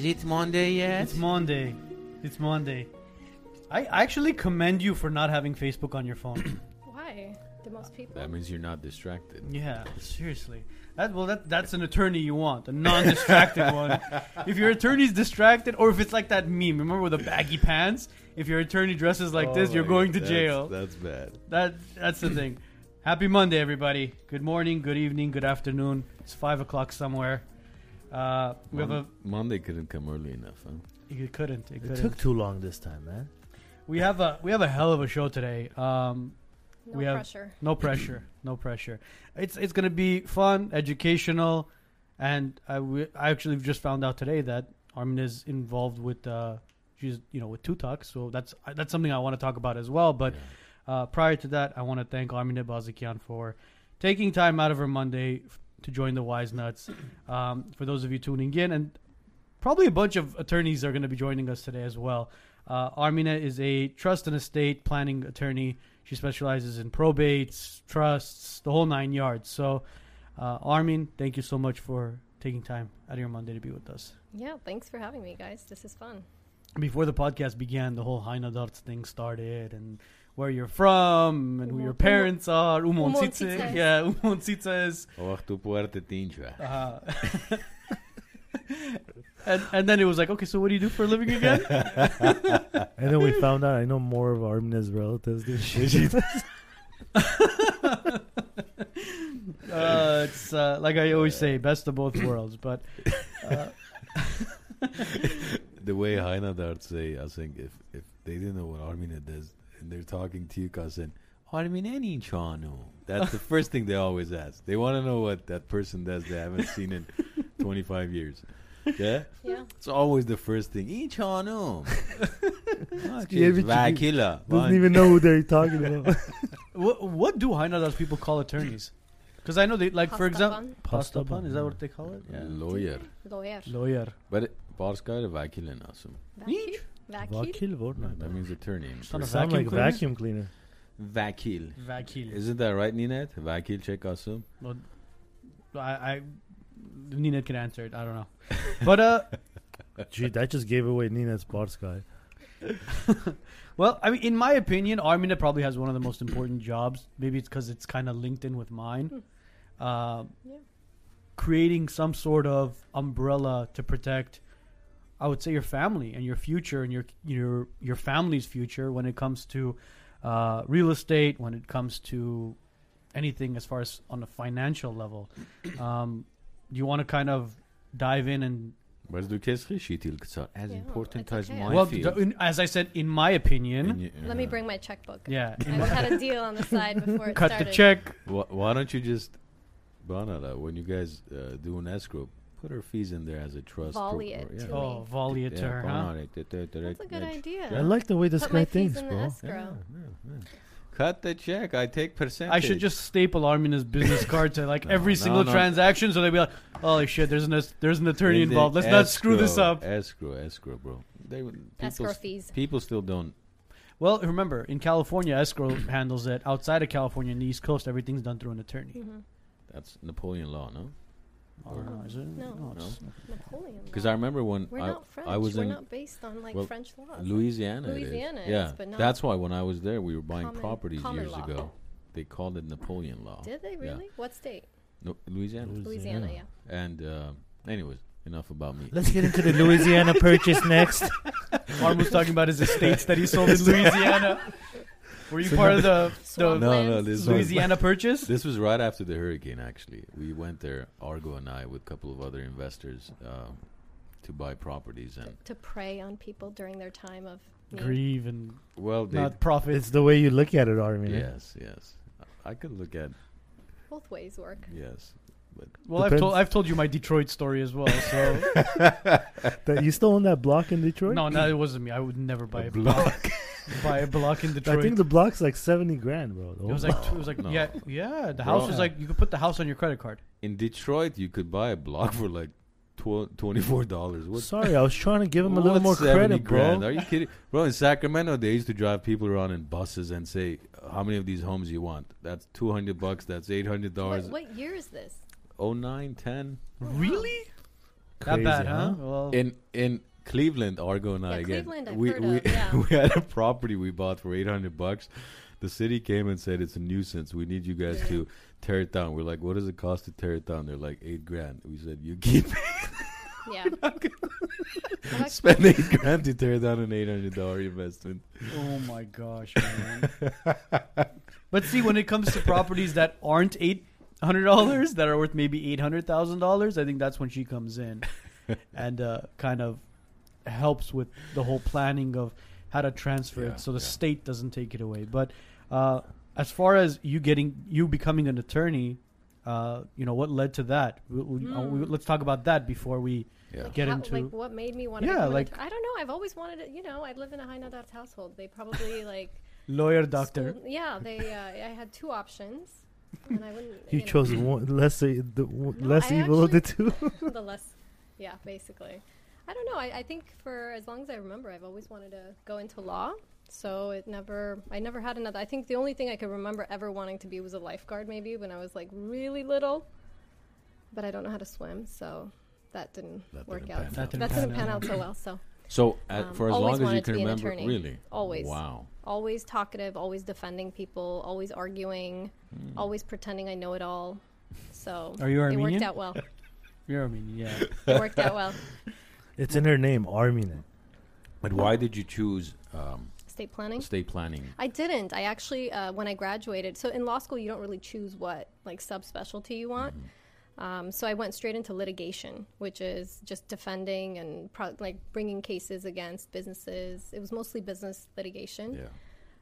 Is it Monday yet? It's Monday. It's Monday. I actually commend you for not having Facebook on your phone. Why? The most people? that means you're not distracted. yeah, seriously. That well, that that's an attorney you want, a non-distracted one. If your attorney's distracted, or if it's like that meme, remember with the baggy pants? If your attorney dresses like oh this, Oh you're going God, to that's- jail. That's bad. That that's the thing. Happy Monday, everybody. Good morning, good evening, good afternoon. It's five o'clock somewhere. Uh, we have a. Monday couldn't come early enough, huh? It couldn't. It It couldn't. took too long this time, man. we have a we have a hell of a show today. Um, No we have- pressure. no pressure, no pressure. It's it's gonna be fun, educational, and I, w- I actually just found out today that Armin is involved with uh, she's you know with Tutak, so that's that's something I want to talk about as well. But uh, prior to that, I want to thank Armin Bazikian for taking time out of her Monday f- to join the Wise Nuts. Um, for those of you tuning in, and probably a bunch of attorneys are going to be joining us today as well. Uh, Armina is a trust and estate planning attorney. She specializes in probates, trusts, the whole nine yards. So, uh, Armin, thank you so much for taking time out of your Monday to be with us. Yeah, thanks for having me, guys. This is fun. Before the podcast began, the whole Heinadarts thing started, and where you're from, and who your parents are. Umontsitsa. Umontsitsa. Yeah, Umontsitsa is. Oh, tu puerte tincha. Uh, and, and then it was like, okay, so what do you do for a living again? And then we found out I know more of Armina's relatives than she does. uh, it's uh, like I always say, best of both worlds. But uh, The way Heinadart say, I think if if they didn't know what Armina does, and they're talking to you, cousin, Armina ni chano. That's the first thing they always ask. They want to know what that person does they haven't seen in 25 years. Yeah, Yeah. it's always the first thing. "I chano." Yeah, cheers, but you- Vakila. Doesn't even know who they're talking about. what, what do Heinadas people call attorneys? Because I know they like, for example, Pastapan. pasta Pasta pan. Is that what they call it? Yeah. Lawyer. Lawyer. Lawyer. But it, Barska är Vakila. Vakil. Vakil. Vakil Vorna. That means attorney. in Son It of Persian. sound vacuum like cleaner? vacuum cleaner. Vakil. Vakil. Isn't that right, Ninette? Vakil check also. I, I Nina can answer it. I don't know. But uh, Gee, that just gave away Nina's sports guy. well, I mean, in my opinion, Armina probably has one of the most important jobs. Maybe it's because it's kind of linked in with mine. Uh, Yeah. Creating some sort of umbrella to protect, I would say, your family and your future and your your your family's future when it comes to uh, real estate, when it comes to anything as far as on a financial level. Um, do you want to kind of dive in and Vad du kanske till så as Yeah, important it's as okay. my well, field. d- in- as I said, in my opinion, And you- Let me uh, bring my checkbook. yeah, I had a deal on the side before it cut started. the check. Why, why don't you just, Banala when you guys uh, do an escrow, put her fees in there as a trust. pro- Volley or- it yeah. to Oh, volley it to her, huh? That's a good idea. I like the way this Put my guy fees thinks, in the bro. escrow. Cut the check. I take percentage. I should just staple Armina's business card to like No, every no, single no. transaction, so they'd be like, "Holy shit, there's an as- there's an attorney In the involved. Let's not screw this escrow, up." Escrow, escrow, bro. They would- people, Escrow s- fees. people still don't. Well, remember, in California, escrow handles it. Outside of California, in the East Coast, everything's done through an attorney. Mhm. That's Napoleon law, no? I don't is it? No. it's- Napoleon. Because. I remember when We're I, not French. I was We're in not based on like well, French laws. Louisiana. it is. Louisiana is, yeah, but not that's why when I was there, we were buying common- properties common years law. ago. They called it Napoleon law. Did they Yeah. really? What state? No, Louisiana. Louisiana, yeah. And uh, anyways, enough about me. Let's get into the Louisiana purchase next. Arm was talking about his estates that he sold in Louisiana. Were you part of the, the No, no, lands. this was Louisiana purchase? this was right after the hurricane. Actually, we went there, Argo and I, with a couple of other investors, uh, to buy properties. And to prey on people during their time of need. Grieve and well, not profit. It's the way you look at it, Armin. eh? yes, yes. I could look at Both ways work. yes, but Well, I've told I've told you my Detroit story as well. So That you still own that block in Detroit? no, no, it wasn't me. I would never buy A a, block. buy a block in Detroit. I think the block's like 70 grand, bro. The it was like it was like No. yeah yeah. The Bro. house was like you could put the house on your credit card. in Detroit, you could buy a block for like tw- twenty four dollars. What? Sorry, I was trying to give him a little what's more 70 credit, grand? bro. Are you kidding, bro? In Sacramento, they used to drive people around in buses and say, "How many of these homes you want?" That's two hundred bucks. That's eight hundred What, dollars. what year is this? Oh nine, ten. Really? Crazy, bad, huh? huh? Well, in in Cleveland, Argo and I Yeah, again. Cleveland I've we heard we, of, yeah. we had a property we bought for eight hundred bucks. The city came and said it's a nuisance. We need you guys Yeah. to tear it down. We're like, what does it cost to tear it down? They're like eight grand. We said you keep it. Yeah. Spend eight grand to tear down an eight hundred dollar investment. oh my gosh, man. but see, when it comes to properties that aren't eight hundred dollars, that are worth maybe eight hundred thousand dollars, I think that's when she comes in and uh, kind of helps with the whole planning of how to transfer Yeah, it, so the yeah. state doesn't take it away. But uh, as far as you getting you becoming an attorney, uh, you know what led to that? We, we, uh, we- Hmm. let's talk about that before we. Yeah. Get how- into- like what made me want to Yeah, become like- I don't know. I've always wanted to. You know, I live in a high net worth household. They probably like Lawyer, doctor. schooled- yeah, they. Uh, I had two options, and I wouldn't. You know, chose one less the w- No, less I evil of the two. the less. Yeah, basically. I don't know. I, I think for as long as I remember, I've always wanted to go into law. So it never. I never had another. I think the only thing I could remember ever wanting to be was a lifeguard, maybe when I was like really little. But I don't know how to swim, so that didn't That work didn't out. pan out. That That didn't didn't pan pan out so well. So So at, Um, for as long as you can remember, attorney. really, always. wow. always talkative, always defending people, always arguing, Hmm. always pretending I know it all. So Are you Armenian? it worked out well. You're Armenian, yeah. It worked out well. It's in her name, Armina. But why did you choose um, Estate planning. State planning? I didn't. I actually, uh, when I graduated, so in law school, you don't really choose what like subspecialty you want. Um, so I went straight into litigation, which is just defending and pro- like bringing cases against businesses. It was mostly business litigation. Yeah.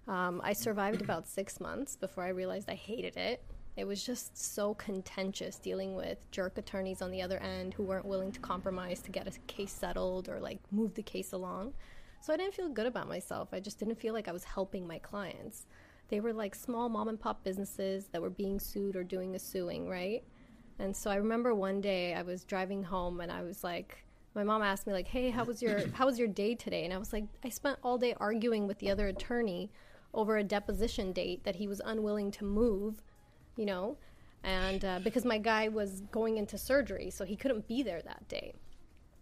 Um, I survived about six months before I realized I hated it. It was just so contentious dealing with jerk attorneys on the other end who weren't willing to compromise to get a case settled or like move the case along. So I didn't feel good about myself. I just didn't feel like I was helping my clients. They were like small mom and pop businesses that were being sued or doing a suing, right? And so I remember one day I was driving home and I was like, my mom asked me like, "Hey, how was your how was your day today?" And I was like, "I spent all day arguing with the other attorney over a deposition date that he was unwilling to move, you know, and uh, because my guy was going into surgery, so he couldn't be there that day."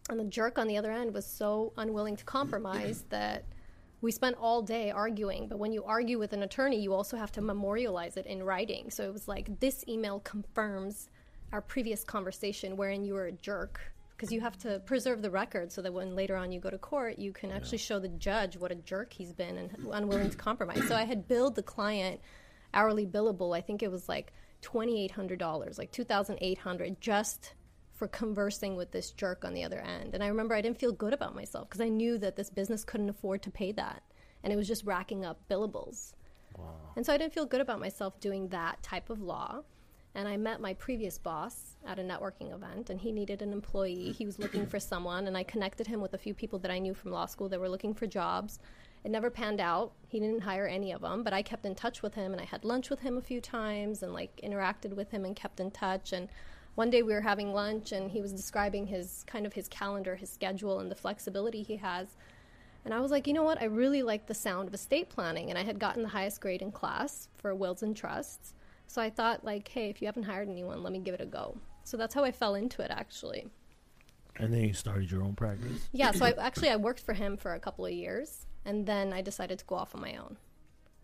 And the jerk on the other end was so unwilling to compromise that we spent all day arguing. But when you argue with an attorney, you also have to memorialize it in writing. So it was like, this email confirms our previous conversation wherein you were a jerk. Because you have to preserve the record so that when later on you go to court, you can actually show the judge what a jerk he's been and unwilling to compromise. So I had billed the client hourly billable. I think it was like twenty eight hundred dollars, like two thousand eight hundred, just for conversing with this jerk on the other end. And I remember I didn't feel good about myself because I knew that this business couldn't afford to pay that, and it was just racking up billables. And so I didn't feel good about myself doing that type of law. And I met my previous boss at a networking event, and he needed an employee. He was looking for someone, and I connected him with a few people that I knew from law school that were looking for jobs. It never panned out. He didn't hire any of them, but I kept in touch with him, and I had lunch with him a few times, and like interacted with him and kept in touch. And one day we were having lunch, and he was describing his kind of his calendar, his schedule, and the flexibility he has. And I was like, you know what? I really like the sound of estate planning. And I had gotten the highest grade in class for wills and trusts. So I thought, like, hey, if you haven't hired anyone, let me give it a go. So that's how I fell into it, actually. And then you started your own practice. Yeah, so I actually I worked for him for a couple of years, and then I decided to go off on my own.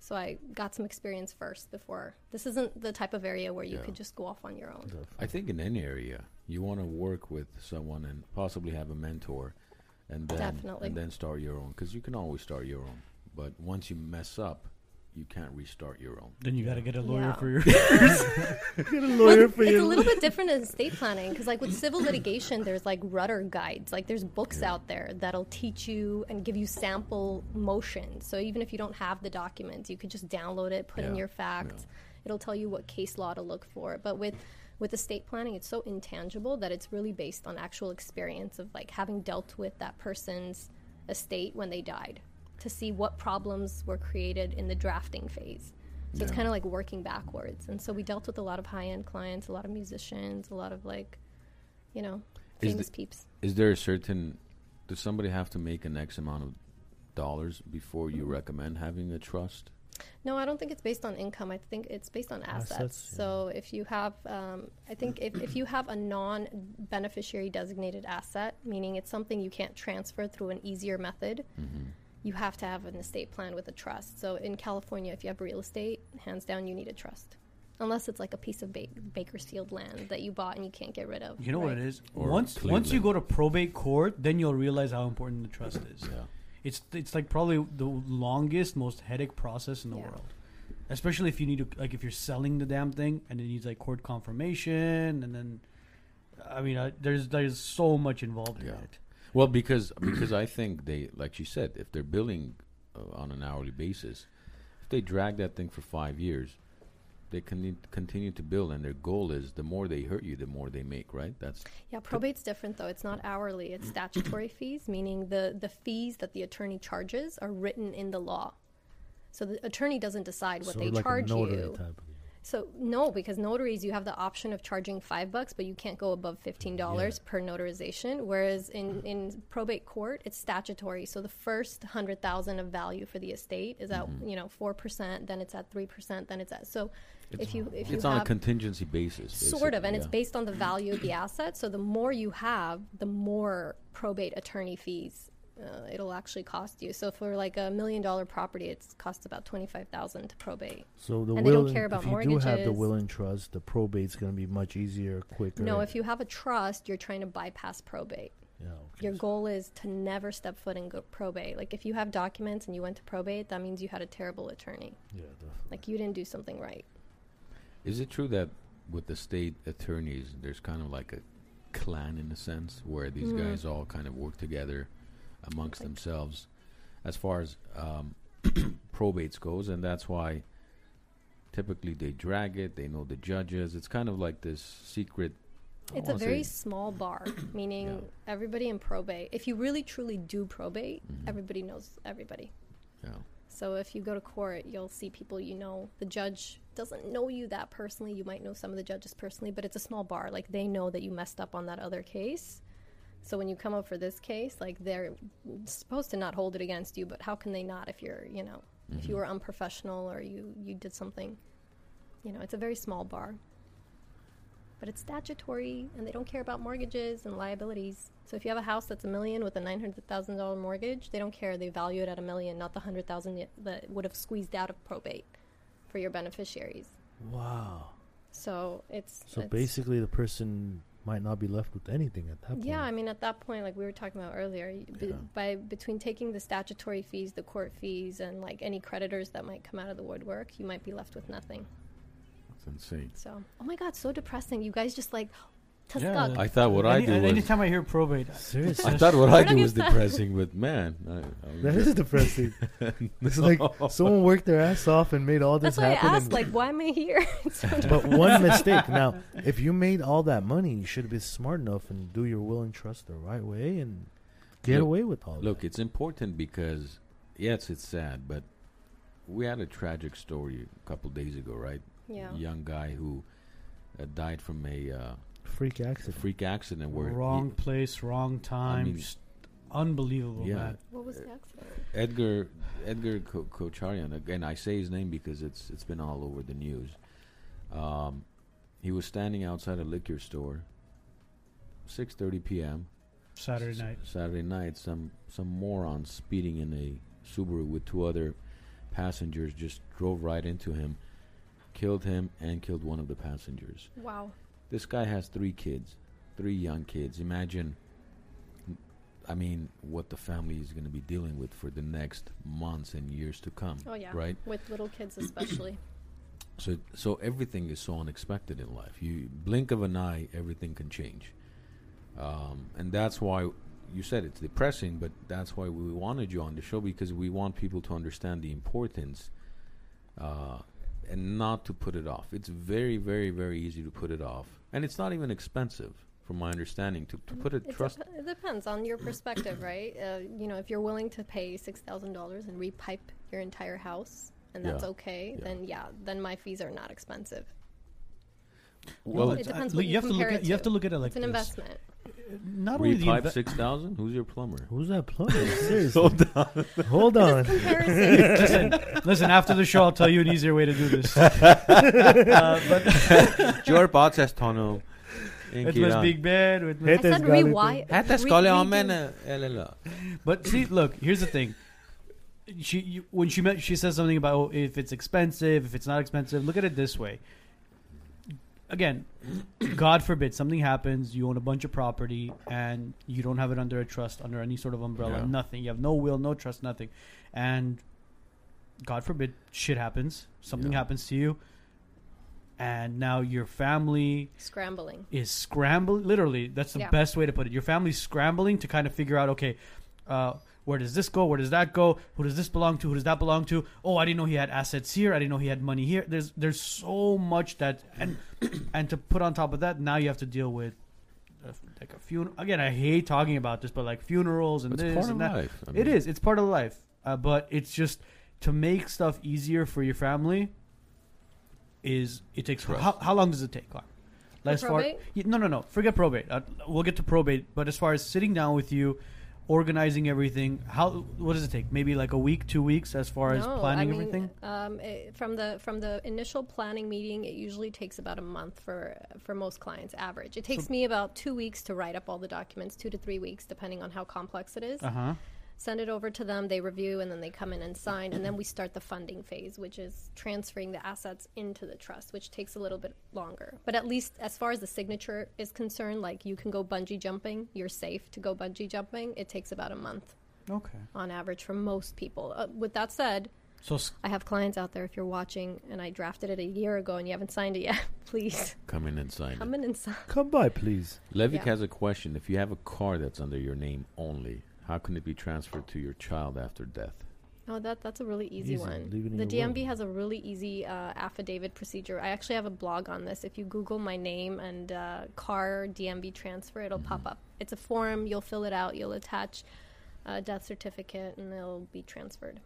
So I got some experience first before. This isn't the type of area where you Yeah. could just go off on your own. I think in any area you want to work with someone and possibly have a mentor, and then Definitely. and then start your own because you can always start your own. But once you mess up, you can't restart your own. Then you got to get a lawyer Yeah. for your. Get a Well, lawyer for it's you. a little bit different in estate planning because, like with civil litigation, there's like Rutter guides. Like there's books out there that'll teach you and give you sample motions. So even if you don't have the documents, you could just download it, put in your facts. It'll tell you what case law to look for. But with with estate planning, it's so intangible that it's really based on actual experience of like having dealt with that person's estate when they died to see what problems were created in the drafting phase. So it's kind of like working backwards. And so we dealt with a lot of high end clients, a lot of musicians, a lot of like, you know, Is famous the- peeps. Is there a certain? Does somebody have to make an X amount of dollars before you recommend having a trust? No, I don't think it's based on income. I think it's based on assets. Assets, yeah. So if you have, um, I think if, if you have a non-beneficiary designated asset, meaning it's something you can't transfer through an easier method, Mm-hmm. You have to have an estate plan with a trust. So in California, if you have real estate, hands down, you need a trust. Unless it's like a piece of ba- Bakersfield land that you bought and you can't get rid of. You know what it is? Or once once you go to probate court, then you'll realize how important the trust is. Yeah. It's it's like probably the longest, most headache process in the Yeah. world. Especially if you need to like if you're selling the damn thing and it needs like court confirmation and then I mean uh, there's there's so much involved Yeah. in it. Well, because because I think they, like you said, if they're billing uh, on an hourly basis, if they drag that thing for five years, they can continue to bill, and their goal is the more they hurt you, the more they make. Right? That's Yeah, probate's different though. It's not hourly. It's statutory fees, meaning the the fees that the attorney charges are written in the law. So the attorney doesn't decide what So they like charge a you. type of deal. So no, because notaries you have the option of charging five bucks, but you can't go above fifteen dollars per notarization. Whereas in, mm-hmm. in probate court, it's statutory. So the first hundred thousand of value for the estate is at mm-hmm. you know four percent, then it's at three percent, then it's at so. if you if you it's on a contingency basis. sort of, and it's based on the value of the asset. So the more you have, the more probate attorney fees uh, it'll actually cost you. So for like a million dollar property, it costs about twenty five thousand to probate. So the And they don't will, care about if you do have the will and trust, the probate's going to be much easier, quicker. No, if you have a trust, you're trying to bypass probate. yeah, okay. Your goal is to never step foot in go probate. Like if you have documents and you went to probate, that means you had a terrible attorney. yeah, definitely. Like you didn't do something right. Is it true that with the state attorneys, there's kind of like a clan in a sense, where these Mhm. guys all kind of work together amongst themselves, as far as um, probates goes, and that's why typically they drag it. They know the judges. It's kind of like this secret. I It's a very small bar, meaning Yeah. everybody in probate. If you really truly do probate, Mhm. everybody knows everybody. yeah. So if you go to court, you'll see people you know. The judge doesn't know you that personally. You might know some of the judges personally, but it's a small bar. Like they know that you messed up on that other case. So when you come up for this case, like they're supposed to not hold it against you, but how can they not if you're, you know, if you Mhm. were unprofessional or you you did something, you know, it's a very small bar. But it's statutory, and they don't care about mortgages and liabilities. So if you have a house that's a million with a nine hundred thousand dollar mortgage, they don't care. They value it at a million, not the hundred thousand that would have squeezed out of probate for your beneficiaries. wow. So it's So it's- basically, the person might not be left with anything at that point. Yeah, I mean, at that point, like we were talking about earlier, b- Yeah. by between taking the statutory fees, the court fees, and like any creditors that might come out of the woodwork, you might be left with nothing. It's insane. So, oh my god, so depressing. You guys just like Yeah, I thought what I Any- do was. anytime I hear probate, Seriously, I thought what I We're not do was gonna- depressing, but man, I, I that is depressing. It's like someone worked their ass off and made all this That's why I happen. asked, and- like, why am I here? It's so but one mistake. Now, if you made all that money, you should be smart enough and do your will and trust the right way and get Look- away with all Look, that. it's important because yes, it's sad, but we had a tragic story a couple days ago, right? yeah. Young guy who uh, died from a uh, Freak accident. freak accident where he- wrong place, wrong time. mean- just unbelievable, Yeah. man. What was the accident? Edgar Edgar Ko- Kocharian again. I say his name because it's it's been all over the news. Um, he was standing outside a liquor store. Six thirty p.m. Saturday S- night. Saturday night, some some moron speeding in a Subaru with two other passengers just drove right into him, killed him, and killed one of the passengers. Wow. This guy has three kids, three young kids. Imagine, I mean, what the family is going to be dealing with for the next months and years to come. Oh yeah. Right. With little kids especially. So, so everything is so unexpected in life. You blink of an eye, everything can change, um, and that's why you said it's depressing. But that's why we wanted you on the show because we want people to understand the importance, uh, and not to put it off. It's very, very, very easy to put it off, and it's not even expensive, from my understanding, to, to put a It, trust. dep- it depends on your perspective, right? Uh, you know, if you're willing to pay six thousand dollars and repipe your entire house, and that's Yeah. okay, Yeah. then yeah, then my fees are not expensive. Well, it depends uh, what you, you have to look at it you have to. to look at it like It's an this. investment. Not only the repipe inve- six thousand. Who's your plumber? Who's that plumber? Seriously. Hold on. Hold on. Listen, listen. After the show, I'll tell you an easier way to do this. uh, but Your boss has tunnel. it was Big Ben. It I was, said rewi- Hette re- skal jag redo- använda but see, look. Here's the thing. She you, when she met, she says something about oh, if it's expensive, if it's not expensive. Look at it this way. Again, God forbid something happens. You own a bunch of property and you don't have it under a trust, under any sort of umbrella. Yeah. Nothing. You have no will, no trust, nothing. And God forbid shit happens. Something Yeah. happens to you, and now your family Scrambling. is scrambling. Literally, that's the Yeah. best way to put it. Your family's scrambling to kind of figure out, okay, uh, where does this go? Where does that go? Who does this belong to? Who does that belong to? Oh, I didn't know he had assets here. I didn't know he had money here. There's there's so much that and and to put on top of that, now you have to deal with. uh, Like a funeral again, I hate talking about this, but like funerals and It's this part of and that. life. I mean, is. It's part of life. Uh, but it's just to make stuff easier for your family. Is it takes how, how long does it take? Clark? For As far? Yeah, no no no forget probate. Uh, we'll get to probate, but as far as sitting down with you, organizing everything, how what does it take? Maybe like a week, two weeks, as far as No, planning I mean, everything. Um, it, from the from the initial planning meeting, it usually takes about a month for for most clients. Average. It takes me about two weeks to write up all the documents, two to three weeks, depending on how complex it is. Uh huh. Send it over to them. They review, and then they come in and sign, and then we start the funding phase, which is transferring the assets into the trust, which takes a little bit longer. But at least as far as the signature is concerned, like you can go bungee jumping, you're safe to go bungee jumping. It takes about a month Okay. on average for most people. Uh, with that said, So s- I have clients out there. If you're watching, and I drafted it a year ago, and you haven't signed it yet, please Come in and sign come it. in and sign. Come by, please. Levick Yeah. has a question. If you have a car that's under your name only, how can it be transferred to your child after death? Oh, that that's a really easy, Easy. one. Leave it in The DMV will. has a really easy uh, affidavit procedure. I actually have a blog on this. If you Google my name and uh, car DMV transfer, it'll pop up. It's a form. You'll fill it out. You'll attach a death certificate, and it'll be transferred.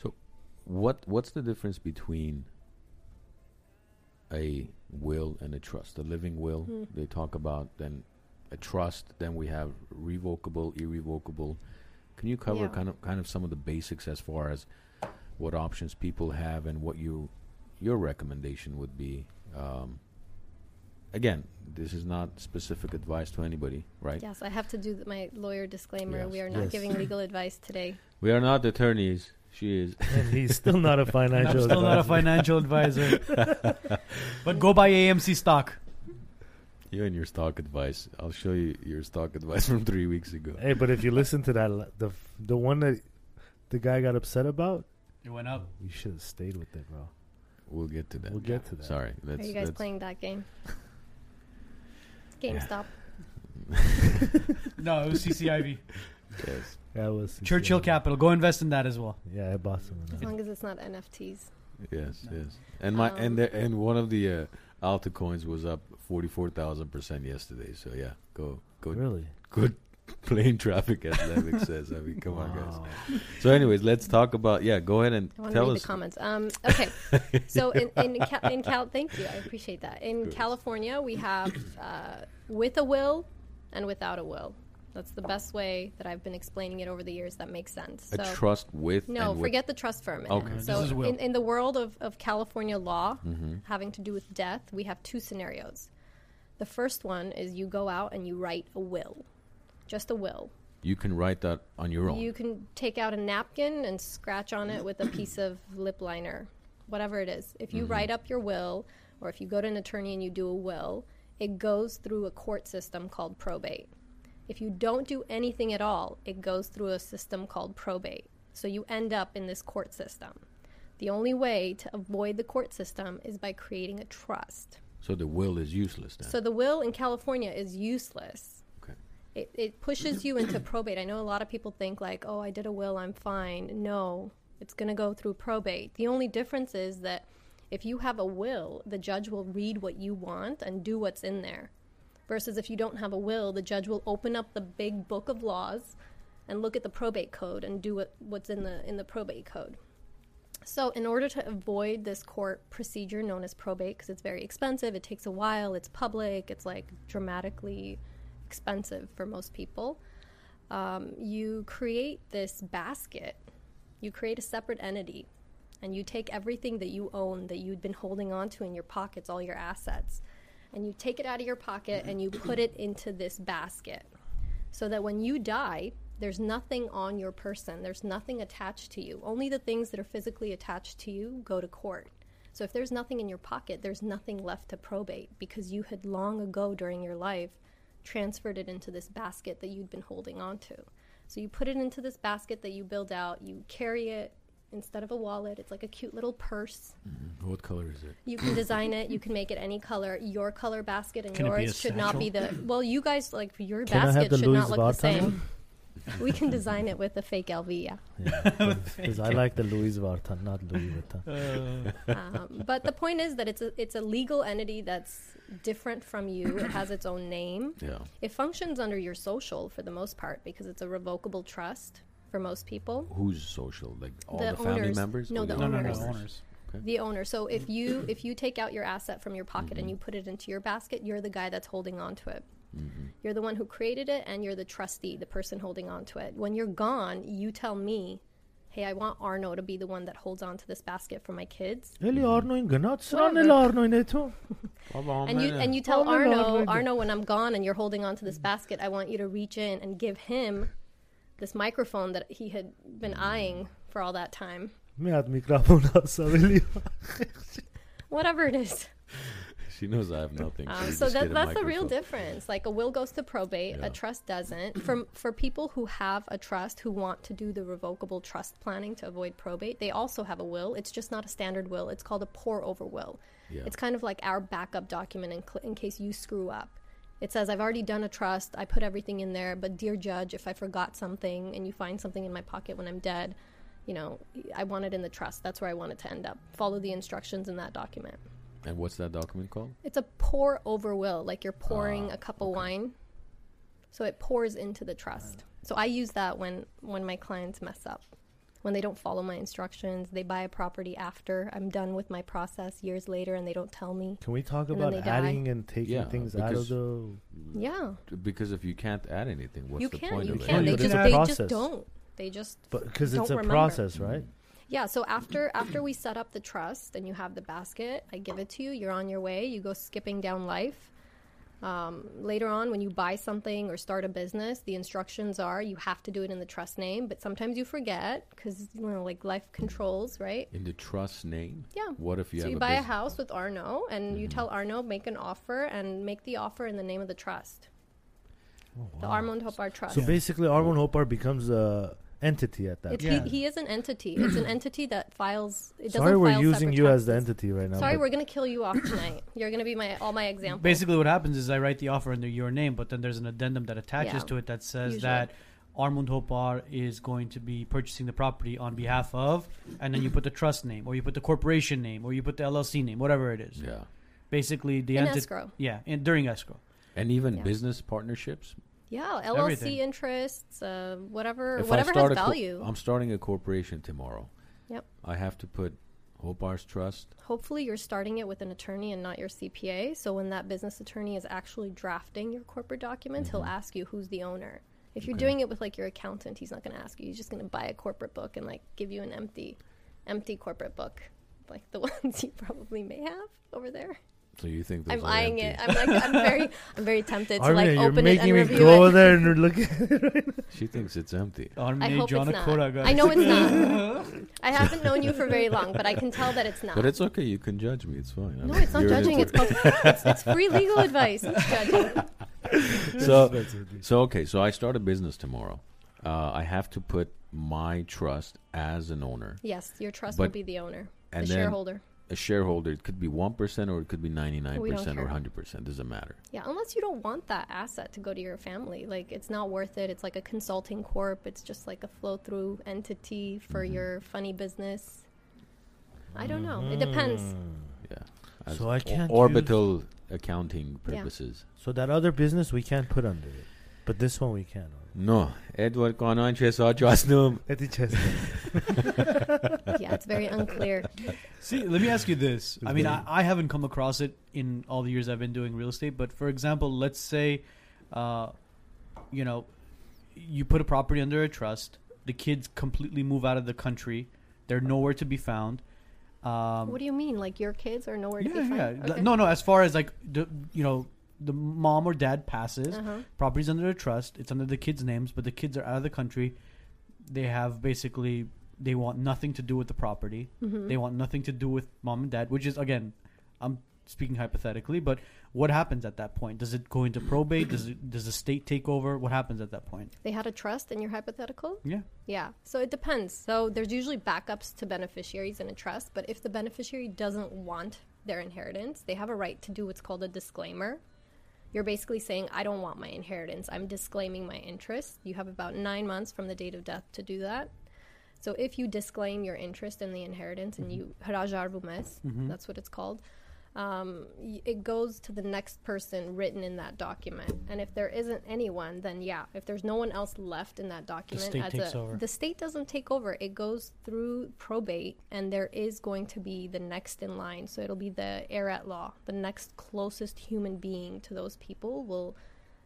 So, what What's the difference between a will and a trust? A living will Hmm. they talk about, then a trust, then we have revocable, irrevocable. Can you cover Yeah. kind of kind of some of the basics as far as what options people have and what you your recommendation would be? Um, again, this is not specific advice to anybody, right? Yes, I have to do th- my lawyer disclaimer. Yes. We are not Yes. giving legal advice today. We are not attorneys. She is. And he's still not a I'm financial still not a financial advisor. but go buy AMC stock. You and your stock advice. I'll show you your stock advice from three weeks ago. Hey, but if you listen to that, the the one that the guy got upset about, It went up. you should have stayed with it, bro. We'll get to that. We'll get to that. Sorry. Are you guys let's- playing that game? GameStop. No, it was CCIV. Yes. That was Churchill Capital. Go invest in that as well. Yeah, I bought some of As long as it's not NFTs. Yes. No. Yes. And my Um, and the, and one of the uh, altcoins was up forty four thousand percent yesterday. So yeah, go go Really? good plane traffic as Levick says. I mean, come on, guys. So, anyways, let's talk about yeah. Go ahead and I tell read us. the comments. Um, okay, so in in, Cal- in Cal, thank you, I appreciate that. In Good. California, we have uh, with a will and without a will. That's the best way that I've been explaining it over the years. That makes sense. a trust with no, and with- forget the trust for a minute. Okay. So This is will. in, in the world of, of California law Mhm. having to do with death, we have two scenarios. The first one is you go out and you write a will, just a will. You can write that on your own. You can take out a napkin and scratch on it with a piece of lip liner, whatever it is. If you Mm-hmm. write up your will, or if you go to an attorney and you do a will, it goes through a court system called probate. If you don't do anything at all, it goes through a system called probate. So you end up in this court system. The only way to avoid the court system is by creating a trust. so the will is useless then. So the will in California is useless. Okay. It, it pushes you into probate. I know a lot of people think like, oh, I did a will, I'm fine. No, it's going to go through probate. The only difference is that if you have a will, the judge will read what you want and do what's in there. Versus if you don't have a will, the judge will open up the big book of laws and look at the probate code and do what, what's in the in the probate code. So, in order to avoid this court procedure known as probate, because it's very expensive, it takes a while, it's public, it's like dramatically expensive for most people, um, you create this basket. You create a separate entity, and you take everything that you own that you'd been holding on to in your pockets, all your assets, and you take it out of your pocket and you put it into this basket so that when you die, there's nothing on your person, there's nothing attached to you. Only the things that are physically attached to you go to court. So if there's nothing in your pocket, there's nothing left to probate because you had long ago during your life transferred it into this basket that you'd been holding on to. So you put it into this basket that you build out, you carry it instead of a wallet, it's like a cute little purse. Mhm. What color is it? You can design it, you can make it any color. Your color basket and Can it be a yours should not be the well, you guys like your Can basket should Louis not look the same. We can design it with a fake LV, yeah. Because I like the Louis Vuitton, not Louis Vuitton. Uh, Um, but the point is that it's a it's a legal entity that's different from you. It has its own name. Yeah. It functions under your social for the most part because it's a revocable trust for most people. Who's social? Like all The the, family owners. members? No, or the no, no, no, owners. owners. The owner. So if you if you take out your asset from your pocket and you put it into your basket, you're the guy that's holding on to it. Mhm. You're the one who created it and you're the trustee, the person holding on to it. When you're gone, you tell me, "Hey, I want Arno to be the one that holds on to this basket for my kids." Eli Arnoin gynat sran Whatever. el Arnoin eto. and you and you tell my Lord, Arno, Arno, when I'm gone and you're holding on to this basket, I want you to reach in and give him this microphone that he had been eyeing for all that time. Miad mikrofon hasa Eli. Whatever it is. She knows I have nothing. Um, you so that, that's the real difference. Like a will goes to probate, Yeah. a trust doesn't. For for people who have a trust who want to do the revocable trust planning to avoid probate, they also have a will. It's just not a standard will. It's called a pour over will. Yeah. It's kind of like our backup document in, cl- in case you screw up. It says, I've already done a trust. I put everything in there. But, dear judge, if I forgot something and you find something in my pocket when I'm dead, you know, I want it in the trust. That's where I want it to end up. Follow the instructions in that document. And what's that document called? It's a pour over will, like you're pouring Ah, a cup of wine. So it pours into the trust. So I use that when when my clients mess up. When they don't follow my instructions, they buy a property after I'm done with my process years later and they don't tell me. Can we talk about they die. adding and taking Yeah, things out of because- the? Yeah. Because if you can't add anything, what's you the can, point you of it? can. Oh, they But just it's a they just don't. They just But because it's a remember. process, right? Yeah, so after after we set up the trust and you have the basket, I give it to you. You're on your way. You go skipping down life. Um, later on, when you buy something or start a business, the instructions are you have to do it in the trust name. But sometimes you forget because you know, like life controls, right? In the trust name? Yeah. What if you so have you a buy a house with Arno, and you Mhm. tell Arno make an offer and make the offer in the name of the trust, Oh, the wow. Armand Hopar Trust. So basically, Armon Hopar becomes a entity at that. It's, Yeah. he, he is an entity. It's an entity that files. It doesn't Sorry, we're file using separate you as the entity right now. Sorry, we're gonna kill you off tonight. You're gonna be my all my examples. Basically, what happens is I write the offer under your name, but then there's an addendum that attaches Yeah. to it that says Usually. that Armand Hopar is going to be purchasing the property on behalf of, and then you put the trust name, or you put the corporation name, or you put the LLC name, whatever it is. Yeah. Basically, the in entity. escrow. Yeah, in, during escrow. And even Yeah. business partnerships? Yeah, LLC Everything. interests, uh, whatever, If whatever has a co- value. I'm starting a corporation tomorrow. Yep. I have to put Hopar's Trust. Hopefully, you're starting it with an attorney and not your CPA. So when that business attorney is actually drafting your corporate documents, he'll ask you who's the owner. If you're Mm-hmm. Okay. doing it with like your accountant, he's not going to ask you. He's just going to buy a corporate book and like give you an empty, empty corporate book, like the ones you probably may have over there. So you think those I'm eyeing empty. it. I'm like, I'm very, I'm very tempted to Armin, like you're open it and making me review go it. over there and look at it. She thinks it's empty. I Armand hope John it's not. I know it's not. I haven't known you for very long, but I can tell that it's not. But it's okay. You can judge me. It's fine. no, I'm- it's not judging. It's, called, it's it's free legal advice. It's judging. so so okay. So I start a business tomorrow. Uh, I have to put my trust as an owner, Yes, your trust But- will be the owner, and the then shareholder. A shareholder. It could be one percent or it could be 99% or hundred percent. Doesn't matter. Yeah, unless you don't want that asset to go to your family, like it's not worth it. It's like a consulting corp. It's just like a flow through entity for Mhm. your funny business. I don't know. It depends. Yeah. As So I can't orbital accounting Yeah. purposes. So that other business we can't put under it, but this one we can. No, Edward Conan Chesar Jasnum. Eti chest. yeah, it's It's very unclear. See, let me ask you this. I mean, I, I haven't come across it in all the years I've been doing real estate, but for example, let's say, uh, you know, you put a property under a trust, the kids completely move out of the country, they're nowhere to be found. Um, what do you mean? Like your kids are nowhere to yeah, be yeah. found? Okay. No, no. As far as like, the, you know, the mom or dad passes, Uh-huh. property's under a trust, it's under the kids' names, but the kids are out of the country. They have basically they want nothing to do with the property. Mhm. They want nothing to do with mom and dad, which is again, I'm speaking hypothetically, but what happens at that point? Does it go into probate? Does it does the state take over? What happens at that point? They had a trust in your hypothetical? Yeah. Yeah. So it depends. So there's usually backups to beneficiaries in a trust, but if the beneficiary doesn't want their inheritance, they have a right to do what's called a disclaimer. You're basically saying, I don't want my inheritance. I'm disclaiming my interest. You have about nine months from the date of death to do that. So if you disclaim your interest in the inheritance and mm-hmm. you harajar vumes, mm-hmm. that's what it's called, um, it goes to the next person written in that document. And if there isn't anyone, then yeah, if there's no one else left in that document, state as takes a, the state doesn't take over. It goes through probate, and there is going to be the next in line. So it'll be the heir at law, the next closest human being to those people will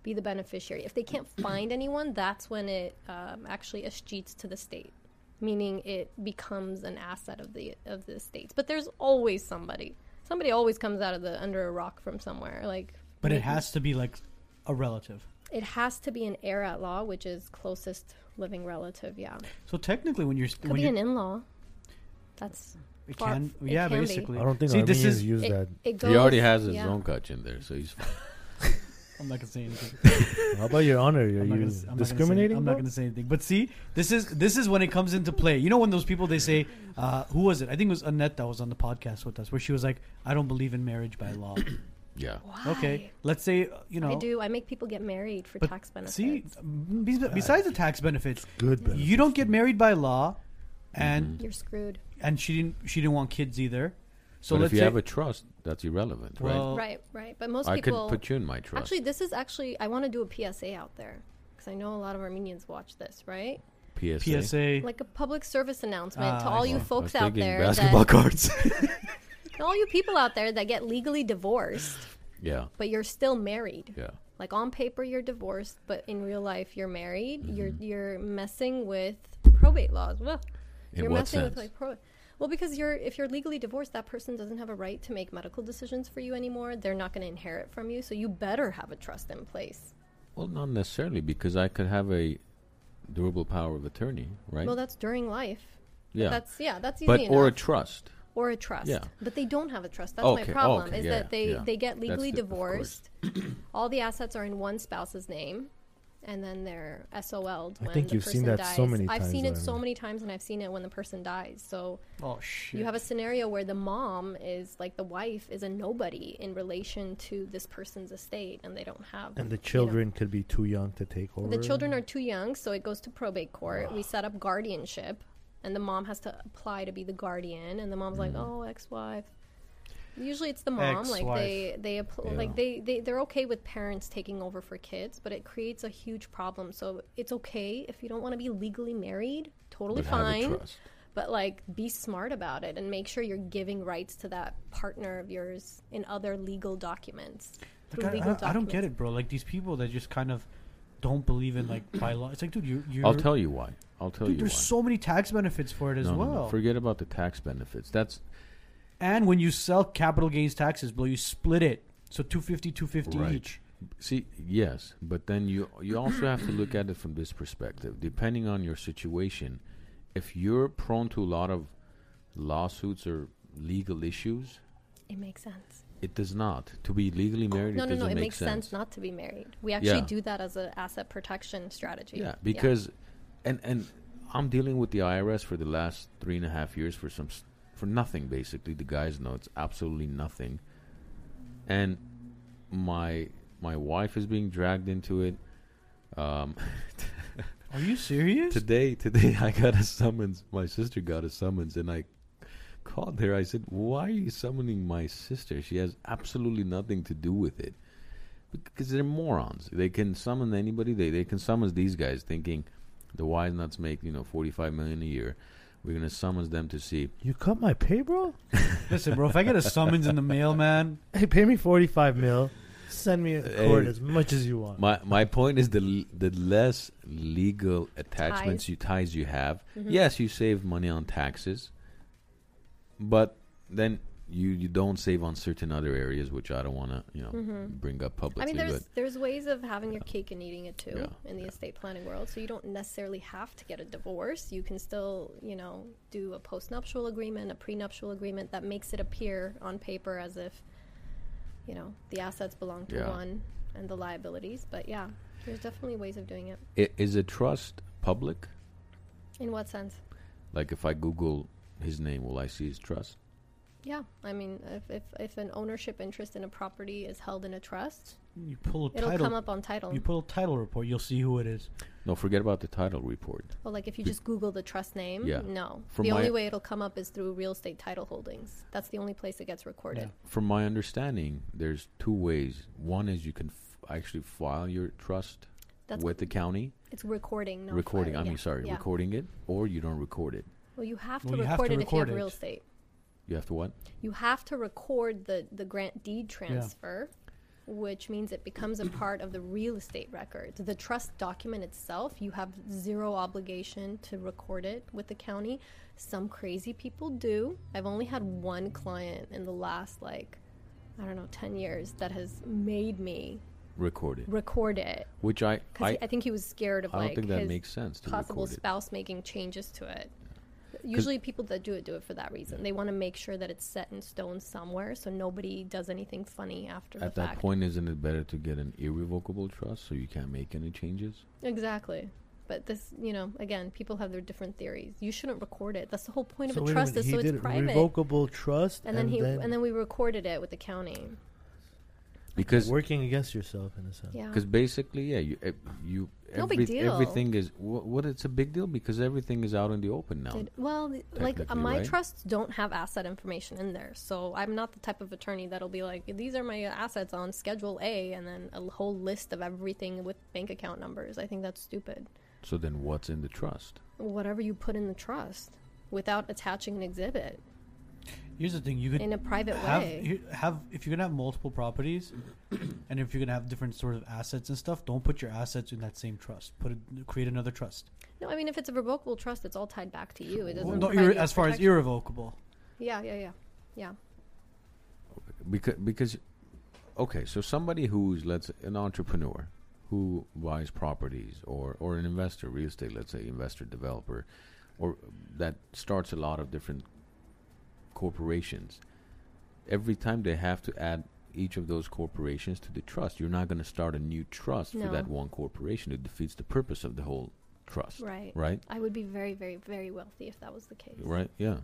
be the beneficiary. If they can't find anyone, that's when it um, actually escheats to the state, meaning it becomes an asset of the of the states. But there's always somebody. Somebody always comes out of the under a rock from somewhere. Like, But it has to be like a relative. it has to be an heir at law, which is closest living relative. Yeah, So technically, when you're could when be you're, an in-law. That's it far- can it yeah can be. basically. I don't think See, this Armenians is use it, that. it goes. He already has his yeah. own kutch in there, so he's fine. I'm not gonna say anything. How about your honor? Are I'm not you gonna s- I'm not gonna say- discriminating? I'm not going to say anything. But see, this is this is when it comes into play. You know, when those people they say, uh, "Who was it?" I think it was Annette that was on the podcast with us, where she was like, "I don't believe in marriage by law." Yeah. Why? okay, let's say uh, you know. I do. I make people get married for But tax benefits. See, be- besides the tax benefits, Good. benefits. you don't get married by law, and Mhm. You're screwed. and she didn't she didn't want kids either. So but let's if you say, have a trust, that's irrelevant, right? well, right, right. But most I could people. put you in my trust. actually, this is actually. I want to do a PSA out there because I know a lot of Armenians watch this, right? PSA. PSA. Like a public service announcement to Ah, all you folks out there, basketball that, cards. to all you people out there that get legally divorced, yeah, but you're still married. yeah. Like on paper, you're divorced, but in real life, you're married. You're Mm-hmm. you're messing with probate laws. Well, In you're what messing sense? with like pro. Well, because you're if you're legally divorced, that person doesn't have a right to make medical decisions for you anymore. They're not going to inherit from you, so you better have a trust in place. Well, not necessarily because I could have a durable power of attorney, right? Well, that's during life. yeah, That's yeah, that's easy but enough. or a trust. or a trust. Yeah. But they don't have a trust. That's Okay, my problem. okay, is yeah, that they yeah. they get legally the- divorced. All the assets are in one spouse's name. And then they're SOL'd I when think the you've seen person that dies. so many I've times, seen it so many times, and I've seen it when the person dies. So oh shit. you have a scenario where the mom is like the wife is a nobody in relation to this person's estate, and they don't have. And the you know, children could be too young to take over. the children are too young, so it goes to probate court. We set up guardianship, and the mom has to apply to be the guardian, and the mom's like, mm. "Oh, ex-wife." Usually, it's the mom. Like they they appl- Yeah. like they they they're okay with parents taking over for kids, but it creates a huge problem. So it's okay if you don't want to be legally married. Totally but have a fine trust. but like be smart about it and make sure you're giving rights to that partner of yours in other legal documents. Like, I, legal I, I don't get it, bro. Like these people that just kind of don't believe in like by law. It's like, dude, you're. you're I'll tell you why. I'll tell Dude, you why. there's so many tax benefits for it as no, no, well. no. Forget about the tax benefits. That's and when you sell capital gains taxes, bro, you split it. So 250, 250 Right. each. See, yes, but then you you also have to look at it from this perspective. Depending on your situation, if you're prone to a lot of lawsuits or legal issues, It makes sense. it does not. To be legally married, no, it no, doesn't no. It make makes sense. not to be married. We actually Yeah. do that as an asset protection strategy. Yeah, because, and and I'm dealing with the IRS for the last three and a half years for some s- for nothing basically. The guys know it's absolutely nothing, and my my wife is being dragged into it. Um, Are you serious? today today I got a summons. My sister got a summons, and I called her. I said, "Why are you summoning my sister? She has absolutely nothing to do with it." Because they're morons. They can summon anybody. They they can summon these guys, thinking the wise nuts make you know forty five million a year. We're gonna summons them to see. You cut my pay, bro? Listen, bro, if I get a summons in the mail, man, Hey, pay me forty five mil. Send me a Hey. cord as much as you want. My my point is the l- the less legal attachments Ties. you ties you have. Mhm. Yes, you save money on taxes, but then you you don't save on certain other areas, which I don't want to you know Mhm. bring up publicly. I mean, there's there's ways of having your cake and eating it too Yeah. in the estate planning world. So you don't necessarily have to get a divorce. You can still, you know, do a postnuptial agreement, a prenuptial agreement that makes it appear on paper as if, you know, the assets belong to Yeah. one and the liabilities. But yeah, there's definitely ways of doing it. I- is a trust public? In what sense? Like if I Google his name, will I see his trust? Yeah, I mean, if if, if an ownership interest in a property is held in a trust, you pull a it'll title. come up on title. You pull a title report, you'll see who it is. No, forget about the title report. Well, like if you Be- just Google the trust name, Yeah. no. From the my- only way it'll come up is through real estate title holdings. That's the only place it gets recorded. Yeah. From my understanding, there's two ways. One is you can f- actually file your trust That's with the county, it's recording, no recording. I mean, Yeah. sorry, Yeah. recording it, or you don't record it. Well, you have to Well, you have record to it if you have record real estate. You have to what? You have to record the the grant deed transfer, which means it becomes a part of the real estate records. The trust document itself, you have zero obligation to record it with the county. Some crazy people do. I've only had one client in the last like I don't know, 10 years that has made me Record it. record it Which I because I, I think he was scared of I don't like think that his makes sense to possible record it. spouse making changes to it. Usually, people that do it do it for that reason. They want to make sure that it's set in stone somewhere, so nobody does anything funny after At the that fact. point, isn't it better to get an irrevocable trust so you can't make any changes? Exactly. But this, you know, again, people have their different theories. You shouldn't record it. That's the whole point so of a a trust minute, is he so did it's private. revocable trust, and then he and then we recorded it with the county. Because working against yourself in a sense. Yeah. Because basically, yeah, you eh, you No big deal. everything is what, what it's a big deal because everything is out in the open now. Did, well, like uh, my right? trusts don't have asset information in there, so I'm not the type of attorney that'll be like, "These are my assets on Schedule A," and then a whole list of everything with bank account numbers. I think that's stupid. So then, what's in the trust? Whatever you put in the trust, without attaching an exhibit Here's the thing: you could in a private have way. you- have if you're gonna have multiple properties, and if you're gonna have different sort of assets and stuff, don't put your assets in that same trust. Put it, create another trust. No, I mean if it's a revocable trust, it's all tied back to you. It doesn't. Well, no, irre- as far as irrevocable. Yeah, yeah, yeah, yeah. Because because okay, so somebody who's let's say, an entrepreneur who buys properties or or an investor, real estate, let's say investor developer, or that starts a lot of different corporations. Every time they have to add each of those corporations to the trust, you're not going to start a new trust for that one corporation. It defeats the purpose of the whole trust. Right. Right? I would be very, very, very wealthy if that was the case. Right? Yeah.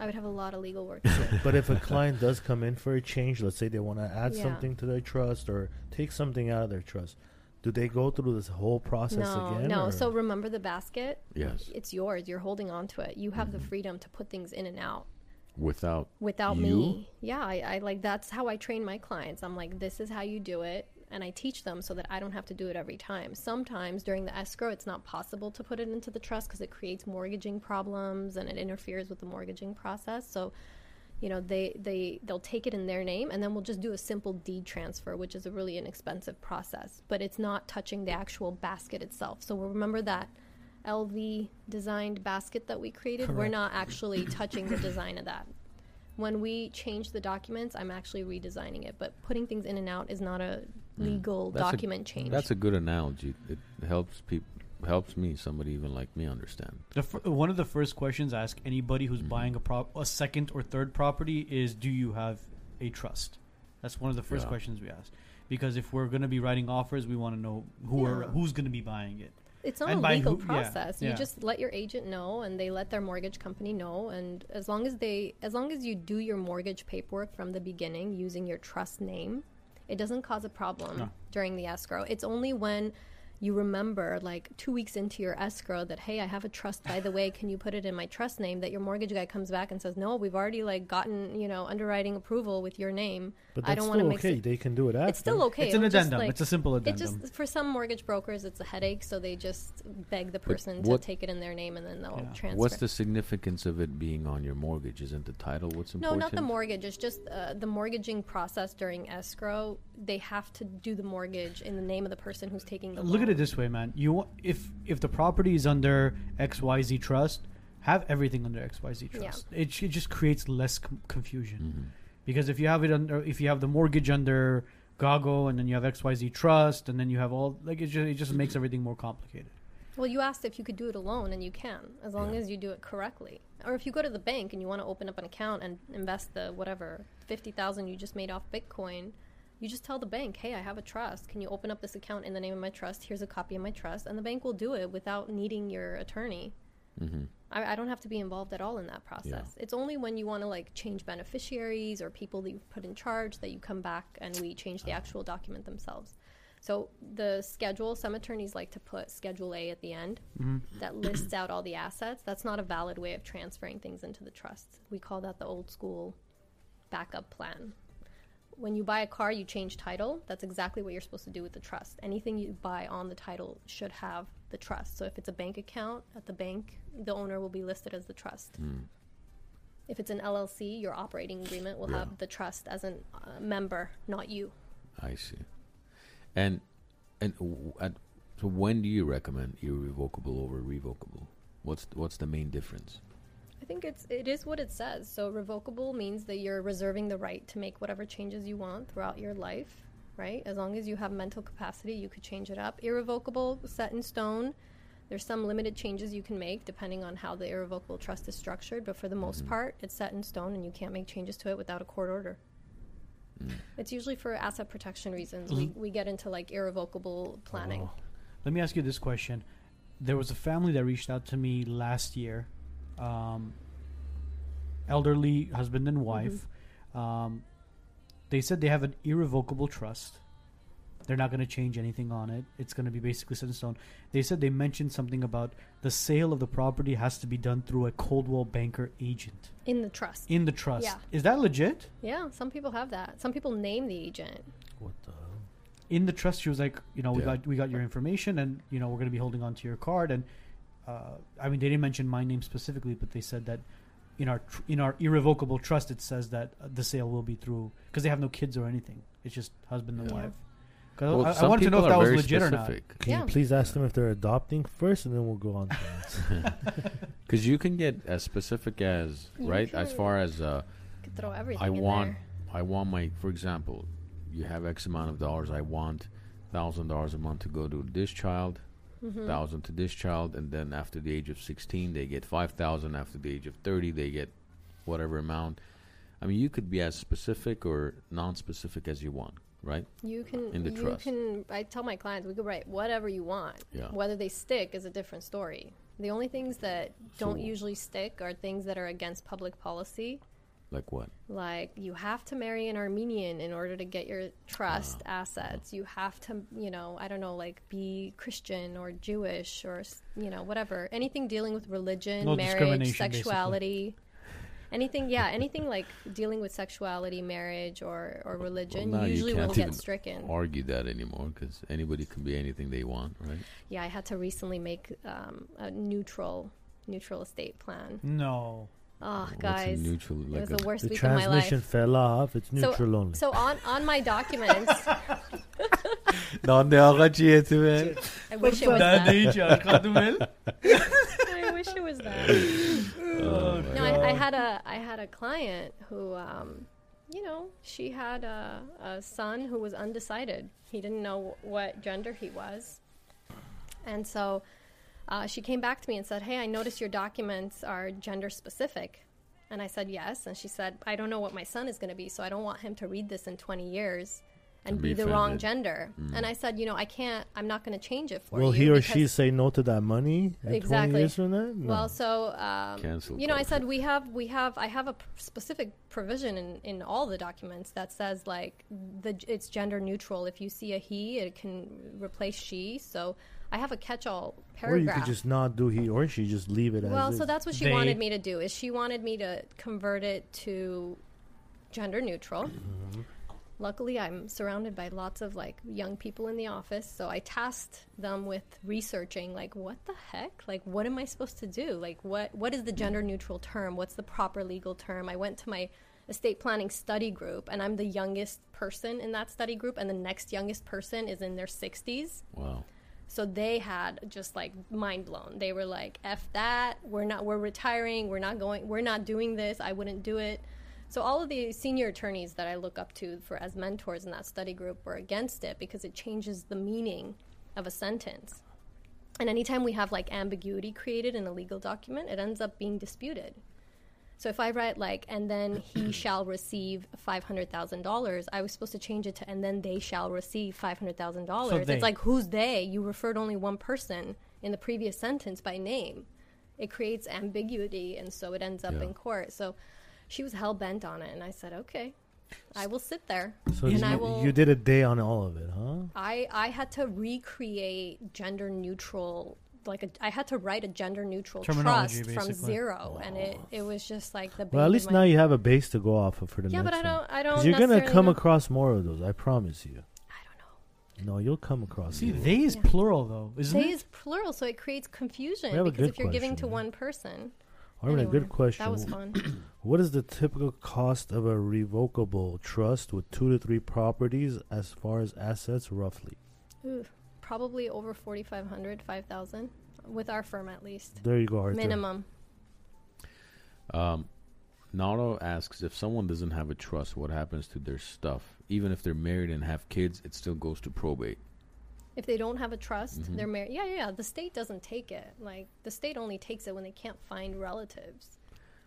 I would have a lot of legal work. But if a client does come in for a change, let's say they want to add Yeah. something to their trust or take something out of their trust, do they go through this whole process no, again? no. or- So remember the basket. Yes. It's yours. You're holding on to it. You have the Mhm. freedom to put things in and out Without without You? me. Yeah, I, I like that's how I train my clients. I'm like, this is how you do it, and I teach them so that I don't have to do it every time. Sometimes during the escrow, it's not possible to put it into the trust because it creates mortgaging problems and it interferes with the mortgaging process. So, you know, they they they'll take it in their name, and then we'll just do a simple deed transfer, which is a really inexpensive process. But it's not touching the actual basket itself. So we'll remember that. LV designed basket that we created, we're Correct. not actually touching the design of that when we change the documents, I'm actually redesigning it. But putting things in and out is not a legal Hmm. That's a- document change. That's a good analogy. It helps people helps me, somebody even like me understand. The fir- one of the first questions I ask anybody who's Mhm. buying a prop, a second or third property is, "Do you have a trust?" That's one of the first Yeah. questions we ask. Because if we're going to be writing offers, we want to know who are Yeah. who's going to be buying it. It's not and a legal who- process. yeah. You just let your agent know, and they let their mortgage company know. And as long as they, as long as you do your mortgage paperwork from the beginning using your trust name, it doesn't cause a problem No. during the escrow. It's only when you remember like two weeks into your escrow that hey i have a trust by the way can you put it in my trust name that your mortgage guy comes back and says no we've already like gotten you know underwriting approval with your name But I that's don't wanna still mix okay. it- They can do it after. it's still okay it's an It'll just, addendum. like- it's a simple addendum. it just for some mortgage brokers it's a headache so they just beg the person what- to take it in their name and then they'll Yeah. transfer What's the significance of it being on your mortgage? Isn't the title what's important? no not the mortgage it's just uh, the mortgaging process during escrow they have to do the mortgage in the name of the person who's taking the Look at loan. It this way, man. You wa- if if the property is under XYZ trust, have everything under XYZ Yeah. trust. It, it just creates less com- confusion. Mhm. Because if you have it under if you have the mortgage under Gago and then you have XYZ trust and then you have all like it just it just makes everything more complicated. Well, you asked if you could do it alone, and you can, as long Yeah. as you do it correctly. Or if you go to the bank and you want to open up an account and invest the whatever fifty thousand you just made off Bitcoin, you just tell the bank, "Hey, I have a trust. Can you open up this account in the name of my trust? Here's a copy of my trust," and the bank will do it without needing your attorney. Mhm. I, I don't have to be involved at all in that process. It's only when you want to like change beneficiaries or people that you've put in charge that you come back and we change the actual document themselves. So the schedule, some attorneys like to put Schedule A at the end that lists out all the assets. That's not a valid way of transferring things into the trust. We call that the old school backup plan. When you buy a car, you change title. That's exactly what you're supposed to do with the trust. Anything you buy on the title should have the trust. So if it's a bank account at the bank, the owner will be listed as the trust. If it's an LLC, your operating agreement will Yeah. have the trust as a uh, member, not you. I see. And and w- at, so when do you recommend irrevocable over revocable? What's what's the main difference? Think it's it is what it says. So revocable means that you're reserving the right to make whatever changes you want throughout your life, right? As long as you have mental capacity, you could change it up. Irrevocable, set in stone. There's some limited changes you can make depending on how the irrevocable trust is structured, but for the most mm-hmm. part, it's set in stone and you can't make changes to it without a court order. Mm. It's usually for asset protection reasons. We, mm-hmm. we get into like irrevocable planning. Oh. Let me ask you this question. There was a family that reached out to me last year. Um, elderly husband and wife. Um, they said they have an irrevocable trust. They're not going to change anything on it. It's going to be basically set in stone. They said they mentioned something about the sale of the property has to be done through a Coldwell Banker agent In the trust. in the trust. Yeah. Is that legit? Yeah, some people have that. Some people name the agent. What the hell? in the trust she was like you know we Yeah. got we got your information and you know we're going to be holding on to your card and uh, i mean they didn't mention my name specifically but they said that in our tr- in our irrevocable trust it says that uh, the sale will be through because they have no kids or anything it's just husband and Yeah. wife 'Cause Well, I, I wanted to know if that was very legit or not. Can Yeah. you please ask them if they're adopting first, and then we'll go on. Because you can get as specific as You right as far as uh, could throw everything I want there. I want my for example, you have X amount of dollars. I want thousand dollars a month to go to this child, Mm-hmm. thousand to this child, and then after the age of sixteen, they get five thousand. After the age of thirty, they get whatever amount. I mean, you could be as specific or non-specific as you want, right? You can in the you trust. can I tell my clients we could write whatever you want. Yeah. Whether they stick is a different story. The only things that don't So- usually stick are things that are against public policy. Like what? Like you have to marry an Armenian in order to get your trust Ah. assets. You have to, you know, I don't know, like be Christian or Jewish or you know whatever. Anything dealing with religion, No marriage, discrimination, basically. sexuality. Anything, yeah, anything like dealing with sexuality, marriage, or, or religion now you usually will can't get even stricken. Argue that anymore because anybody can be anything they want, right? Yeah, I had to recently make um, a neutral neutral estate plan. no Oh, What's a guys, neutral it was a, the worst the week of my transmission life. fell off. It's neutral only. So on on my documents, ¿Dónde agaché tu ven? I wish it was that. I wish it was that. Oh, No, I, I had a I had a client who, um, you know, she had a, a son who was undecided. He didn't know what gender he was, and so uh, she came back to me and said, "Hey, I noticed your documents are gender specific." And I said yes, and she said, "I don't know what my son is going to be, so I don't want him to read this in 20 years." and And be be the wrong gender. Mm. And I said, you know, I can't. I'm not going to change it for Will you. he or she say no to that money in Exactly. 20 years from now? No. Well, so um, Cancel you know, I said we have we have I have a p- specific provision in in all the documents that says like the it's gender neutral. If you see a he, it can replace she. So I have a catch-all paragraph. or you could just not do he or she, just leave it as well, as so is. that's what she They- wanted me to do. Is she wanted me to convert it to gender neutral. Mm-hmm. Luckily, I'm surrounded by lots of like young people in the office, so I tasked them with researching like what the heck? Like what am I supposed to do? Like what what is the gender neutral term? What's the proper legal term? I went to my estate planning study group and I'm the youngest person in that study group and the next youngest person is in their 60s. Wow. So they had just like mind blown. They were like, "F that. We're not. We're retiring. We're not going. We're not doing this. I wouldn't do it." So all of the senior attorneys that I look up to for as mentors in that study group were against it because it changes the meaning of a sentence. And anytime we have like ambiguity created in a legal document, it ends up being disputed. So if I write like, and then he shall receive five hundred thousand dollars, I was supposed to change it to, and then they shall receive five hundred thousand dollars. It's like who's they? You referred only one person in the previous sentence by name. It creates ambiguity, and so it ends up Yeah. in court. So she was hell bent on it, and I said, okay, I will sit there, So and you, I will. you did a day on all of it, huh? I I had to recreate gender neutral like a, I had to write a gender neutral Terminology, trust from basically. zero, and it, it was just like the. Well, at least now my- you have a base to go off of for the Yeah, next but I don't. I don't. 'Cause you're gonna come know- across more of those. I promise you. I don't know. No, you'll come across. See, they is Yeah. plural though, isn't They it? is plural, so it creates confusion We have a because good if you're giving to yeah. one person. Armin, a good question. That was fun. What is the typical cost of a revocable trust with two to three properties as far as assets, roughly? Ooh, probably over 4,500, 5,000 with our firm at least. There you go, Arthur. Minimum. Um, Naruto asks if someone doesn't have a trust, what happens to their stuff? Even if they're married and have kids, it still goes to probate. If they don't have a trust, Mhm. they're married. Yeah, yeah, yeah. The state doesn't take it. Like the state only takes it when they can't find relatives.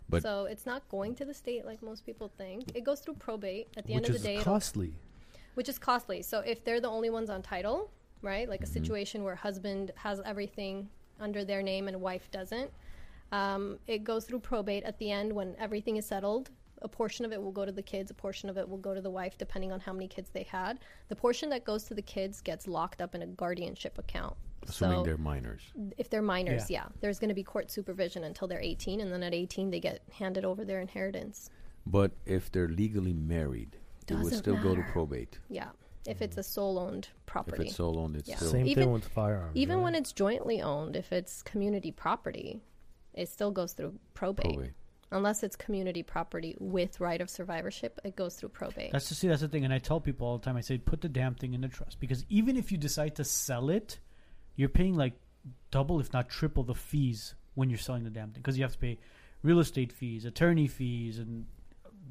But- so it's not going to the state like most people think. It goes through probate at the end of the day. it'll- costly. which is costly. So if they're the only ones on title, right, like a Mhm. situation where husband has everything under their name and wife doesn't, um, it goes through probate at the end when everything is settled. A portion of it will go to the kids, a portion of it will go to the wife, depending on how many kids they had. The portion that goes to the kids gets locked up in a guardianship account. Assuming so they're minors. if they're minors, yeah, there's going to be court supervision until they're 18, and then at 18 they get handed over their inheritance. But if they're legally married, it would Doesn't still go to probate. Yeah, if it's a sole-owned property. If it's sole owned, it's Yeah. still Same Even- thing with firearms. Even right? when it's jointly owned, if it's community property, it still goes through probate. probate. Unless it's community property with right of survivorship, it goes through probate. That's the see. That's the thing, and I tell people all the time. I say, put the damn thing in the trust because even if you decide to sell it, you're paying like double, if not triple, the fees when you're selling the damn thing because you have to pay real estate fees, attorney fees, and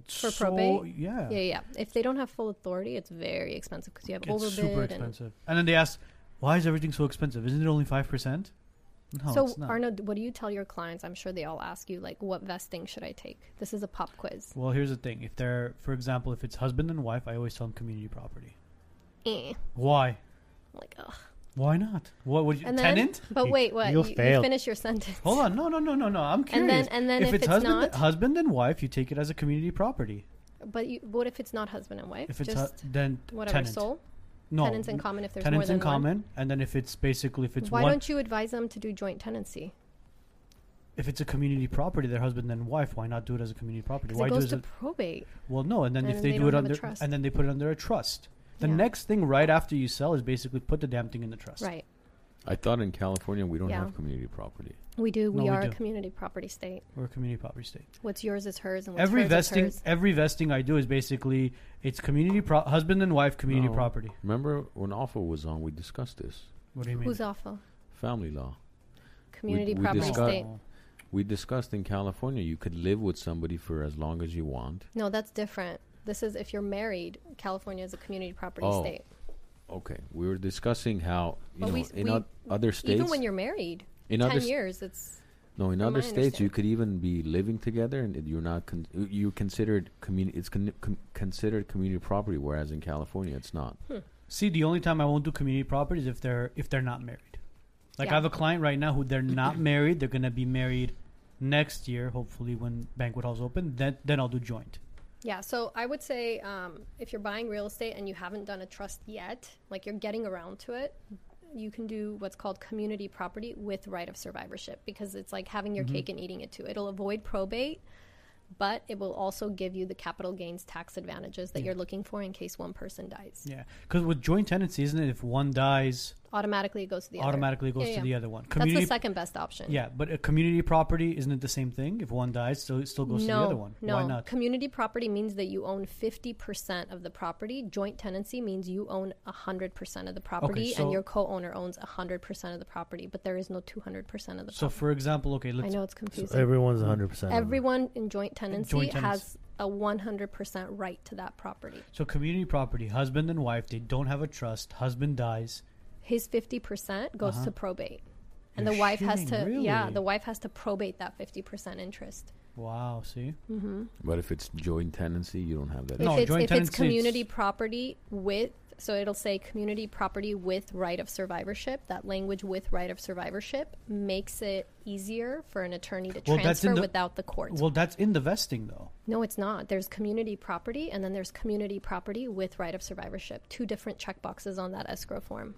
For so- probate? Yeah, yeah, yeah. If they don't have full authority, it's very expensive because you have it's overbid. super expensive. And, then they ask, why is everything so expensive? Isn't it only five percent? No, so. Arno, what do you tell your clients? I'm sure they all ask you, like, what vesting should I take? This is a pop quiz. well, here's the thing: if they're, for example, if it's husband and wife, I always tell them community property. Eh. Why? I'm like, ugh. Why not? What would you And then, tenant? but wait, what? you'll You, you finish your sentence. Hold on, no, no, no, no, no. I'm And curious. then, and then, if, it's, it's, husband, not, husband and wife, you take it as a community property. but you, what if it's not husband and wife? If it's just hu- then whatever tenant. sole no tenants in common. If there's tenants more in than one. common, and then if it's basically if it's Why one, don't you advise them to do joint tenancy? if it's a community property, their husband and wife, why not do it as a community property? Because Why it do goes it? to as a- probate. well, no, and then and if then they, they do it don't under, trust. and then they put it under a trust. The Yeah. next thing right after you sell is basically put the damn thing in the trust. Right. I thought in California we don't Yeah. have community property. We do. We No, we are a community property state. We're a community property state. What's yours is hers, and what's Every hers vesting, is hers. every vesting I do is basically it's community pro- husband and wife community No. property. Remember when Alpha was on, we discussed this. What do you mean? Who's awful? Family law. Community we property discussed- state. We discussed in California you could live with somebody for as long as you want. No, that's different. This is if you're married. California is a community property Oh, state. Okay, we were discussing how you But know we- in we- oth- other states, Even when you're married, in ten other s- years, it's No, in From other my states, you understanding. could even be living together, and it- you're not. Con- you considered community. It's con- con- considered community property, whereas in California, it's not. Hmm. See, the only time I won't do community property is if they're if they're not married. Like I Yeah. have a client right now who they're not married. They're gonna be married next year, hopefully when banquet halls open. Then then I'll do joint. Yeah, so I would say um, if you're buying real estate and you haven't done a trust yet, like you're getting around to it, you can do what's called community property with right of survivorship because it's like having your cake and eating it too. It'll avoid probate, but it will also give you the capital gains tax advantages that you're looking for in case one person dies. Yeah, because with joint tenancy, isn't it? If one dies, Automatically, it goes to the other. automatically it goes Yeah, to yeah. the other one. That's the second best option. yeah, but a community property isn't it the same thing? If one dies, still it still goes no, to the other one. No, Why not? community property means that you own 50% of the property. Joint tenancy means you own 100% of the property so- and your co-owner owns 100% of the property, but there is no 200% of the property. So, property. for example, okay, I let's know it's So confusing. everyone's 100%. Everyone in joint tenancy Joint tenancy. has a 100% right to that property. so community property, husband and wife, they don't have a trust. Husband dies. His 50% goes Uh-huh. to probate. And You're the wife has shitting, to yeah, the wife has to probate that 50% interest. Wow. See. Mhm. But if it's joint tenancy, you don't have that. No, if it's, joint if tenancy, it's community it's- property with so it'll say community property with right of survivorship that language with right of survivorship makes it easier for an attorney to Well, that's in transfer the- without the court. Well, that's in the vesting though. no it's not there's community property and then there's community property with right of survivorship two different checkboxes on that escrow form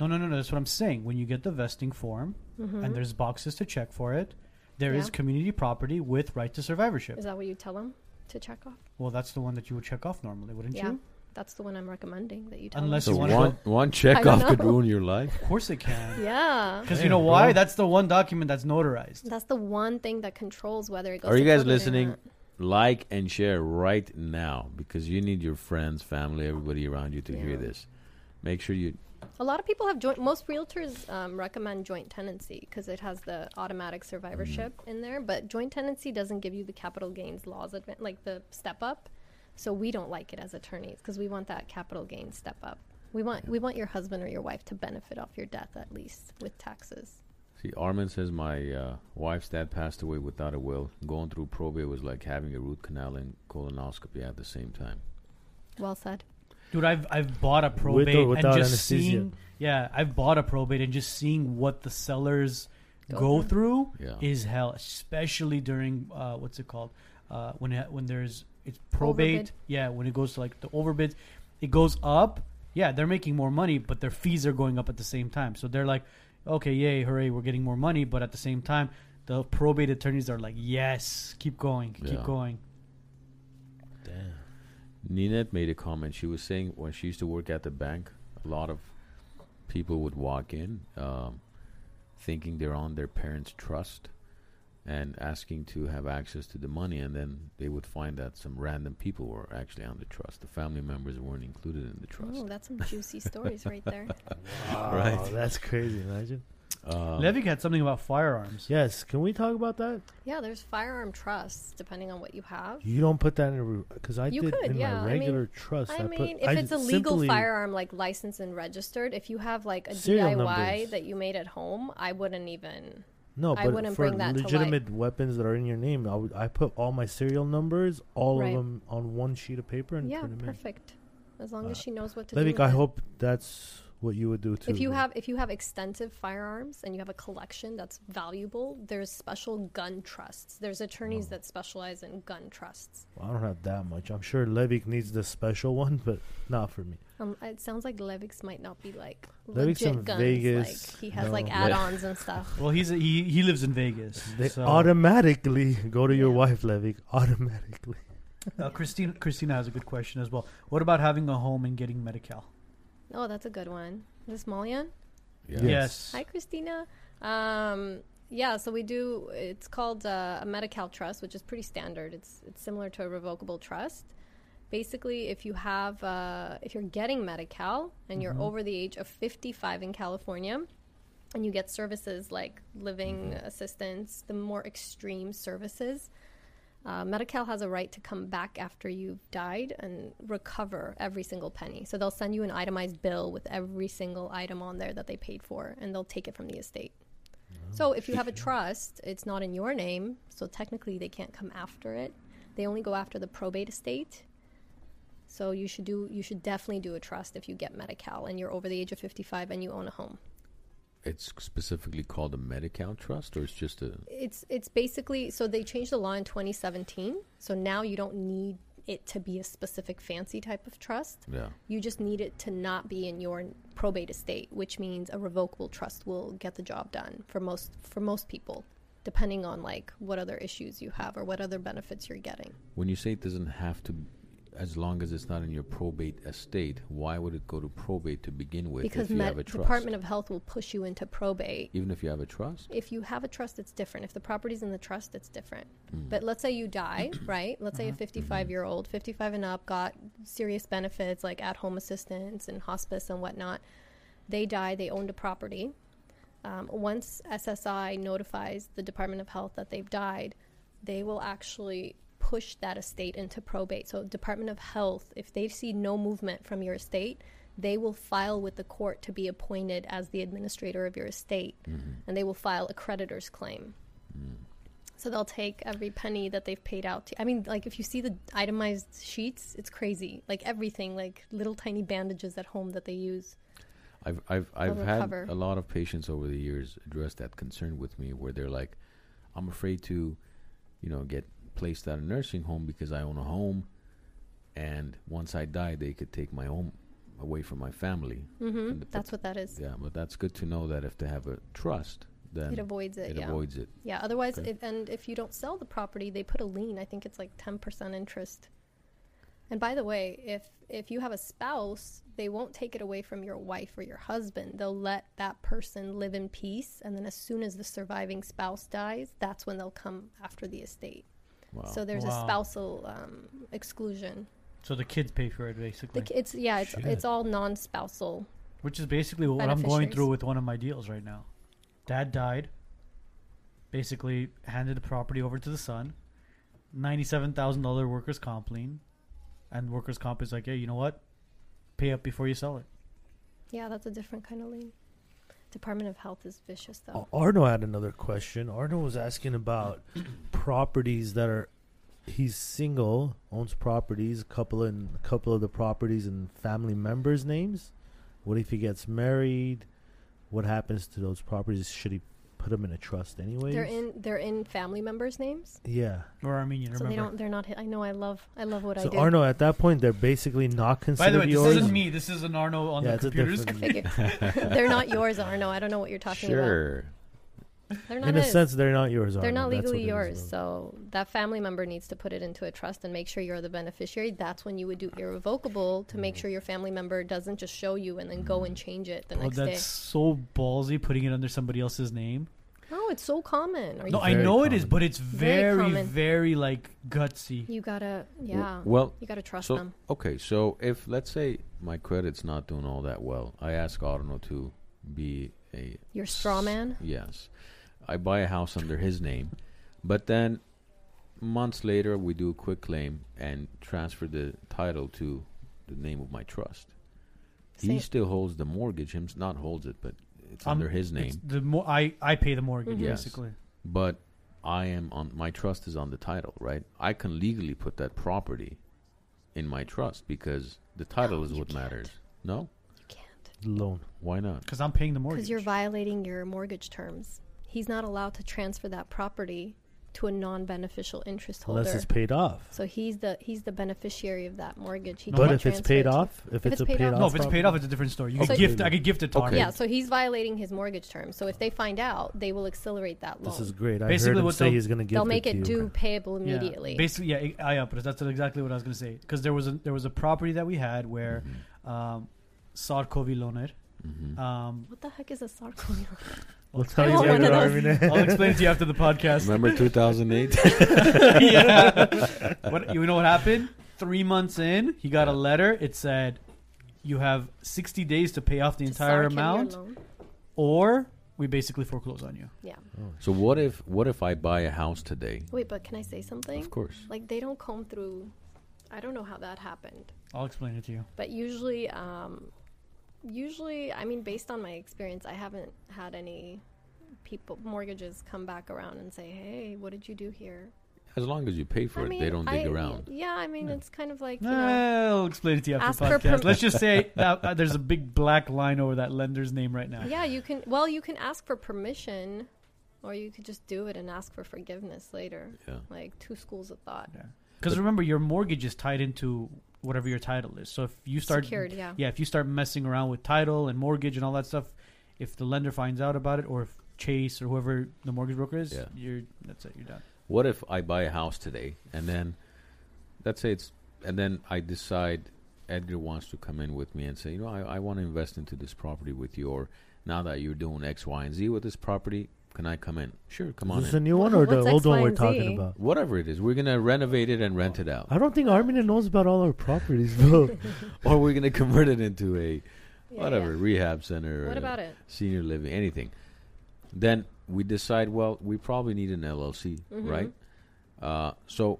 No, no, no, no. That's what I'm saying. When you get the vesting form, and there's boxes to check for it, there is Mm-hmm. Yeah. community property with right to survivorship. is that what you tell them to check off Well, that's the one that you would check off normally, wouldn't yeah you? that's the one i'm recommending that you tell Unless So them. you wanna one one check don't off could ruin your life. Of course it can. yeah Because you Yeah, know bro. why? That's the one document that's notarized. that's the one thing that controls whether it goes Are you guys listening? Like and share right now because you need your friends, family, everybody around you to hear this. Make sure you. A lot of people have joint. Most realtors um, recommend joint tenancy because it has the automatic survivorship Mm-hmm. in there. But joint tenancy doesn't give you the capital gains laws, advan- like the step up. So we don't like it as attorneys because we want that capital gains step up. We want we want your husband or your wife to benefit off your death at least with taxes. See, Armin says my uh, wife's dad passed away without a will. Going through probate was like having a root canal and colonoscopy at the same time. Well said. Dude, I've I've bought a With or probate and without just anesthesia? seeing yeah, I've bought a probate and just seeing what the sellers Go go through. through Yeah. is hell, especially during uh, what's it called? Uh, when it, when there's it's probate. Overbid. Yeah, when it goes to like the overbids, it goes up. Yeah, they're making more money, but their fees are going up at the same time. So they're like, okay, yay, hooray, we're getting more money, but at the same time, the probate attorneys are like, yes, keep going, Yeah. keep going. Damn. Ninette made a comment. She was saying when she used to work at the bank, a lot of people would walk in um, thinking they're on their parents' trust and asking to have access to the money, and then they would find that some random people were actually on the trust. The family members weren't included in the trust. Oh, that's some juicy stories right there. Wow, Right. That's crazy. Imagine. Um, Levik had something about firearms. Yes. Can we talk about that? Yeah, there's firearm trusts depending on what you have. You don't put that in a because I You did could, in yeah, I mean- regular trust. I I, mean, put, if I it's a legal firearm, like licensed and registered, if you have like a DIY numbers. that you made at home, I wouldn't even. No, I but wouldn't for bring that legitimate weapons that are in your name, I would I put all my serial numbers, all Right. of them on one sheet of paper and Yeah, put them perfect. As long as Uh, she knows what to in. do. Levik, with I it. hope that's what you would do too. If you have if you have extensive firearms and you have a collection that's valuable, there's special gun trusts. There's attorneys Oh. that specialize in gun trusts. Well, I don't have that much. I'm sure Levik needs the special one, but not for me. Um, it sounds like Levix might not be like Levik's legit in guns. Vegas. Like he has No. like add-ons and stuff. Well, he's a, he he lives in Vegas. They so, automatically go to your Yeah. wife, Levik. Automatically. uh, Christina Christina has a good question as well. What about having a home and getting Medi-Cal? Oh, that's a good one. Is this Malian? yeah. Yes. Hi, Christina. Um, yeah, so we do. It's called uh, a Medi-Cal trust, which is pretty standard. It's it's similar to a revocable trust. Basically, if you have uh, if you're getting Medi-Cal and you're over the age of 55 in California, and you get services like living assistance, the more extreme services. Uh, Medi-Cal has a right to come back after you've died and recover every single penny. So they'll send you an itemized bill with every single item on there that they paid for, and they'll take it from the estate. So if you have a trust, it's not in your name, so technically they can't come after it. They only go after the probate estate. So you should do you should definitely do a trust if you get Medi-Cal and you're over the age of 55 and you own a home. It's specifically called a Medi-Cal trust, or it's just a. It's it's basically so they changed the law in 2017. So now you don't need it to be a specific fancy type of trust. Yeah. You just need it to not be in your probate estate, which means a revocable trust will get the job done for most for most people, depending on like what other issues you have or what other benefits you're getting. When you say it doesn't have to, as long as it's not in your probate estate, why would it go to probate to begin with because if you Met- have a trust? Department of Health will push you into probate. Even if you have a trust. If you have a trust, it's different. If the property's in the trust, it's different. Mm. But let's say you die, right? Let's say a 55 year old, 55 and up, got serious benefits like at home assistance and hospice and whatnot. They die, they owned a property. Um, once SSI notifies the Department of Health that they've died, they will actually push that estate into probate. So, Department of Health, if they see no movement from your estate, they will file with the court to be appointed as the administrator of your estate, mm-hmm. and they will file a creditor's claim. Mm. So they'll take every penny that they've paid out to. I mean, like if you see the itemized sheets, it's crazy. Like everything, like little tiny bandages at home that they use. I've I've I've had a lot of patients over the years address that concern with me, where they're like, "I'm afraid to, you know, get placed at a nursing home because I own a home, and once I die, they could take my home away from my family." hmm the- That's what that is. Yeah, but that's good to know that if they have a trust, then It avoids it. it yeah. avoids it. Yeah. Otherwise, Okay. if, and if you don't sell the property, they put a lien. I think it's like ten percent interest. And by the way, if if you have a spouse, they won't take it away from your wife or your husband. They'll let that person live in peace, and then as soon as the surviving spouse dies, that's when they'll come after the estate. Wow. So there's a spousal um, exclusion. So the kids pay for it basically, The, ki- it's yeah, it's Shit. it's all non-spousal. which is basically what I'm going through with one of my deals right now. Dad died. Basically, handed the property over to the son. Ninety-seven thousand dollar workers' comp lien, and workers' comp is like, hey, you know what? Pay up before you sell it. Yeah, that's a different kind of lien. Department of Health is vicious though. Ar- Arno had another question. Arno was asking about properties that are. He's single, owns properties. A couple in a couple of the properties and family members' names. What if he gets married? What happens to those properties? Should he put them in a trust anyways? They're in they're in family members' names, Yeah. Or Armenian, so remember? they don't. They're not. I know. I love. I love what I So do. Arno, at that point, they're basically not considered. By the way, this yours. isn't me. This is an Arno on Yeah, the it's a computers. they're not yours, Arno. I don't know what you're talking about. sure. about. They're not In a his. sense, they're not yours. They're Arno. not legally what it is, yours. though. So that family member needs to put it into a trust and make sure you're the beneficiary. That's when you would do irrevocable to make mm. sure your family member doesn't just show you and then go and mm. change it the Bro, next oh, that's day. so ballsy putting it under somebody else's name. No, it's so common. Are No, I Very know it is, but it's Very very, very like gutsy. you gotta, yeah, Well, you gotta trust so them. okay, so if let's say my credit's not doing all that well, I ask Arno to be a Your straw man. Yes. I buy a house under his name, but then months later we do a quitclaim and transfer the title to the name of my trust. He still holds the mortgage. Him not holds it, but it's Um, under his name. the mo- I I pay the mortgage Mhm. Yes. basically. But I am on my trust is on the title, right? I can legally put that property in my trust because the title No, is what can't. matters. No, You can't loan. why not? Because I'm paying the mortgage. because you're violating your mortgage terms. He's not allowed to transfer that property to a non-beneficial interest holder. Unless it's paid off. so he's the he's the beneficiary of that mortgage. He No, but can't if it's paid it off, if, it's, it's a paid paid off- off, no, if it's paid off, it's a different story. You So could you- gift. I could gift it to Okay. Arno. Yeah, so he's violating his mortgage terms. So if they find out, they will accelerate that loan. This is great. I Basically heard him what say he's going to give They'll make to it you. due payable Yeah. immediately. Basically, yeah, I, I but that's exactly what I was gonna say. Because there was a there was a property that we had where Mhm. um, Sarkovi loaner. Mhm. Um, what the heck is a sarcoma? We'll tell you want one later, of those. Armin. I'll explain it to you after the podcast. Remember 2008? yeah. What you know what happened? Three months in, he got a letter. It said, "You have 60 days to pay off the To entire Sark amount, or we basically foreclose on you." Yeah. so what if what if I buy a house today? Wait, but can I say something? Of course. Like they don't comb through. I don't know how that happened, I'll explain it to you. but usually, um, usually, I mean, based on my experience, I haven't had any people mortgages come back around and say, "Hey, what did you do here?" As long as you pay for I it, mean, they don't dig I- around. Yeah, I mean, Yeah. it's kind of like you know, I'll explain it to you after the podcast. perm- Let's just say that uh, there's a big black line over that lender's name right now. yeah, you can. Well, you can ask for permission, or you could just do it and ask for forgiveness later. Yeah. Like two schools of thought. Because But- remember, your mortgage is tied into whatever your title is. So if you start, Secured, yeah. yeah, if you start messing around with title and mortgage and all that stuff, if the lender finds out about it, or if Chase or whoever the mortgage broker is, Yeah. you're that's it, you're done. What if I buy a house today and then, let's say it's, and then I decide Edgar wants to come in with me and say, you know, I, I want to invest into this property with you, or now that you're doing X, Y, and Z with this property, can I come in? Sure, come on Is this a new one Well, or the what's old X, one Y, we're and talking Z? about? Whatever it is, we're gonna renovate it and rent it out, I don't think Armina knows about all our properties, bro. or we're gonna convert it into a Yeah, whatever yeah. rehab center. What or about it? senior living, anything. Then we decide, well, we probably need an LLC, Mhm. right? Uh, so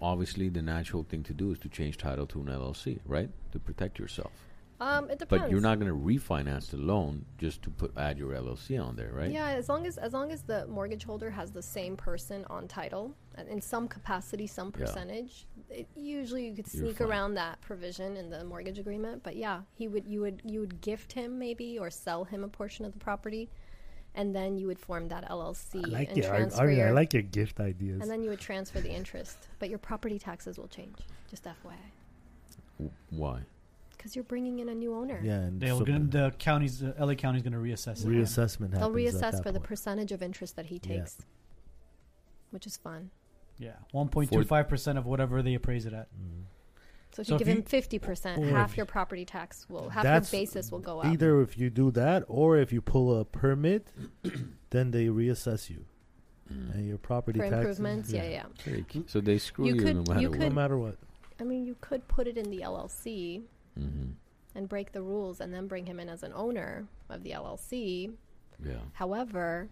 obviously, the natural thing to do is to change title to an LLC, right, to protect yourself. Um, it depends. But you're not going to refinance the loan just to put add your LLC on there, right? Yeah, as long as as long as the mortgage holder has the same person on title in some capacity, some Yeah. percentage, it, usually you could sneak around that provision in the mortgage agreement. But yeah, he would you would you would gift him maybe or sell him a portion of the property, and then you would form that LLC I like and it. Ar- transfer Armina, your I like your gift ideas. and then you would transfer the interest, but your property taxes will change. Just FYI, W- Why? Because you're bringing in a new owner. yeah, and They're so- gonna, the county's uh, LA County's going to reassess it. reassessment They'll reassess that for the percentage of interest that he Yeah. takes, which is fun. Yeah, one point two five percent of whatever they appraise it at. Mm. So if So you if give you- him fifty percent, half your property tax will half That's your basis will go up. Either if you do that, or if you pull a permit, then they reassess you, Mm. and your property for taxes. improvements. Yeah, yeah. Very key. So they screw You you, could- no matter you what. No matter what. I mean, you could put it in the LLC hmm and break the rules, and then bring him in as an owner of the LLC. Yeah. However,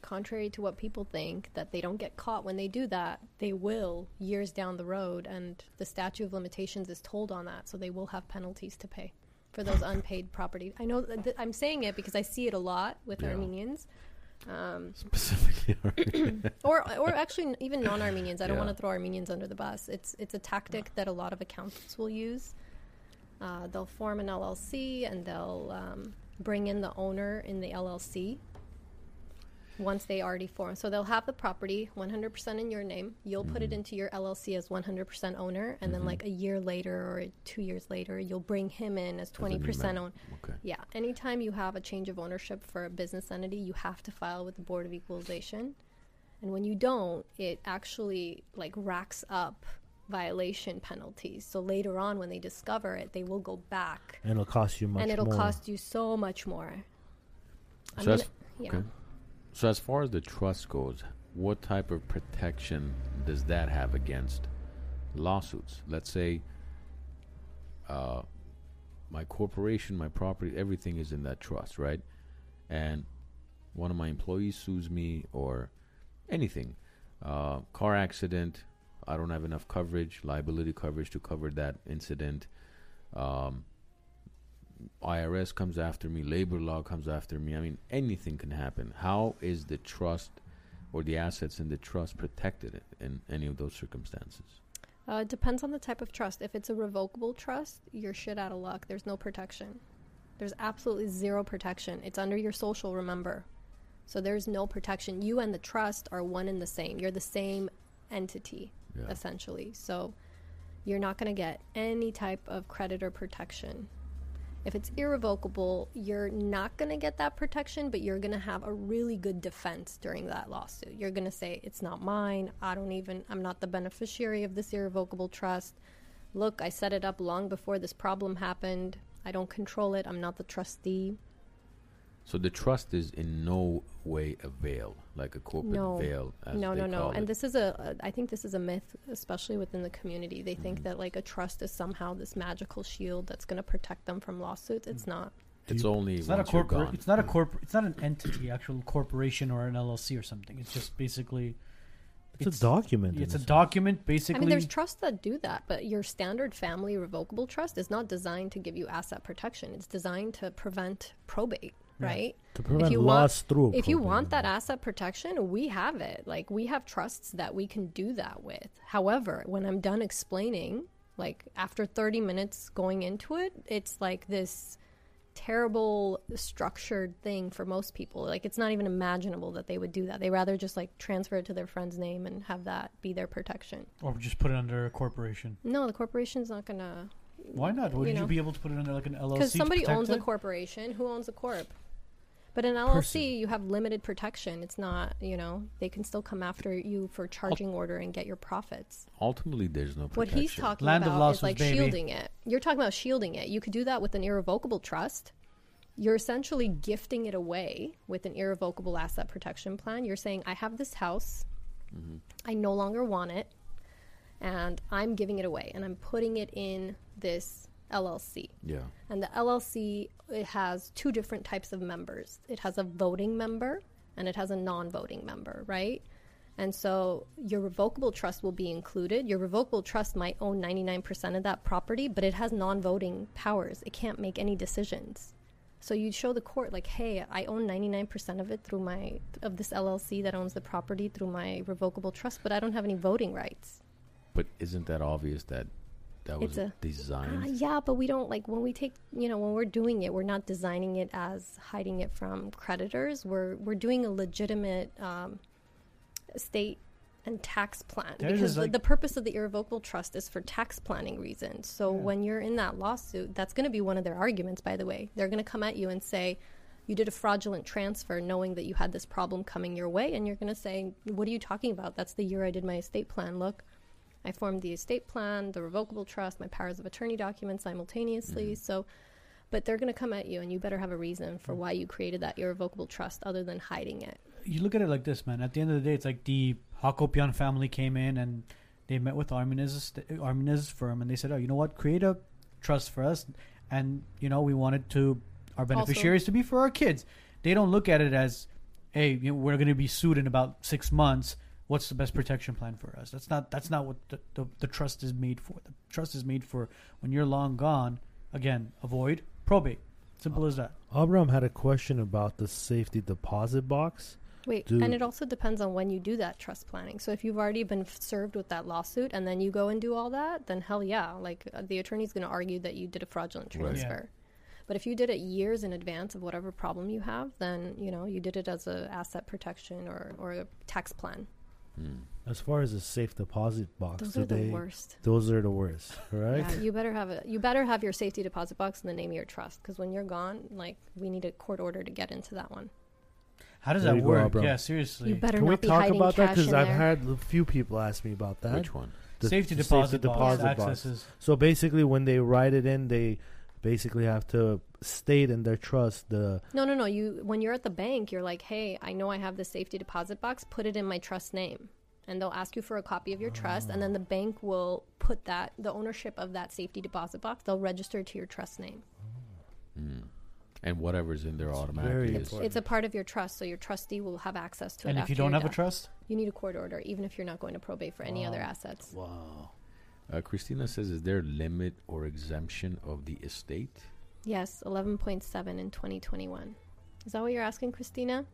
contrary to what people think, that they don't get caught when they do that, they will years down the road, and the statute of limitations is tolled on that, so they will have penalties to pay for those unpaid property. I know that th- I'm saying it because I see it a lot with Yeah. Armenians. Um, Specifically. or or actually even non-Armenians. I don't Yeah. want to throw Armenians under the bus. It's it's a tactic that a lot of accountants will use. Uh, they'll form an LLC and they'll um, bring in the owner in the LLC once they already form. So they'll have the property 100% in your name. You'll put Mm-hmm. it into your LLC as 100% owner, and then like a year later or two years later, you'll bring him in as As a new 20% member. own. okay. Yeah, anytime you have a change of ownership for a business entity, you have to file with the Board of Equalization. And when you don't, it actually like racks up violation penalties. So later on when they discover it, they will go back And it'll cost you much and it'll more. cost you so much more. I So mean, that's- yeah. okay. So as far as the trust goes, what type of protection does that have against lawsuits? Let's say uh, my corporation, my property, everything is in that trust, right? And one of my employees sues me or anything, uh, car accident, I don't have enough coverage, liability coverage to cover that incident. Um, IRS comes after me, labor law comes after me. I mean, anything can happen. How is the trust or the assets in the trust protected in, any of those circumstances? Uh, it depends on the type of trust. If it's a revocable trust, you're shit out of luck. There's no protection. There's absolutely zero protection. It's under your social, remember. So there's no protection. You and the trust are one and the same. You're the same entity, Yeah. essentially. So you're not going to get any type of creditor protection. If it's irrevocable, you're not going to get that protection, but you're going to have a really good defense during that lawsuit. You're going to say, It's not mine. I don't even, I'm not the beneficiary of this irrevocable trust. Look, I set it up long before this problem happened. I don't control it. I'm not the trustee. So the trust is in no way a veil, like a corporate No. veil. As no, they no, no. call And it. this is a, a, I think this is a myth, especially within the community. They Mm-hmm. think that like a trust is somehow this magical shield that's going to protect them from lawsuits. It's not. it's only It's not a once corporate. It's not a corporate. It's not an entity, actual corporation or an LLC or something. It's just basically. It's, a document. It's a sense. document, basically. I mean, there's trusts that do that, but your standard family revocable trust is not designed to give you asset protection. It's designed to prevent probate. Yeah. right? To prevent you loss through. If you want that asset protection, we have it. Like we have trusts that we can do that with. However, when I'm done explaining, like after 30 minutes going into it, it's like this terrible structured thing for most people. Like it's not even imaginable that they would do that. They rather just like transfer it to their friend's name and have that be their protection. Or just put it under a corporation. No, the corporation's not gonna Why not? Wouldn't you, know. be able to put it under like an LLC? because somebody protect owns the corporation. Who owns the corp? But in LLC, Person. you have limited protection. It's not, you know, they can still come after you for charging order and get your profits. Ultimately, there's no protection. What he's talking Land of about losses, is like baby. shielding it. You're talking about shielding it. You could do that with an irrevocable trust. You're essentially gifting it away with an irrevocable asset protection plan. You're saying, I have this house, Mm-hmm. I no longer want it, and I'm giving it away, and I'm putting it in this LLC. Yeah. And the LLC it has two different types of members. It has a voting member and it has a non-voting member, right? And so your revocable trust will be included. Your revocable trust might own 99% of that property, but it has non-voting powers. It can't make any decisions. So you show the court like, "Hey, I own 99% of it through my of this LLC that owns the property through my revocable trust, but I don't have any voting rights." But isn't that obvious that that was It's a- designed? Uh, yeah, but we don't like when we take you know when we're doing it, we're not designing it as hiding it from creditors. We're we're doing a legitimate um, state and tax plan There is, because the, like- the purpose of the irrevocable trust is for tax planning reasons. So Yeah. when you're in that lawsuit, that's going to be one of their arguments. By the way, they're going to come at you and say. You did a fraudulent transfer knowing that you had this problem coming your way, and you're going to say, What are you talking about? That's the year I did my estate plan. Look, I formed the estate plan, the revocable trust, my powers of attorney documents simultaneously. Mm-hmm. So, but they're going to come at you, and you better have a reason for mm. why you created that irrevocable trust other than hiding it. you look at it like this, man. At the end of the day, it's like the Hakopian family came in and they met with Arminez's Arminez's firm, and they said, "Oh, you know what? Create a trust for us, and you know we wanted to our beneficiaries to be for our kids." They don't look at it as, "Hey, you know, we're going to be sued in about six months. What's the best protection plan for us?" That's not that's not what the, the, the trust is made for. The trust is made for when you're long gone. Again, avoid probate. Simple as that. Abram had a question about the safety deposit box. Wait, Do- and it also depends on when you do that trust planning. So if you've already been f- served with that lawsuit and then you go and do all that, then hell yeah, like uh, the attorney's going to argue that you did a fraudulent Right. Yeah. transfer. But if you did it years in advance of whatever problem you have, then you know you did it as a asset protection or or a tax plan. Hmm. As far as a safe deposit box, Those do are the they? worst. Those are the worst, right? Yeah, you better have a you better have your safety deposit box in the name of your trust because when you're gone, like we need a court order to get into that one. How does There that you go, work? bro. yeah, seriously. You better Can we be talk hiding about that? Because I've there. had a few people ask me about that. Which one? The- safety the deposit, box, deposit box. So basically, when they write it in, they basically have to state in their trust the No, no, no. You when you're at the bank, you're like, "Hey, I know I have the safety deposit box. Put it in my trust name." And they'll ask you for a copy of your trust, and then the bank will put that the ownership of that safety deposit box. They'll register to your trust name. Hmm. And whatever's in there It's automatically is. It's a part of your trust, so your trustee will have access to it. And if after you don't your have a trust, you need a court order, even if you're not going to probate for any other assets. wow. Uh, Christina says, "Is there a limit or exemption of the estate?" Yes, eleven point seven in twenty twenty one. Is that what you're asking, Christina?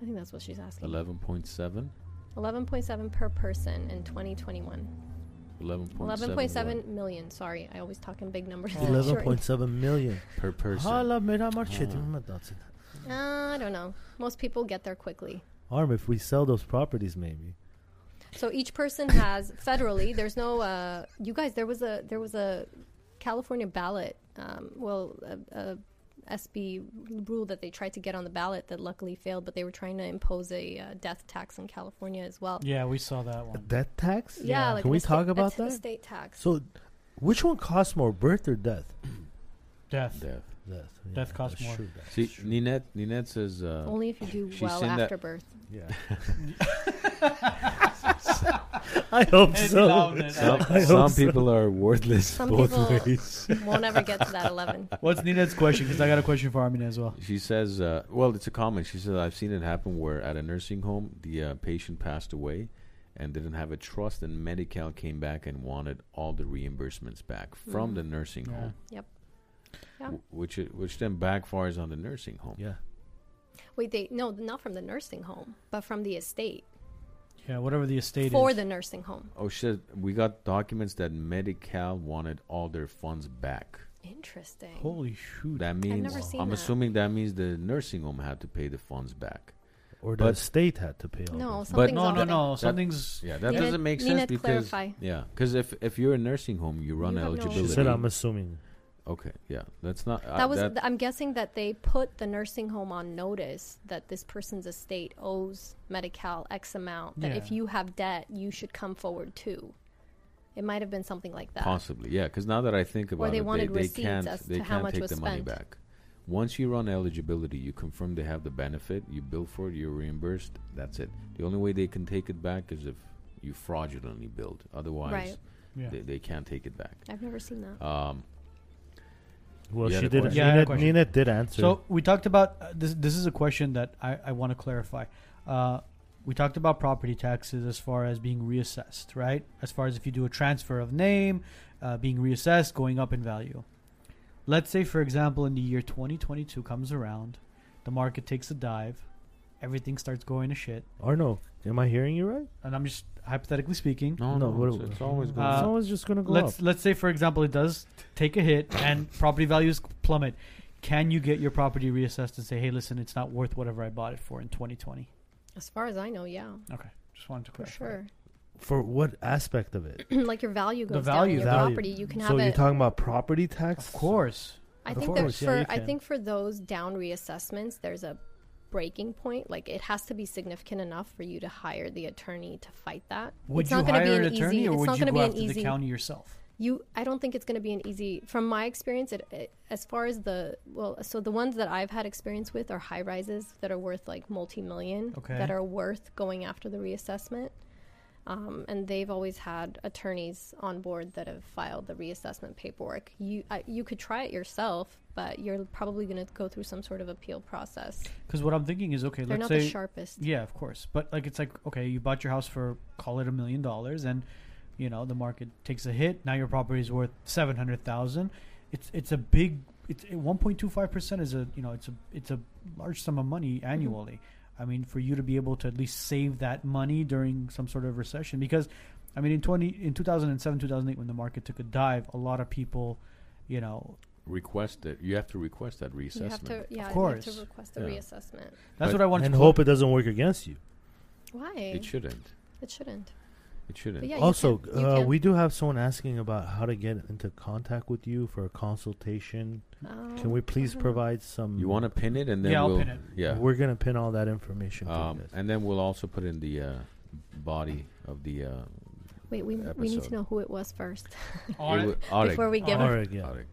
I think that's what she's asking. Eleven point seven. Eleven point seven per person in twenty twenty one. Eleven point Eleven point seven million. Sorry, I always talk in big numbers. Oh. Eleven Sure. point seven million. per person. Hala mera market. Uh, I don't know. Most people get there quickly. Arm, if we sell those properties, maybe. So each person has federally. There's no. Uh, you guys, there was a there was a California ballot. Um, well, a, a SB rule that they tried to get on the ballot that luckily failed, but they were trying to impose a uh, death tax in California as well. yeah, we saw that A one. death tax? Yeah, Yeah. like Can we estate- talk about t- that? Estate tax. So, which one costs more, birth or death? Death. Death. Death. Death costs that's more. true, that's See, true. Ninette, Ninette says, uh, Only if you do well after birth. Yeah. I hope Anything so. some. I hope some so. people are worthless Some both people- ways. Won't ever get to that eleven. What's Nina's question? Because I got a question for Armin as well. She says, uh, well, it's a comment. She says, I've seen it happen where at a nursing home, the uh, patient passed away and didn't have a trust, and Medi-Cal came back and wanted all the reimbursements back from Mhm. the nursing Yeah. home, Yeah. w- which which then backfires on the nursing home. Yeah. Wait, they no, not from the nursing home, but from the estate Yeah, whatever the estate for is. the nursing home. Oh shit! We got documents that Medi-Cal wanted all their funds back. Interesting. Holy shoot! That means never seen I'm that. assuming that means the nursing home had to pay the funds back. Or the But- state had to pay all no, this. something's no, no, off. no. Something's Yeah, that Need doesn't make need sense to because clarify. yeah, because if if you're a nursing home, you run You have no She eligibility. said, "I'm assuming." Okay, yeah, that's not uh, That was. that- I'm guessing that they put the nursing home on notice that this person's estate owes Medi-Cal X amount. That if you have debt, you should come forward too. It might have been something like that. Possibly, yeah. Because now that I think about they it, wanted they, they receipts can't as they to how can't much take was the money spent. back. Once you run eligibility, you confirm they have the benefit, you bill for it, you're reimbursed. That's it. The only way they can take it back is if you fraudulently billed. Otherwise, Right. yeah. they, they can't take it back. I've never seen that. Um, Well, You she did. question? Yeah, I had a Nina, question. Nina did answer. So we talked about uh, this. This is a question that I, I want to clarify. Uh, we talked about property taxes as far as being reassessed, right? As far as if you do a transfer of name, uh, being reassessed, going up in value. Let's say, for example, in the year 2022 comes around, the market takes a dive, everything starts going to shit, Arno, am I hearing you right? and I'm just hypothetically speaking. no, No, no, what- it's, it's always going. Uh, it's always just gonna go let's up. let's say for example it does take a hit and property values plummet can you get your property reassessed and say hey listen it's not worth whatever i bought it for in 2020 As far as I know, yeah, okay just wanted to for clarify sure. For what aspect of it? like your value The goes value, down. in Your value. property, you can have so have you're it. talking about property tax? of course I Of think that course, yeah, for you I can. think for those down reassessments, there's a breaking point. Like it has to be significant enough for you to hire the attorney to fight that. would it's you not hire be an an attorney easy, or it's would not you going to go be an after easy. the county yourself You, I don't think it's going to be an easy. From my experience, it, it as far as the well, so the ones that I've had experience with are high rises that are worth like multi million. Okay. That are worth going after the reassessment. Um, and they've always had attorneys on board that have filed the reassessment paperwork. You I, you could try it yourself, but you're probably going to go through some sort of appeal process. because what i'm thinking is okay They're let's not say the sharpest. yeah of course but like it's like okay you bought your house for call it a million dollars and you know the market takes a hit now your property is worth 700000 it's it's a big it's 1.25% is a you know it's a it's a large sum of money Mm-hmm. Annually i mean for you to be able to at least save that money during some sort of recession because i mean in 20 in 2007 2008 when the market took a dive a lot of people you know request it. You have to request that reassessment. You have reassessment. to, yeah, you course. have to request a Yeah. reassessment. that's But- what i want and to hope it doesn't work against you. Why? It shouldn't. It shouldn't. It shouldn't. Yeah, also, can- uh, we do have someone asking about how to get into contact with you for a consultation. Can we Um, please I don't know. provide some? You want to pin it, and then Yeah, I'll we'll pin it. yeah. We're gonna pin all that information. Um, guys. and then we'll also put in the uh, body of the. Uh, Wait, we, we need to know who it was first Audit. before we give Audit. it. Alright. Audit.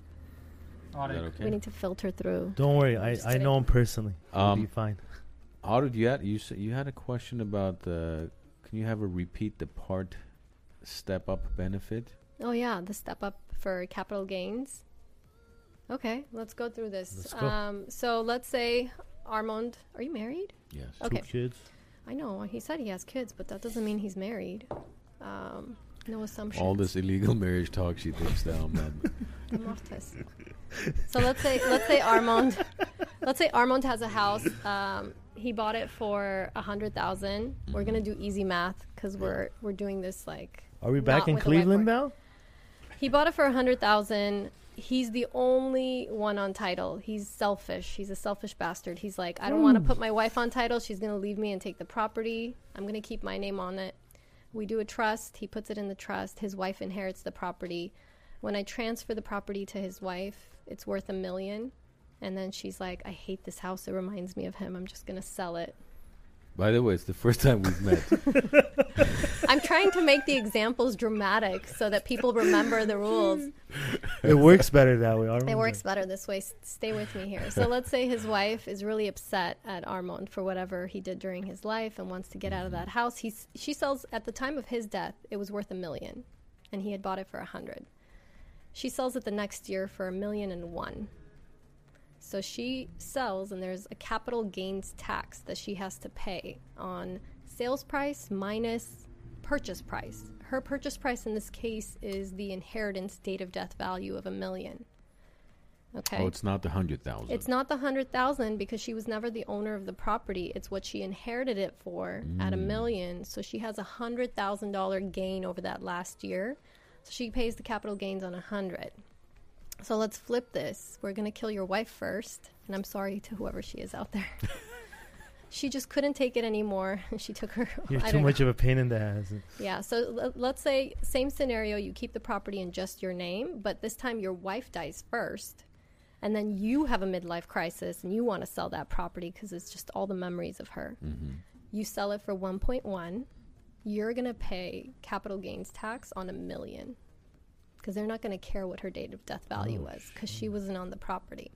Audit. okay? We need to filter through. Don't worry, I, I know him personally. He'll Um, be fine. Audit. You had you s- you had a question about the. Can you have a repeat the part step up benefit? Oh yeah, the step up for capital gains. Okay, let's go through this. Let's go. Um, so let's say Armand, are you married? Yes. Okay. Two kids. I know he said he has kids, but that doesn't mean he's married. Um, no assumptions. All this illegal marriage talk she thinks that I'm not. Mortis. so let's say let's say Armand let's say Armand has a house. Um, he bought it for a hundred thousand. We're gonna do easy math because we're we're doing this like Are we back in Cleveland now? he bought it for a hundred thousand. He's the only one on title. He's selfish. He's a selfish bastard. He's like, I don't want to hmm. put my wife on title. She's gonna leave me and take the property. I'm gonna keep my name on it. We do a trust. He puts it in the trust. His wife inherits the property. When I transfer the property to his wife, it's worth a million. And then she's like, I hate this house. It reminds me of him. I'm just gonna sell it. By the way, it's the first time we've met. I'm trying to make the examples dramatic so that people remember the rules. it works better that way. Armand. It works better this way. S- Stay with me here. So let's say his wife is really upset at Armand for whatever he did during his life and wants to get out of that house. He's she sells at the time of his death. It was worth a million, and he had bought it for a hundred. She sells it the next year for a million and one. So she sells, and there's a capital gains tax that she has to pay on sales price minus purchase price. Her purchase price in this case is the inheritance date of death value of a million. Okay. Oh, it's not the hundred thousand. It's not the hundred thousand because she was never the owner of the property. It's what she inherited it for at a Mm. million. So she has a hundred thousand dollar gain over that last year. So she pays the capital gains on a hundred. So let's flip this. We're gonna kill your wife first, and I'm sorry to whoever she is out there. she just couldn't take it anymore. She took her. You're I too don't much of a pain in the ass. yeah, so l- let's say same scenario, you keep the property in just your name, but this time your wife dies first, and then you have a midlife crisis and you want to sell that property because it's just all the memories of her. Mm-hmm. You sell it for 1.1, you're going to pay capital gains tax on a million because they're not going to care what her date of death value Oh, was because she mm. wasn't on the property.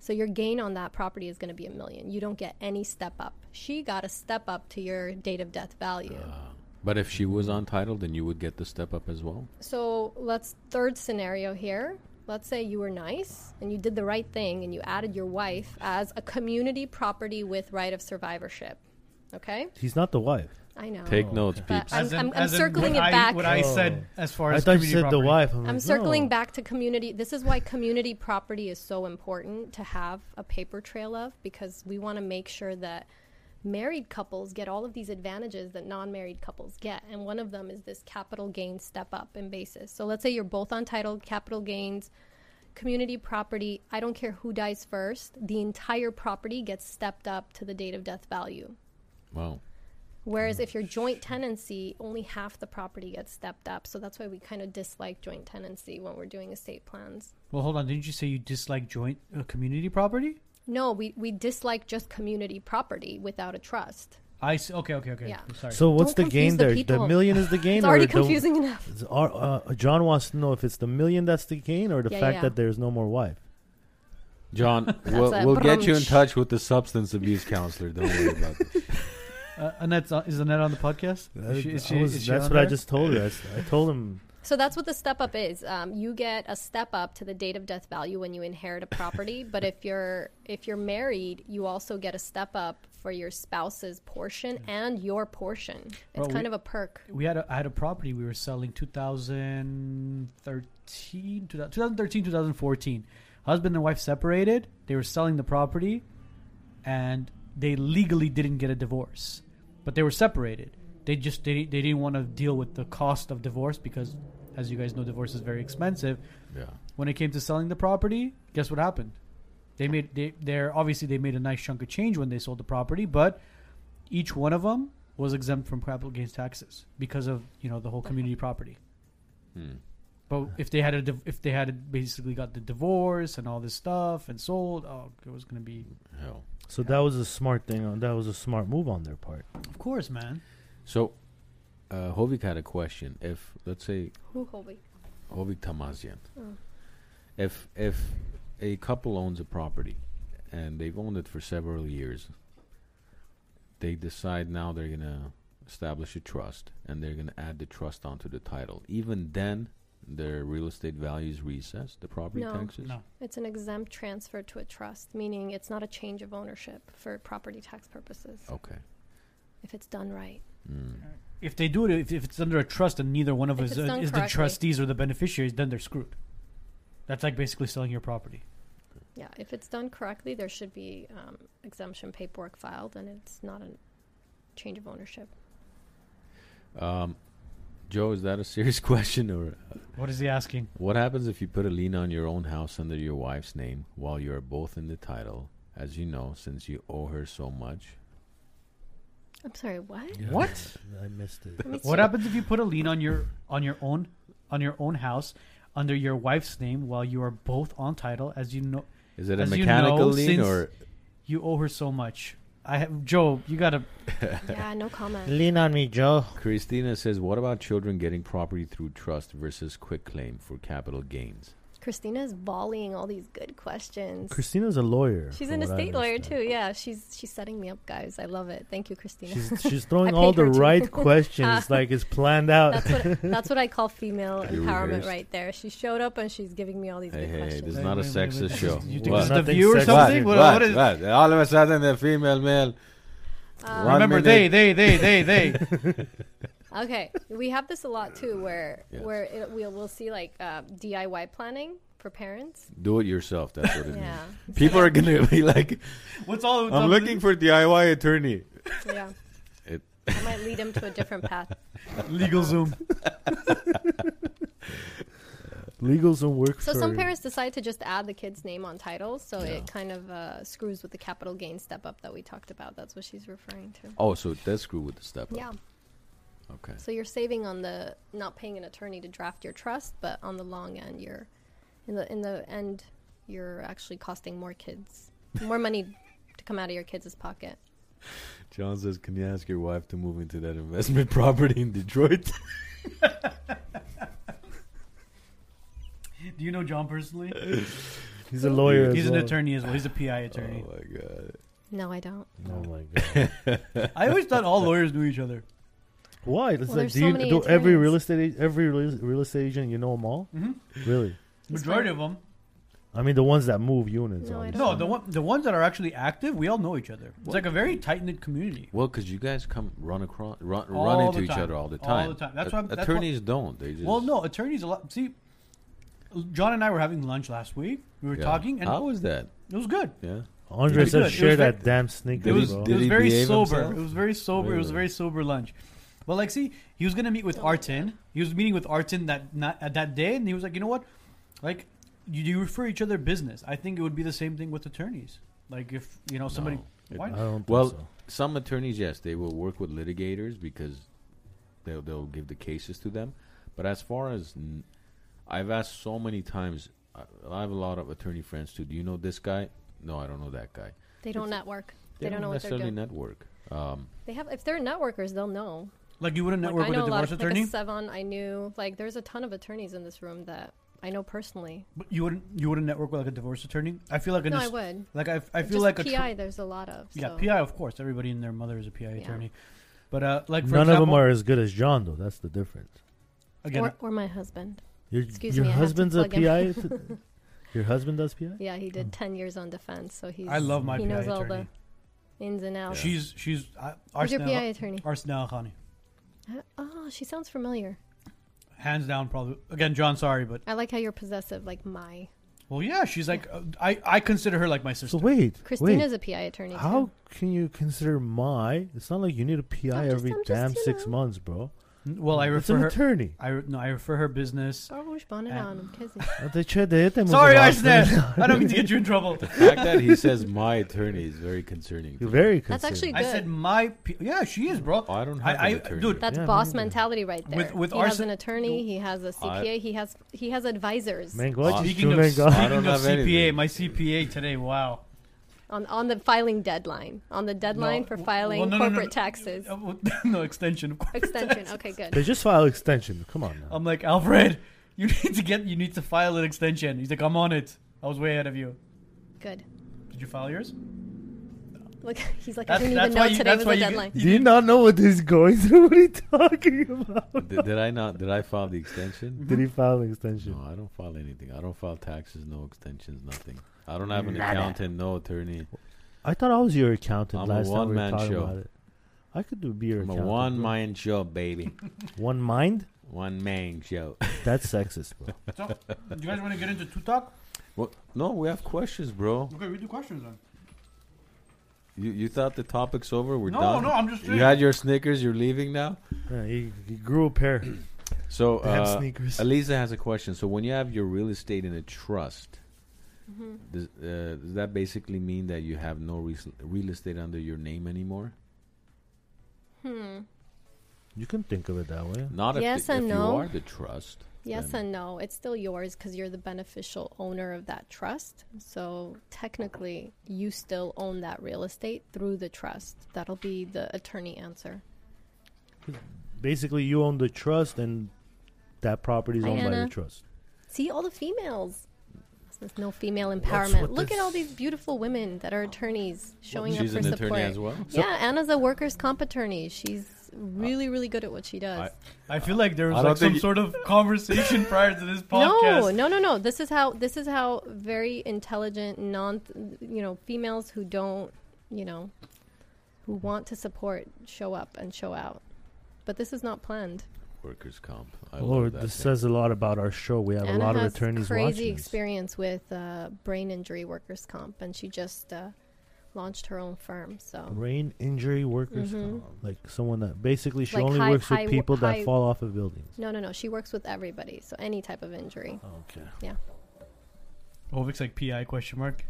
So your gain on that property is going to be a million. You don't get any step up. She got a step up to your date of death value. Ah. But if she was on title, then you would get the step up as well. So let's third scenario here. Let's say you were nice and you did the right thing and you added your wife as a community property with right of survivorship. Okay, He's not the wife. I know. Take oh, notes, But peeps. I'm, As in- I'm, I'm as in circling what it I- back. What I Oh. said as far I as thought you community said the property. wife. I'm, I'm like, circling no. back to community. This is why community property is so important to have a paper trail of because we want to make sure that married couples get all of these advantages that non-married couples get and one of them is this capital gain step up in basis so let's say you're both on title capital gains community property i don't care who dies first the entire property gets stepped up to the date of death value Wow. Whereas if you're joint tenancy, only half the property gets stepped up. So that's why we kind of dislike joint tenancy when we're doing estate plans. Well, hold on. Didn't you say you dislike joint uh, community property? No, we, we dislike just community property without a trust. I see. Okay, okay, okay. Yeah. I'm sorry. So what's Don't the gain confuse the there? The people. million is the gain, It's already or the- confusing enough. is- are- uh, John wants to know if it's the million that's the gain, or the Yeah, fact yeah. that there's no more wife. John, we'll, a we'll get you in brunch. touch with the substance abuse counselor. Don't worry about this. Uh, Annette's on, is Annette on the podcast? That- Is she- is she- was- is she that's on what I just told her. I told him So that's what the step up is. Um, you get a step up to the date of death value when you inherit a property. but if you're if you're married, you also get a step up for your spouse's portion and your portion. It's Well, we- kind of a perk. We had a, I had a property we were selling 2013, 2013, 2014. Husband and wife separated. They were selling the property, and they legally didn't get a divorce, but they were separated. They just they, they didn't want to deal with the cost of divorce because, as you guys know, divorce is very expensive. Yeah. When it came to selling the property, guess what happened? They made they they're obviously they made a nice chunk of change when they sold the property, but each one of them was exempt from capital gains taxes because of you know the whole community property. Hmm. But if they had a div- if they had basically got the divorce and all this stuff and sold, oh, it was gonna be. Hell. So. That was a smart thing. On, that was a smart move on their part. Of course, man. So, uh, Hovik had a question. If let's say Who Hovik? Hovik Tamazian, Oh. if if a couple owns a property and they've owned it for several years, they decide now they're gonna establish a trust and they're gonna add the trust onto the title. Even then, their real estate values recess the property No. taxes. No, It's an exempt transfer to a trust, meaning it's not a change of ownership for property tax purposes Okay. if it's done right. Mm. if they do it, if, if it's under a trust and neither one of If us it's is, done is the correctly. trustees or the beneficiaries, then they're screwed. That's like basically selling your property. Yeah, if it's done correctly, there should be um, exemption paperwork filed, and it's not a change of ownership. Um, Joe, is that a serious question or What is he asking? what happens if you put a lien on your own house under your wife's name while you are both in the title? As you know, since you owe her so much. I'm sorry, what? What? I missed it. What happens if you put a lien on your on your own on your own house under your wife's name while you are both on title? As you know, Is it a As you mechanical know, lien since- or you owe her so much. I have Joe. You gotta. Yeah, no comment. Lean on me, Joe. Christina says, "What about children getting property through trust versus quitclaim for capital gains?" Christina is volleying all these good questions. Christina's a lawyer. she's an estate lawyer too. Yeah, she's she's setting me up, guys. I love it. Thank you, Christina. She's she's throwing all the right questions like it's planned out. that's what that's what I call female You empowerment reversed. right there. She showed up and she's giving me all these Hey, good hey, hey, questions. this is Wait, not a wait, wait, sexist wait. show. You think What? this is the view or sexist. something? What? What, what is? What? All of a sudden, the female male. Um, Remember, minute. they, they, they, they, they. Okay, we have this a lot too, where Yes. where it, we'll we'll see like uh, DIY planning for parents. Do it yourself. That's what it Yeah. means. People are gonna be like, What's all? what's "I'm all- looking for DIY attorney." Yeah. It- I might lead him to a different path. legal Zoom. Legal Zoom works. So for some parents decide to just add the kid's name on titles, so Yeah. it kind of uh, screws with the capital gain step up that we talked about. That's what she's referring to. Oh, so it does screw with the step up. Yeah. Okay. So you're saving on the not paying an attorney to draft your trust, but on the long end, you're in the in the end, you're actually costing more kids more money to come out of your kids' pocket. John says, "Can you ask your wife to move into that investment property in Detroit?" Do you know John personally? He's a lawyer. as He's an well. attorney as well. He's a PI attorney. Oh my god. No, I don't. Oh my god. I always thought all lawyers knew each other. Why? It's Well, like, there's do so you many do every attorneys. real estate a- every real, real estate agent you know them all? hmm Really? Majority of them. I mean the ones that move units. No, I obviously. No, the one, the ones that are actually active, we all know each other. It's like a very tight knit community. Well, because you guys come run across, run, All run into each time. other all the All time. the time. That's At- why I'm- that's attorneys don't. They just Well, no, attorneys a lot. See, John and I were having lunch last week. We were Yeah. talking, and How was that? it was good. Yeah. Andre Pretty said good. It share was that very- damn It sneaker, was, bro. Did it was he very behave sober. himself? It was very sober. It was a Really? very sober lunch. But like, see, he was gonna meet with Oh, Artin. He was meeting with Artin that not, at that day, and he was like, you know what, like, you, you refer each other business. I think it would be the same thing with attorneys. Like if you know somebody, No. It- why I not? don't think Well, so. Some attorneys, yes, they will work with litigators because they'll they'll give the cases to them. But as far as n- I've asked so many times, I, I have a lot of attorney friends too. Do you know this guy? No, I don't know that guy. They don't network. They, They don't know what they're necessarily doing. network. Um, They have if they're networkers, they'll know. Like you wouldn't network I with know a a lot divorce of attorney. like a Sevon. I knew like there's a ton of attorneys in this room that I know personally. But you wouldn't you wouldn't network with like a divorce attorney. I feel like a No, I would. like I, I feel Just like a PI. tr- there's a lot of. yeah. PI of course everybody and their mother is a PI Yeah. attorney, but uh like for None of them are as good as John, though. That's the difference. again Or, or my husband. Your, Excuse your me, I husband's a. PI. th- your husband does PI. Yeah, he did ten years on defense, so he's. I love my He PI knows all the ins and outs. She's she's uh, Who's your PI attorney? Arsenal Khani. Uh, Oh, she sounds familiar. Hands down, probably. Again, John, sorry, but I like how you're possessive, like my. well, yeah, she's like uh, I I consider her like my sister. So wait, wait. Christina's a PI attorney. How Too. can you consider my? It's not like you need a PI I'm every just, damn you six know. months, bro. Well, I it's refer an her. attorney. I re- no, I refer her business. Oh, responded And- on. I'm kidding. They tried to hit them. with Sorry, the I last said. I don't mean to get you in trouble. the fact that he says my attorney is very concerning. You're me. very. That's considerate. actually I good. said my. P- yeah, she is, bro. Oh, I don't have I- an attorney. dude, That's Yeah, boss neither. mentality right there. With- with he has arson- an attorney. He has a CPA. he has he has advisors Mango, Uh, Speaking of, Mango. I speaking don't of have CPA, anything. my CPA today. Wow. On on the filing deadline. On the deadline No, for filing well, no, no, no, corporate no. taxes. Uh, no extension, of course. Extension. Okay, good. They just file extension. Come on now. I'm like Alfred. You need to get. You need to file an extension. He's like, I'm on it. I was way ahead of you. Good. Did you file yours? Look, he's like, That's- I didn't even know you- today was why the you get- deadline. Do you not know what he's going through? What are you talking about? did, did I not? Did I file the extension? Did he file an extension? No, I don't file anything. I don't file taxes, no extensions, nothing. I don't have an accountant, no attorney. I thought I was your accountant I'm a last time we were one-man talking show. about it. I could do be your I'm a accountant. one bro. man show, baby. One mind? one man show. That's sexist, bro. So, do you guys want to get into two talk? Well, no, we have questions, bro. Okay, we do questions then. You you thought the topic's over? We're no, done. no, I'm just. You saying. had your Snickers. You're leaving now. Yeah, he, he grew a pair. So Damn uh, sneakers. Elisa has a question. So when you have your real estate in a trust, Mhm. does, uh, does that basically mean that you have no res- real estate under your name anymore? Hmm. You can think of it that way. Not if, Yes the, and if no. you are the trust. Yes and no. It's still yours because you're the beneficial owner of that trust. So technically, you still own that real estate through the trust. That'll be the attorney answer. Basically, you own the trust, and that property is Hi, owned by the trust. See all the females. There's no female empowerment. Look at all these beautiful women that are attorneys showing She's up for an support. attorney as well. yeah, Anna's a workers' comp attorney. She's really, really good at what she does. I feel like there was like some sort of conversation prior to this podcast. no, no, no, no. This is how this is how very intelligent, non, you know, females who don't, you know, who want to support show up and show out. But this is not planned. Workers' comp. I Lord, love that this thing. says a lot about our show. We have Anna a lot of has attorneys crazy watching. this. experience with uh, brain injury workers' comp, and she just uh, launched her own firm. So Brain injury workers, Mhm. comp. like someone that basically she Like only high- works high with people high- that fall off of buildings. no, no, no. She works with everybody. So any type of injury. Okay. Yeah. Oh, looks like PI question mark.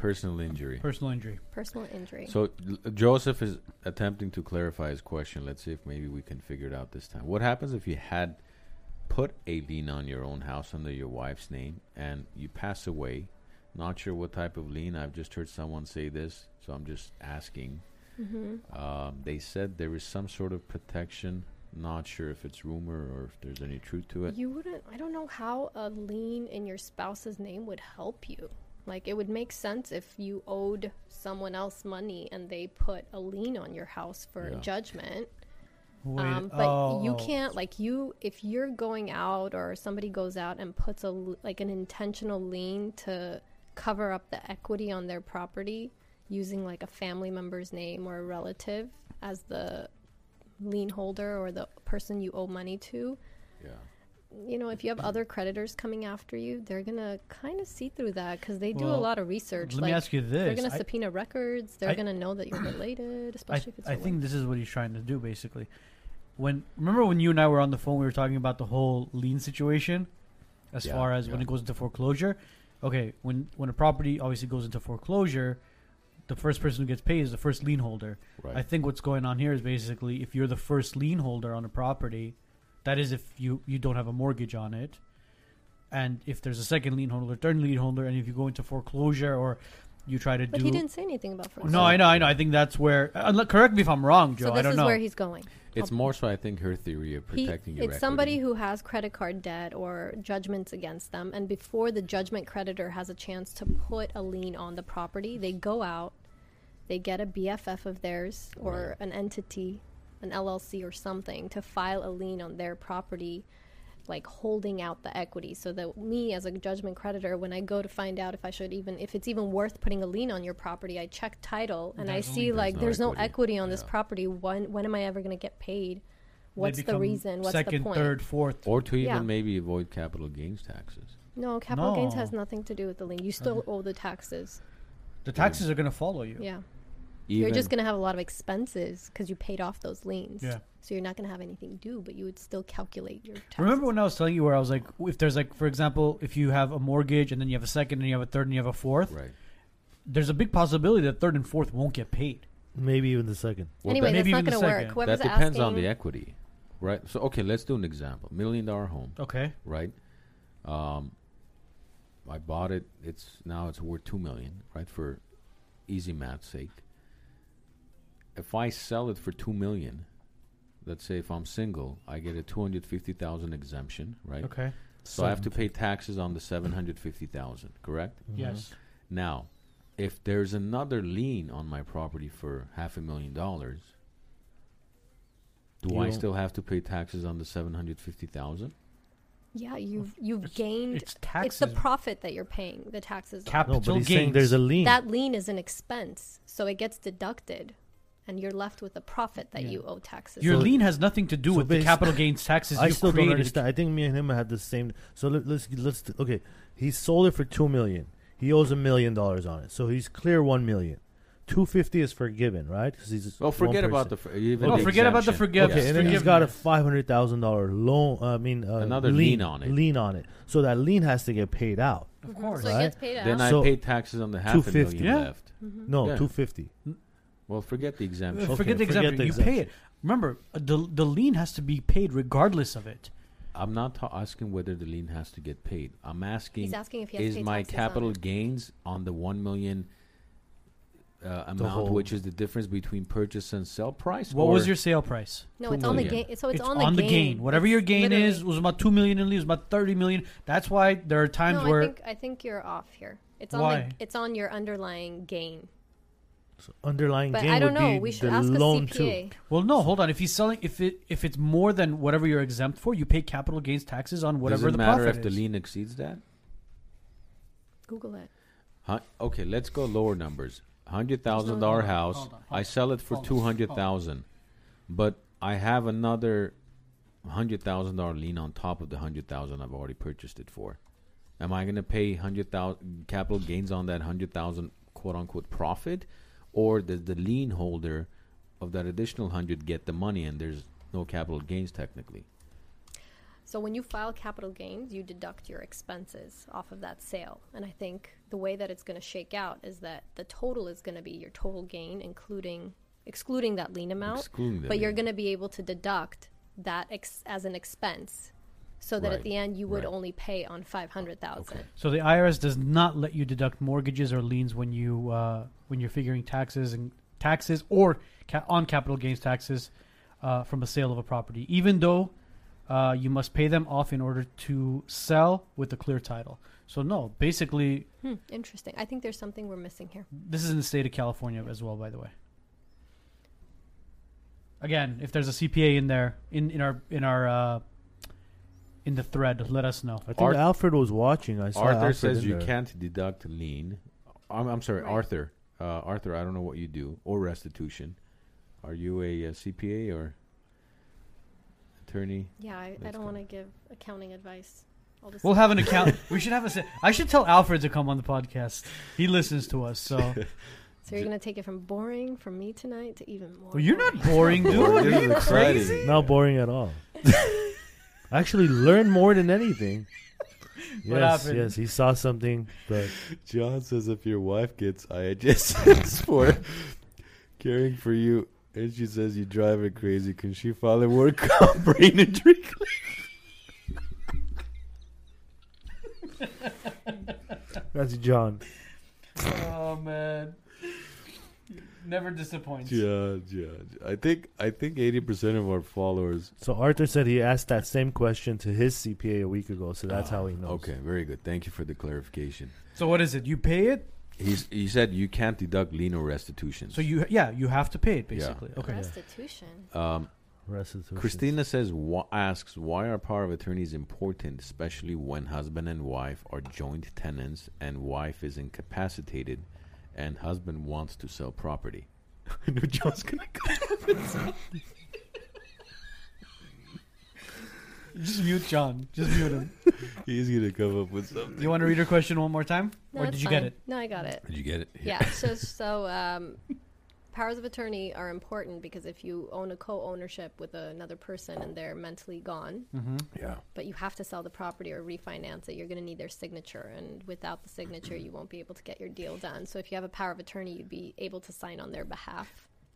Personal injury. Personal injury. Personal injury. So l- Joseph is attempting to clarify his question. Let's see if maybe we can figure it out this time. What happens if you had put a lien on your own house under your wife's name and you pass away? Not sure what type of lien. I've just heard someone say this, so I'm just asking. hmm Um, they said there is some sort of protection. Not sure if it's rumor or if there's any truth to it. You wouldn't. I don't know how a lien in your spouse's name would help you. Like it would make sense if you owed someone else money and they put a lien on your house for Yeah. judgment. Wait, um, but you oh. can't like you if you're going out or somebody goes out and puts a like an intentional lien to cover up the equity on their property using like a family member's name or a relative as the lien holder or the person you owe money to Yeah. You know if you have other creditors coming after you they're gonna kind of see through that because they do a lot of research Let like me ask you this: they're gonna I- subpoena records they're I- gonna know that you're related I, especially if it's I think wife. this is what he's trying to do basically. When remember when you and I were on the phone, we were talking about the whole lien situation, as Yeah, far as when it goes into foreclosure. Okay, when when a property obviously goes into foreclosure, the first person who gets paid is the first lien holder. Right. I think what's going on here is basically if you're the first lien holder on a property, that is if you you don't have a mortgage on it, and if there's a second lien holder, third lien holder, and if you go into foreclosure or you try to but do he didn't say anything about foreclosure. no, I know, I know. I think that's where. Uh, look, correct me if I'm wrong, Joe. so I this don't is know. where he's going it's more so, I think, her theory of He- protecting your it's equity. somebody who has credit card debt or judgments against them and before the judgment creditor has a chance to put a lien on the property they go out they get a bff of theirs or Right. an entity an llc or something to file a lien on their property like holding out the equity so that me as a judgment creditor when i go to find out if i should even if it's even worth putting a lien on your property i check title and i There's no see lien. like There's there's no no equity. equity on this property when when am i ever going to get paid what's the reason what's second, the point third, fourth. or to even Yeah. maybe avoid capital gains taxes. no capital gains has nothing to do with the lien you still uh-huh. owe the taxes The taxes are going to follow you. yeah Even you're just going to have a lot of expenses because you paid off those liens Yeah. so you're not going to have anything due but you would still calculate your taxes. Remember when I was telling you where I was like, if there's like, for example, if you have a mortgage and then you have a second and you have a third and you have a fourth, right. there's a big possibility that third and fourth won't get paid. Maybe even the second. Well, anyway that, that's maybe not going to work whoever's that depends on the equity, right? So okay, let's do an example. Million dollar home, Okay. right? Um, I bought it. It's now it's worth two million, right? For easy math's sake. If I sell it for two million, let's say if I'm single, I get a two hundred fifty thousand exemption, right? Okay. So I have to pay taxes on the seven hundred fifty thousand, correct? Mhm. Yes. Now, if there's another lien on my property for half a million dollars, do You I still have to pay taxes on the seven hundred fifty thousand? yeah you've you've It's- gained It's taxes. it's the profit that you're paying the taxes on. Capital No, but he's gains. saying there's a lien. that lien is an expense so it gets deducted and you're left with a profit that Yeah. you owe taxes Your. So- lien has nothing to do so with the capital gains taxes I you still don't understand. I think me and him had the same. So let, let's let's okay. He sold it for two million. He owes a million dollars on it, so he's clear one million. Two fifty is forgiven, right? Because he's Well, forget about the person. fr- even No, the Oh, forget about the exemption. forgive- Okay, Yes, and then he's got a five hundred thousand dollar loan. I mean, uh, Another lien, lien on it. Lien on it. So that lien has to get paid out. Of course. so Right? it gets paid out Then So- I pay taxes on the half a million Yeah. left. Mhm. No, Yeah. two fifty. Well, forget the exemption. Okay, forget the forget exemption. the you pay it. Remember, uh, the the lien has to be paid regardless of it. I'm not ta- asking whether the lien has to get paid. I'm asking, he's asking if he has is to pay my taxes on capital gains on the one million uh, amount, whole- which is the difference between purchase and sell price? What was your sale price? no two it's on the gain so it's, It's on the gain, Whatever It's your gain literally- is was about two million in lien, was about thirty million. That's why there are times no, where I think I think you're off here. It's on Why? the it's on your underlying gain. So underlying But gain I don't would know. be We should the ask a loan CPA. too. Well, no, hold on. If he's selling, if it if it's more than whatever you're exempt for, you pay capital gains taxes on whatever Does it the matter profit if the is. lien exceeds that? Google it. Huh? Okay, let's go lower numbers. Hundred thousand dollar Hold on, house. hold on, hold I sell it for hold on, two hundred hold on. thousand, but I have another hundred thousand dollar lien on top of the hundred thousand I've already purchased it for. Am I going to pay hundred thousand capital gains on that hundred thousand quote unquote profit, or does the lien holder of that additional hundred get the money and there's no capital gains technically? So when you file capital gains, you deduct your expenses off of that sale. And I think the way that it's going to shake out is that the total is going to be your total gain, including excluding that lien amount. Excluding but you're going to be able to deduct that ex- as an expense, so that Right, at the end you would right. only pay on five hundred thousand. Okay. So the IRS does not let you deduct mortgages or liens when you uh, when you're figuring taxes and taxes or ca- on capital gains taxes uh, from a sale of a property, even though uh, you must pay them off in order to sell with a clear title. So no, basically, Hmm, interesting. I think there's something we're missing here. this is in the state of California as well, by the way. Again, if there's a CPA in there in in our in our uh, in the thread, let us know. I think Art- Alfred was watching. I saw Arthur Alfred says you there. can't deduct lien. I'm, I'm sorry, Right. Arthur. Uh, Arthur, I don't know what you do or restitution. Are you a, uh CPA or attorney? Yeah, I, I don't want to give accounting advice. We'll have an account. we should have a. se- I should tell Alfred to come on the podcast. He listens to us, so. so you're going to take it from boring from me tonight to even more. Well, you're not boring. boring, dude. Boring Are you exciting. crazy? Not boring at all. I actually learned more than anything. What Yes, happened? yes, he saw something, but John says if your wife gets IHSS for caring for you, and she says you drive her crazy, can she file a work comp brain injury claim? that's John. Oh man, never disappoints. John, John. I think I think eighty percent of our followers. So Arthur said he asked that same question to his CPA a week ago, so that's how he knows. Okay, very good. Thank you for the clarification. So what is it? You pay it. He's he said you can't deduct lien or restitution. So you yeah you have to pay it basically. Yeah. basically. Okay. Restitution. um, Restitution. Christina says wh- asks why are power of attorneys important, especially when husband and wife are joint tenants and wife is incapacitated, and husband wants to sell property. I knew John's gonna go. Just mute John. Just mute him. He's gonna come up with something. You want to read your question one more time, No, or it's did you get fine. it? No, I got it. Did you get it? Yeah. so so um, powers of attorney are important because if you own a co-ownership with another person and they're mentally gone, Mm-hmm. Yeah. but you have to sell the property or refinance it, you're going to need their signature, and without the signature, you won't be able to get your deal done. So if you have a power of attorney, you'd be able to sign on their behalf.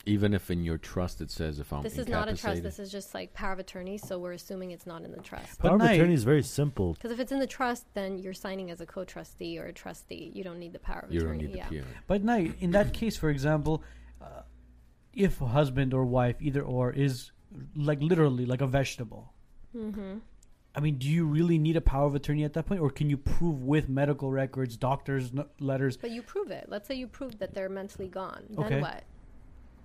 Even if in your trust it says if I'm this is not a trust. This is just like power of attorney. So we're assuming it's not in the trust. But Power of night- attorney is very simple. Because if it's in the trust, then you're signing as a co-trustee or a trustee. You don't need the power of you don't attorney. need the yeah. PO. But no, in that case, for example, uh, if a husband or wife, either or, is like literally like a vegetable. Mm-hmm. I mean, do you really need a power of attorney at that point, or can you prove with medical records, doctors' n- letters, But you prove it. Let's say you prove that they're mentally gone. Then Okay. what?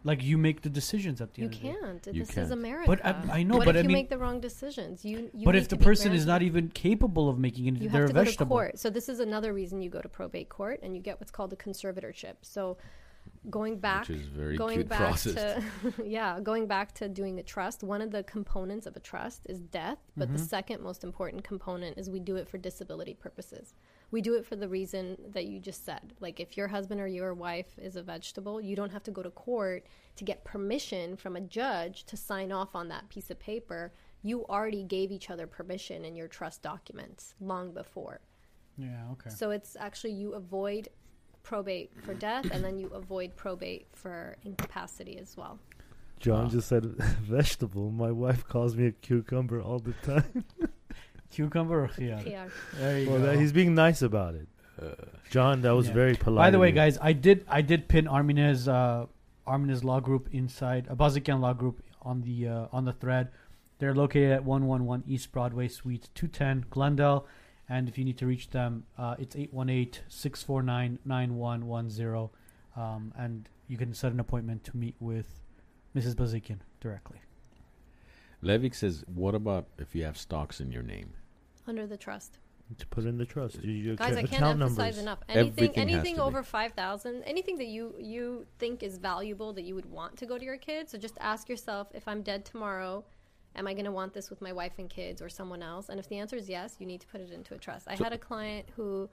like you make the decisions at the You end? of the day? can't. You this is can't. America. But I, I know, what but if I you mean, make the wrong decisions? You. you but if the person is not even capable of making it, you they're have a to go vegetable. to court. So this is another reason you go to probate court and you get what's called a conservatorship. So going back Which is very going cute back process. to yeah going back to doing a trust one of the components of a trust is death but Mm-hmm. the second most important component is we do it for disability purposes we do it for the reason that you just said like if your husband or your wife is a vegetable you don't have to go to court to get permission from a judge to sign off on that piece of paper you already gave each other permission in your trust documents long before Yeah. Okay. so it's actually you avoid probate for death and then you avoid probate for incapacity as well. John Wow. just said vegetable. My wife calls me a cucumber all the time. Cucumber or khiyar? Yeah. There you well, go. that, he's being nice about it. Uh, John, that was Yeah. very polite. By the way, guys, I did I did pin Arminez uh, Arminez Law Group inside a Bazikian Law Group on the uh, on the thread. They're located at 111 East Broadway, Suite 210, Glendale. And if you need to reach them, uh, it's 818-649-9110. Um, and you can set an appointment to meet with Mrs. Bazikian directly. Levik says, what about if you have stocks in your name? Under the trust. to put in the trust. Your, your Guys, ca- I can't emphasize numbers. enough. Anything Everything has anything to be. over 5000 anything that you you think is valuable that you would want to go to your kids, so just ask yourself if I'm dead tomorrow Am I going to want this with my wife and kids or someone else? And if the answer is yes, you need to put it into a trust. I had a client who,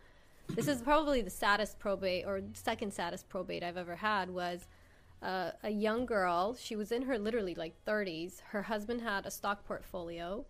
this is probably the saddest probate or second saddest probate I've ever had was uh, a young girl. She was in her literally like 30s. Her husband had a stock portfolio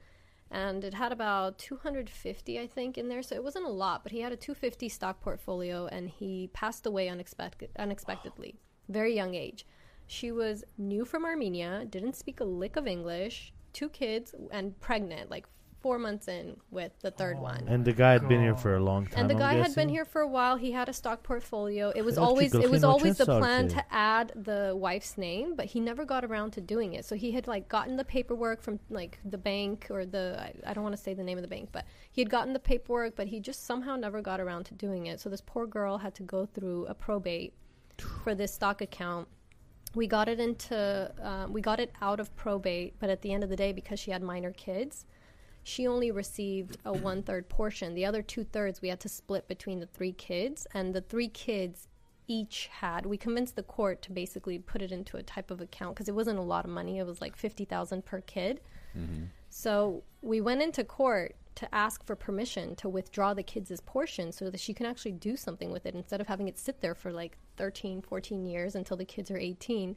and it had about 250 i think in there so it wasn't a lot but he had a 250 stock portfolio and he passed away unexpected, unexpectedly very young age she was new from armenia didn't speak a lick of english two kids and pregnant like four months in with the third Oh. one And the guy had been here for a long time. and the I'm guy had been here for a while. He had a stock portfolio. It was always it was always the plan to add the wife's name, but he never got around to doing it. So he had like gotten the paperwork from like the bank or the I, I don't want to say the name of the bank, but he had gotten the paperwork, but he just somehow never got around to doing it. So this poor girl had to go through a probate for this stock account. We got it into um, we got it out of probate, but at the end of the day, because she had minor kids, she only received a one third portion. The other two thirds we had to split between the three kids, and the three kids each had. We convinced the court to basically put it into a type of account because it wasn't a lot of money. It was like fifty thousand per kid. So we went into court to ask for permission to withdraw the kids' portion so that she can actually do something with it instead of having it sit there for like 13, 14 years until the kids are 18.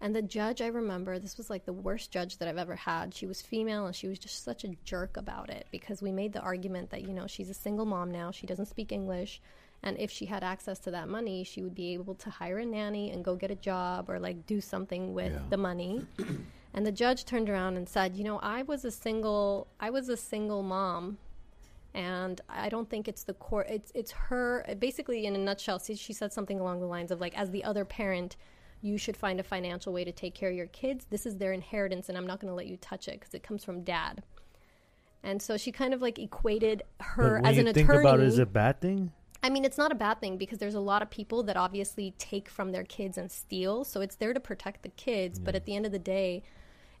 And the judge, I remember, this was like the worst judge that I've ever had. She was female and she was just such a jerk about it because we made the argument that, you know, she's a single mom now, she doesn't speak English. And if she had access to that money, she would be able to hire a nanny and go get a job or like do something with Yeah. the money. And the judge turned around and said, "You know, I was a single I was a single mom and I don't think it's the court it's it's her basically in a nutshell she, she said something along the lines of like as the other parent you should find a financial way to take care of your kids. This is their inheritance and I'm not going to let you touch it because it comes from dad." And so she kind of like equated her as you an think attorney. about it, is a bad thing? I mean, it's not a bad thing because there's a lot of people that obviously take from their kids and steal. So it's there to protect the kids, but at the end of the day,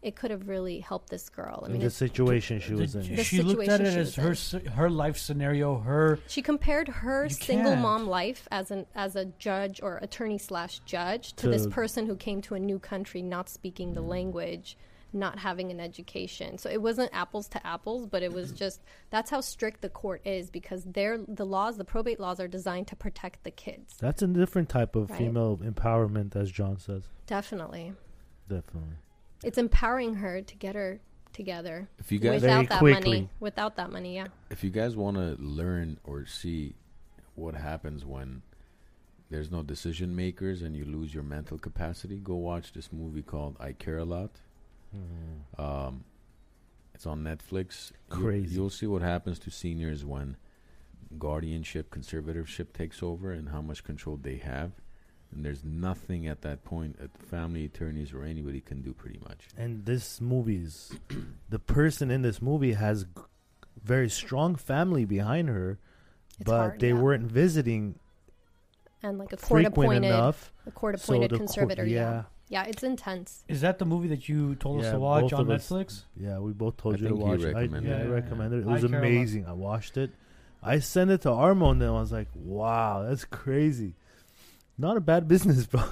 it could have really helped this girl. I mean, the situation she was The- in. The she looked at situation it as her in. her life scenario, her she compared her single can't. mom life as an as a judge or attorney slash judge to, this person who came to a new country, not speaking the language, not having an education. So it wasn't apples to apples, but it was just that's how strict the court is because they're the laws, the probate laws, are designed to protect the kids. That's a different type of Right. female empowerment, as John says. Definitely. Definitely. It's empowering her to get her together If you guys without that quickly. money. Without that money, yeah. if you guys want to learn or see what happens when there's no decision makers and you lose your mental capacity, go watch this movie called I Care a Lot. Um, it's on Netflix. You'll- Crazy. You'll, see what happens to seniors when guardianship, conservatorship takes over and how much control they have. And there's nothing at that point that family attorneys or anybody can do pretty much. And this movie's the person in this movie has g- very strong family behind her, It's but hard, they yeah. weren't visiting and like a court appointed enough. a court appointed the court- conservator, yeah. yeah. yeah. it's intense. is that the movie that you told us to watch on of us- Netflix? Yeah, we both told I you to think he watch it. I, recommended yeah, it. I Yeah, yeah, recommended it. It was I Care a Lot. amazing. I watched it. I sent it to Armo and then I was like, wow, that's crazy. Not a bad business, bro.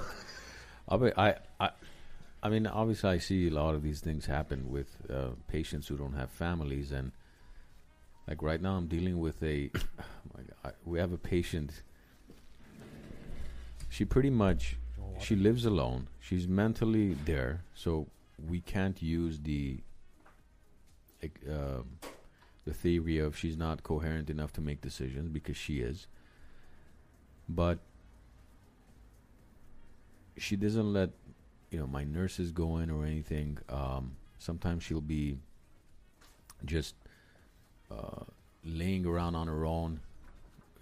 I, be- I, I, I mean, obviously, I see a lot of these things happen with uh, patients who don't have families, and like right now, I'm dealing with a. my God, we have a patient. She pretty much, she lives alone. She's mentally there, so we can't use the. um the theory of she's not coherent enough to make decisions because she is. But she doesn't let you know my nurses go in or anything. Um, sometimes she'll be just uh, laying around on her own.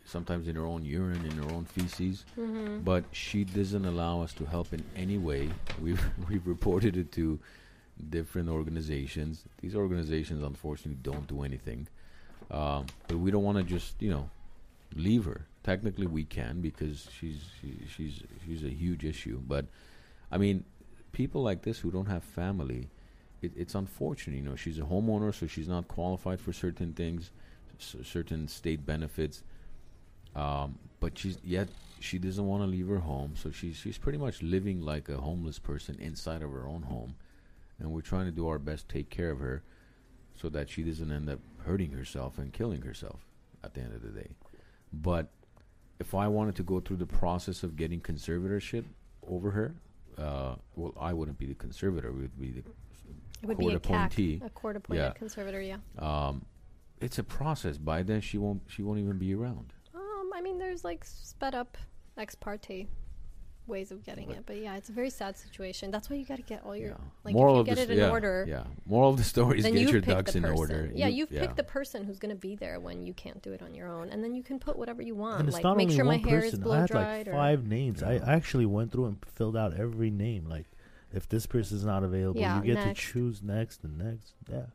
Sometimes in her own urine, in her own feces, Mm-hmm. but she doesn't allow us to help in any way. We've we've reported it to different organizations. These organizations, unfortunately, don't do anything. Um, but we don't want to just you know leave her. Technically, we can because she's she, she's she's a huge issue. But I mean, people like this who don't have family, it, it's unfortunate. You know, she's a homeowner, so she's not qualified for certain things, s- certain state benefits. Um, but she's yet she doesn't want to leave her home, so she's she's pretty much living like a homeless person inside of her own home, and we're trying to do our best to take care of her, so that she doesn't end up hurting herself and killing herself at the end of the day. But if I wanted to go through the process of getting conservatorship over her, uh, well, I wouldn't be the conservator. We would be the It would court be a appointee. CAC, a court appointed Yeah. conservator. Yeah. Um, it's a process. By then, she won't. She won't even be around. Um, I mean, there's like sped up ex parte ways of getting But- it, but yeah, it's a very sad situation. That's why you got to get all your yeah. like Moral if you of get the it in yeah, order. Yeah. Moral of the story is Then get you've your ducks the in person. order. Yeah, You- you've yeah. picked the person who's going to be there when you can't do it on your own, and then you can put whatever you want. and it's like not make only sure my one hair is person. blow I had dried. like or, five names. I actually went through and filled out every name. Like, if this person's not available, Yeah, you get next. to choose next and next. Yeah.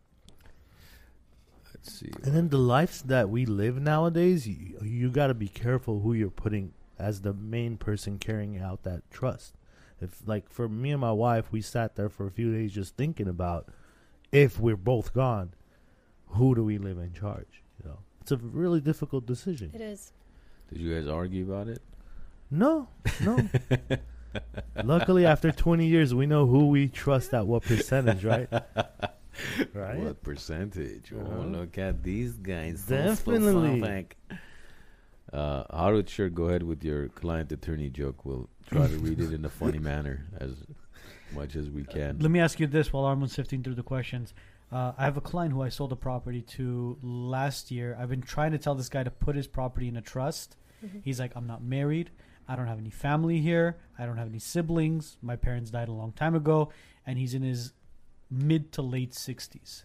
Let's see. And then the lives that we live nowadays, you, you got to be careful who you're putting as the main person carrying out that trust. If like for me and my wife, we sat there for a few days just thinking about if we're both gone, who do we live in charge? You know, it's a really difficult decision. It is. Did you guys argue about it? No, no. Luckily, after 20 years, we know who we trust at what percentage, right? right. What percentage? Oh, Uh-huh. look at these guys. Definitely. so Definitely. Specific. Uh, Harut, sure, go ahead with your client attorney joke. We'll try to read it in a funny manner as much as we can. Let me ask you this while Armin's sifting through the questions. Uh, I have a client who I sold a property to last year. I've been trying to tell this guy to put his property in a trust. Mhm. He's like, I'm not married. I don't have any family here. I don't have any siblings. My parents died a long time ago. And he's in his mid to late 60s.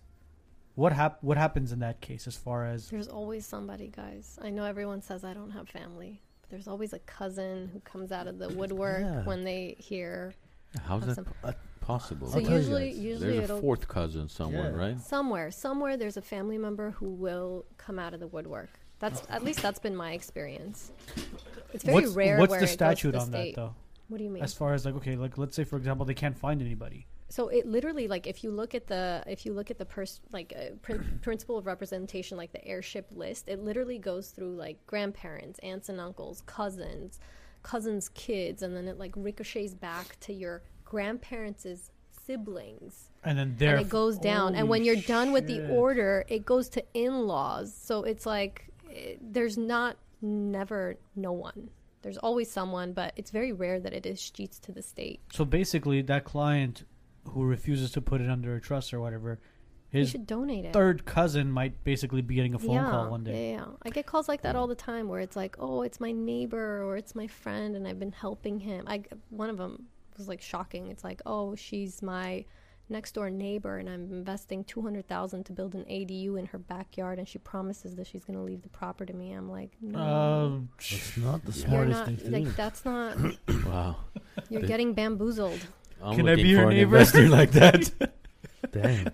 What, hap- what happens in that case as far as. There's always somebody, guys. I know everyone says I don't have family, but there's always a cousin who comes out of the woodwork Yeah. when they hear How's that some- po- uh, possible? So I'll tell you usually, usually There's a it'll fourth cousin somewhere, Yeah. right? somewhere, somewhere there's a family member who will come out of the woodwork. That's at least that's been my experience. It's very what's rare. what's where the it goes to statute the on state. that, though? What do you mean? As far as like, okay, like let's say, for example, they can't find anybody. So it literally like if you look at the if you look at the pers- like uh, prin- principle of representation like the heirship list, it literally goes through like grandparents, aunts and uncles, cousins, cousins' kids, and then it like ricochets back to your grandparents' siblings, And then there. and it goes down. And when you're done with the order, it goes to in-laws. So it's like eh, there's not never no one. There's always someone, but it's very rare that it escheats to the state. So basically, that client who refuses to put it under a trust or whatever, his should donate it. third cousin might basically be getting a phone yeah, call one day. Yeah, yeah. I get calls like that all the time where it's like, oh, it's my neighbor or it's my friend, and I've been helping him. I one of them was like shocking. It's like, oh, she's my next door neighbor, and I'm investing two hundred thousand to build an ADU in her backyard, and she promises that she's going to leave the property to me. I'm like, no. Um, That's not the You're you're smartest not thing to like do. that's not. Wow. You're They- getting bamboozled. I'm Can I be your neighbor? investor like that. Damn.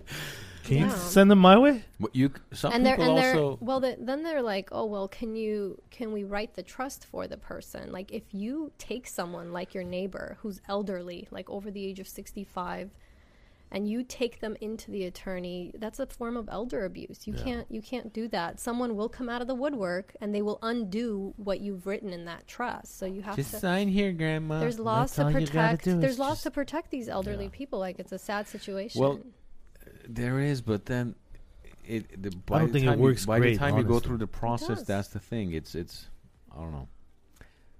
Can you Yeah. send them my way? But you, some and they're people and they're also. well the, then they're like oh well can you can we write the trust for the person like if you take someone like your neighbor who's elderly like over the age of 65 and you take them into the attorney that's a form of elder abuse you Yeah. can't you can't do that someone will come out of the woodwork and they will undo what you've written in that trust so you have Just to sign here, Grandma. there's laws that's to all you gotta protect there's laws just- to protect these elderly Yeah. people like it's a sad situation Well, There is, but then it. The, by don't the think it time works you, By great, the time you go through the process, that's the thing. It's it's. I don't know.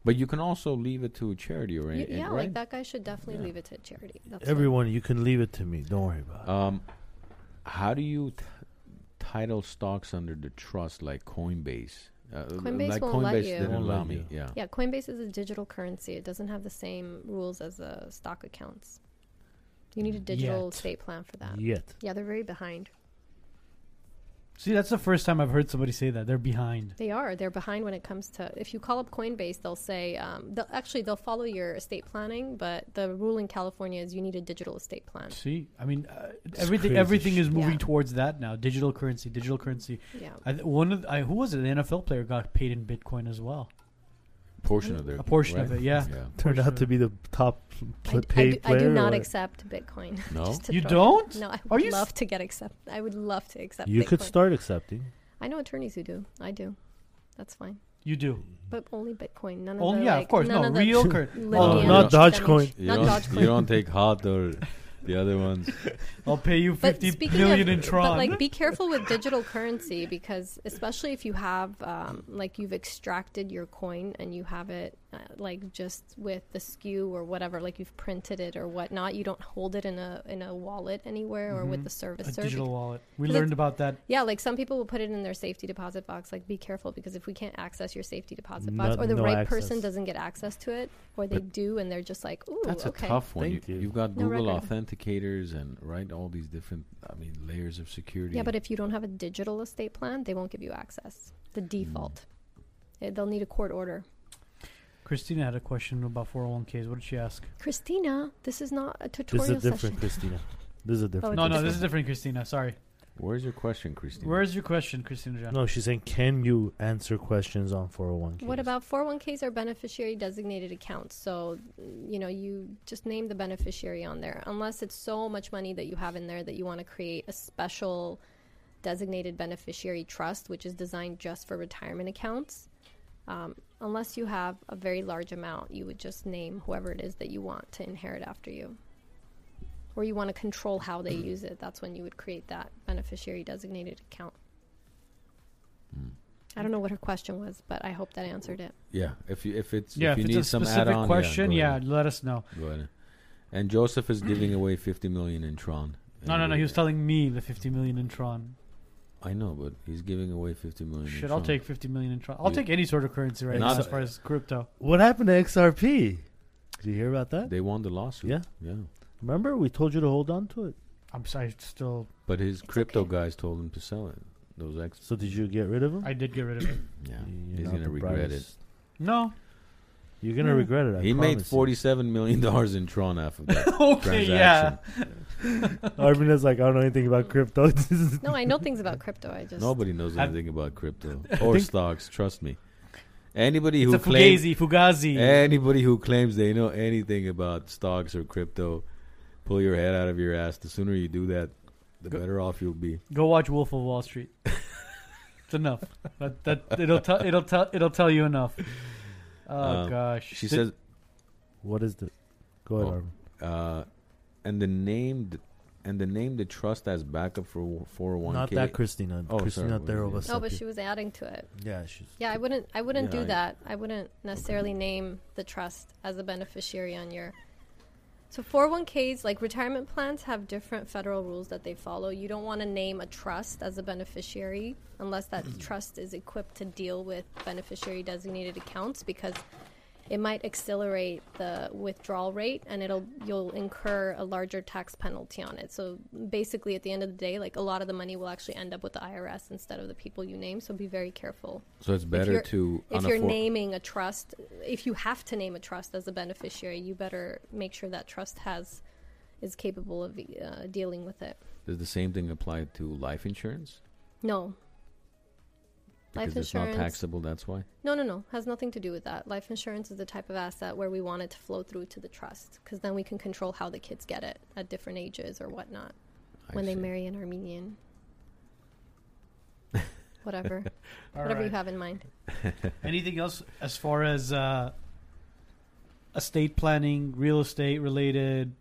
But you can also leave it to a charity or anything, yeah right? like that guy should definitely Yeah. leave it to charity that's Everyone, you can leave it to me. Don't worry about it. Um, how do you t- title stocks under the trust like Coinbase? Uh, Coinbase like won't let you. didn't Won't allow let me. Yeah. Yeah, Coinbase is a digital currency. It doesn't have the same rules as uh, stock accounts. You need a digital Yet. estate plan for that. Yet. Yeah, they're very behind. See, that's the first time I've heard somebody say that they're behind. They are. They're behind when it comes to. If you call up Coinbase, they'll say. Um, they'll, actually, they'll follow your estate planning, but the rule in California is you need a digital estate plan. See, I mean, uh, everything crazy everything is moving Yeah. towards that now. Digital currency, digital currency. Yeah. I, one of the, I, who was it? An NFL player got paid in Bitcoin as well. Portion of their A portion of it, yeah. Yeah. Turned out to be the top I, pl- I paid do, I do not or- accept Bitcoin. No? You don't? No, I Are would you s- love to get accept. I would love to accept. You could start accepting. I know attorneys who do. I do. That's fine. You do. But only Bitcoin. None of Oh the yeah, like, of course, none No, of the real cur- lineage Oh, not don't- Dogecoin. You don't, Dogecoin. you don't take hot or The other ones, I'll pay you But fifty speaking million of, in Tron. but like, be careful with digital currency because, especially if you have, um, like, you've extracted your coin and you have it, uh, like, just with the skew or whatever, like you've printed it or whatnot. You don't hold it in a in a wallet anywhere or with Mhm. the a servicer. digital wallet. We 'Cause learned about that. Yeah, like some people will put it in their safety deposit box. Like, be careful because if we can't access your safety deposit box, or the no right person doesn't get access to it, or they But do and they're just like, "Ooh, that's okay." a tough one. Thank you. You've got No Google record. authenticators and right all these different, I mean, layers of security. Yeah, but if you don't have a digital estate plan, they won't give you access. The Hmm. default. Eh, They'll need a court order. Christina had a question about 401ks. What did she ask? Christina, this is not a tutorial This tutorial is a different session. Christina. This is a oh, different. Oh, No, no, this this is- is different, Christina. Sorry. Where's your question, Christina? Where's your question, Christina John? No, she's saying, can you answer questions on 401k? What about 401ks or beneficiary designated accounts? So, you know, you just name the beneficiary on there. Unless it's so much money that you have in there that you want to create a special designated beneficiary trust, which is designed just for retirement accounts. Um, unless you have a very large amount, you would just name whoever it is that you want to inherit after you. Or you want to control how they use it. That's when you would create that beneficiary designated account. I don't know what her question was, but I hope that answered it. Yeah, if you if it's yeah, if if, you it's need a some specific question, yeah, yeah, let us know. Go ahead. And Joseph is giving away 50 million in Tron. No, no, no. He was telling me the 50 million in Tron. I know, but he's giving away 50 million. in Shit, I'll Tron. take 50 million in Tron. I'll Yeah. take any sort of currency right Not- now as far as crypto. What happened to XRP? Did you hear about that? They won the lawsuit. Yeah. yeah. Remember, we told you to hold on to it. I'm sorry, still. But his crypto okay. guys told him to sell it. Those ex. So did you get rid of them? I did get rid of it. Yeah, You're he's not gonna the regret it. brightest. No. You're gonna Hmm. regret it. I he made promise you. 47 million dollars in Tron after that okay, yeah. transaction. Armina's like, I don't know anything about crypto. No, I know things about crypto. I just Nobody knows I've- anything about crypto or stocks. Trust me. Anybody It's who a claims fugazi, fugazi. anybody who claims they know anything about stocks or crypto, pull your head out of your ass. The sooner you do that, the Go- better off you'll be. Go watch Wolf of Wall Street. it's enough. That, that it'll tell it'll tell it'll tell you enough. Oh Um, gosh. She Did- says, what is the? Go ahead, Oh. Armin. uh, and the named and the name the trust as backup for 401k. Not that Christina. Oh, Christina sorry, what is Terova no, but she was adding to it. Yeah, she's. Yeah, I wouldn't. I wouldn't Yeah, do I- that. I wouldn't necessarily name the trust as a beneficiary on your. So 401ks, like retirement plans, have different federal rules that they follow. You don't want to name a trust as a beneficiary unless that mm-hmm. trust is equipped to deal with beneficiary designated accounts because it might accelerate the withdrawal rate and it'll you'll incur a larger tax penalty on it. So basically at the end of the day, like a lot of the money will actually end up with the IRS instead of the people you name. So be very careful. So it's better to If you're naming a trust, if you have to name a trust as a beneficiary, you better make sure that trust has is capable of uh, dealing with it. Does the same thing apply to life insurance? No, Because Life it's not insurance- taxable. That's why. no, no, no. Has nothing to do with that. Life insurance is the type of asset where we want it to flow through to the trust because then we can control how the kids get it at different ages or whatnot I when they marry an Armenian. Whatever, All whatever you have in mind. Anything else as far as uh, estate planning, real estate related?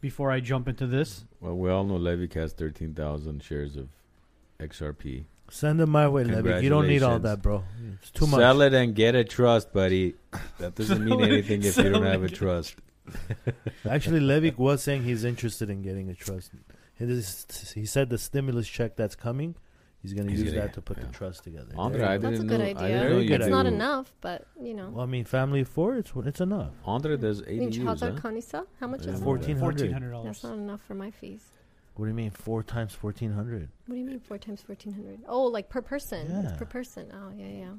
Before I jump into this, Well, we all know Levik has 13,000 shares of XRP. Send them my way, Levik. You don't need all that, bro. It's too much. Sell it and get a trust, buddy. That doesn't mean anything if you don't have a trust. Actually, Levik was saying he's interested in getting a trust. He, is- he said the stimulus check that's coming, he's going to use gonna- that to put yeah. the trust together. Andre, There you I go. That's a good know- I idea. didn't know Very you good it's do- not enough, but you know. Well, I mean, family of four, it's it's enough. Andre there's I mean, ADUs, Chadar huh? Kanisa, how much is that? Fourteen fourteen hundred. hundred That's not enough for my fees. What do you mean four times fourteen hundred? What do you mean four times fourteen hundred? Oh, like per person. It's Yeah. per person. Oh, yeah, yeah.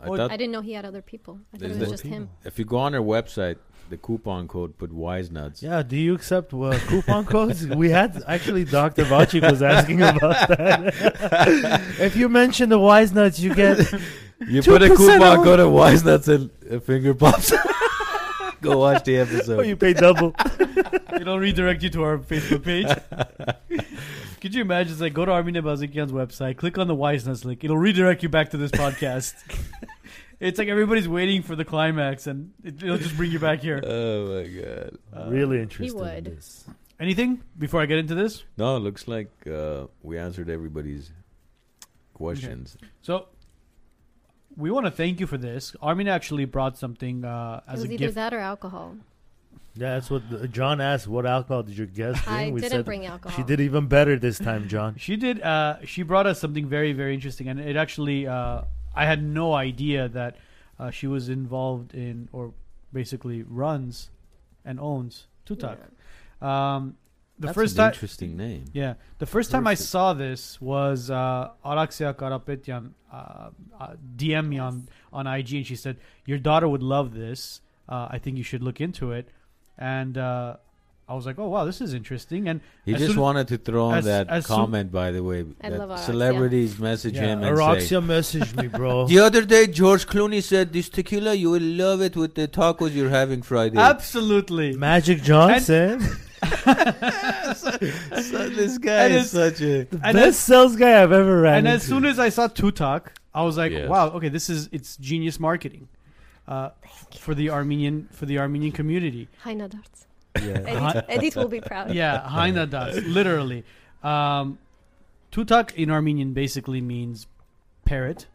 I Oh, thought I didn't know he had other people. I thought it was the- just him. if you go on our website, the coupon code put Wise Nuts. Yeah, do you accept uh, coupon codes? We had actually Dr. Vachik was asking about that. if you mention the wise nuts, you get You put a coupon code of Wise Nuts and a finger pops. Go watch the episode. oh, you pay double. It'll redirect you to our Facebook page. Could you imagine? It's like go to Armin Bazikian's website, click on the Wiseness link. It'll redirect you back to this podcast. it's like everybody's waiting for the climax, and it, it'll just bring you back here. Oh my god. Uh, really interested would. this. Anything before I get into this? No, it looks like uh, we answered everybody's questions. So we want to thank you for this. Armin actually brought something uh, It as was a either gift. that or alcohol. Yeah, that's what the, John asked. What alcohol did your guest bring? I we didn't said bring alcohol. she did even better this time, John. She did. Uh, she brought us something very, very interesting, and it actually, uh, I had no idea that uh, she was involved in, or basically runs and owns Tutak. Yeah. Um, the That's first an time, interesting name. yeah, the first time I saw this was uh, Araxia Karapetyan uh, uh, DM me on on IG, and she said, "Your daughter would love this. Uh, I think you should look into it." And uh, I was like, "Oh wow, this is interesting." And He just wanted to throw in as- that as soon- comment, by the way. I that love Araxia. celebrities message Yeah, him and say, Araxia messaged me, bro. The other day, George Clooney said, "This tequila, you will love it with the tacos you're having Friday." absolutely, Magic Johnson, So this guy And is such a. the And best as- sales guy I've ever ran and as soon as I saw Tutak, I was like, Yes. "Wow, okay, this is it's genius marketing uh, for the Armenian for the Armenian community." Haina darts. yeah. Edith, Edith will be proud. Yeah, Haina das, literally. Um, Tutak in Armenian basically means parrot,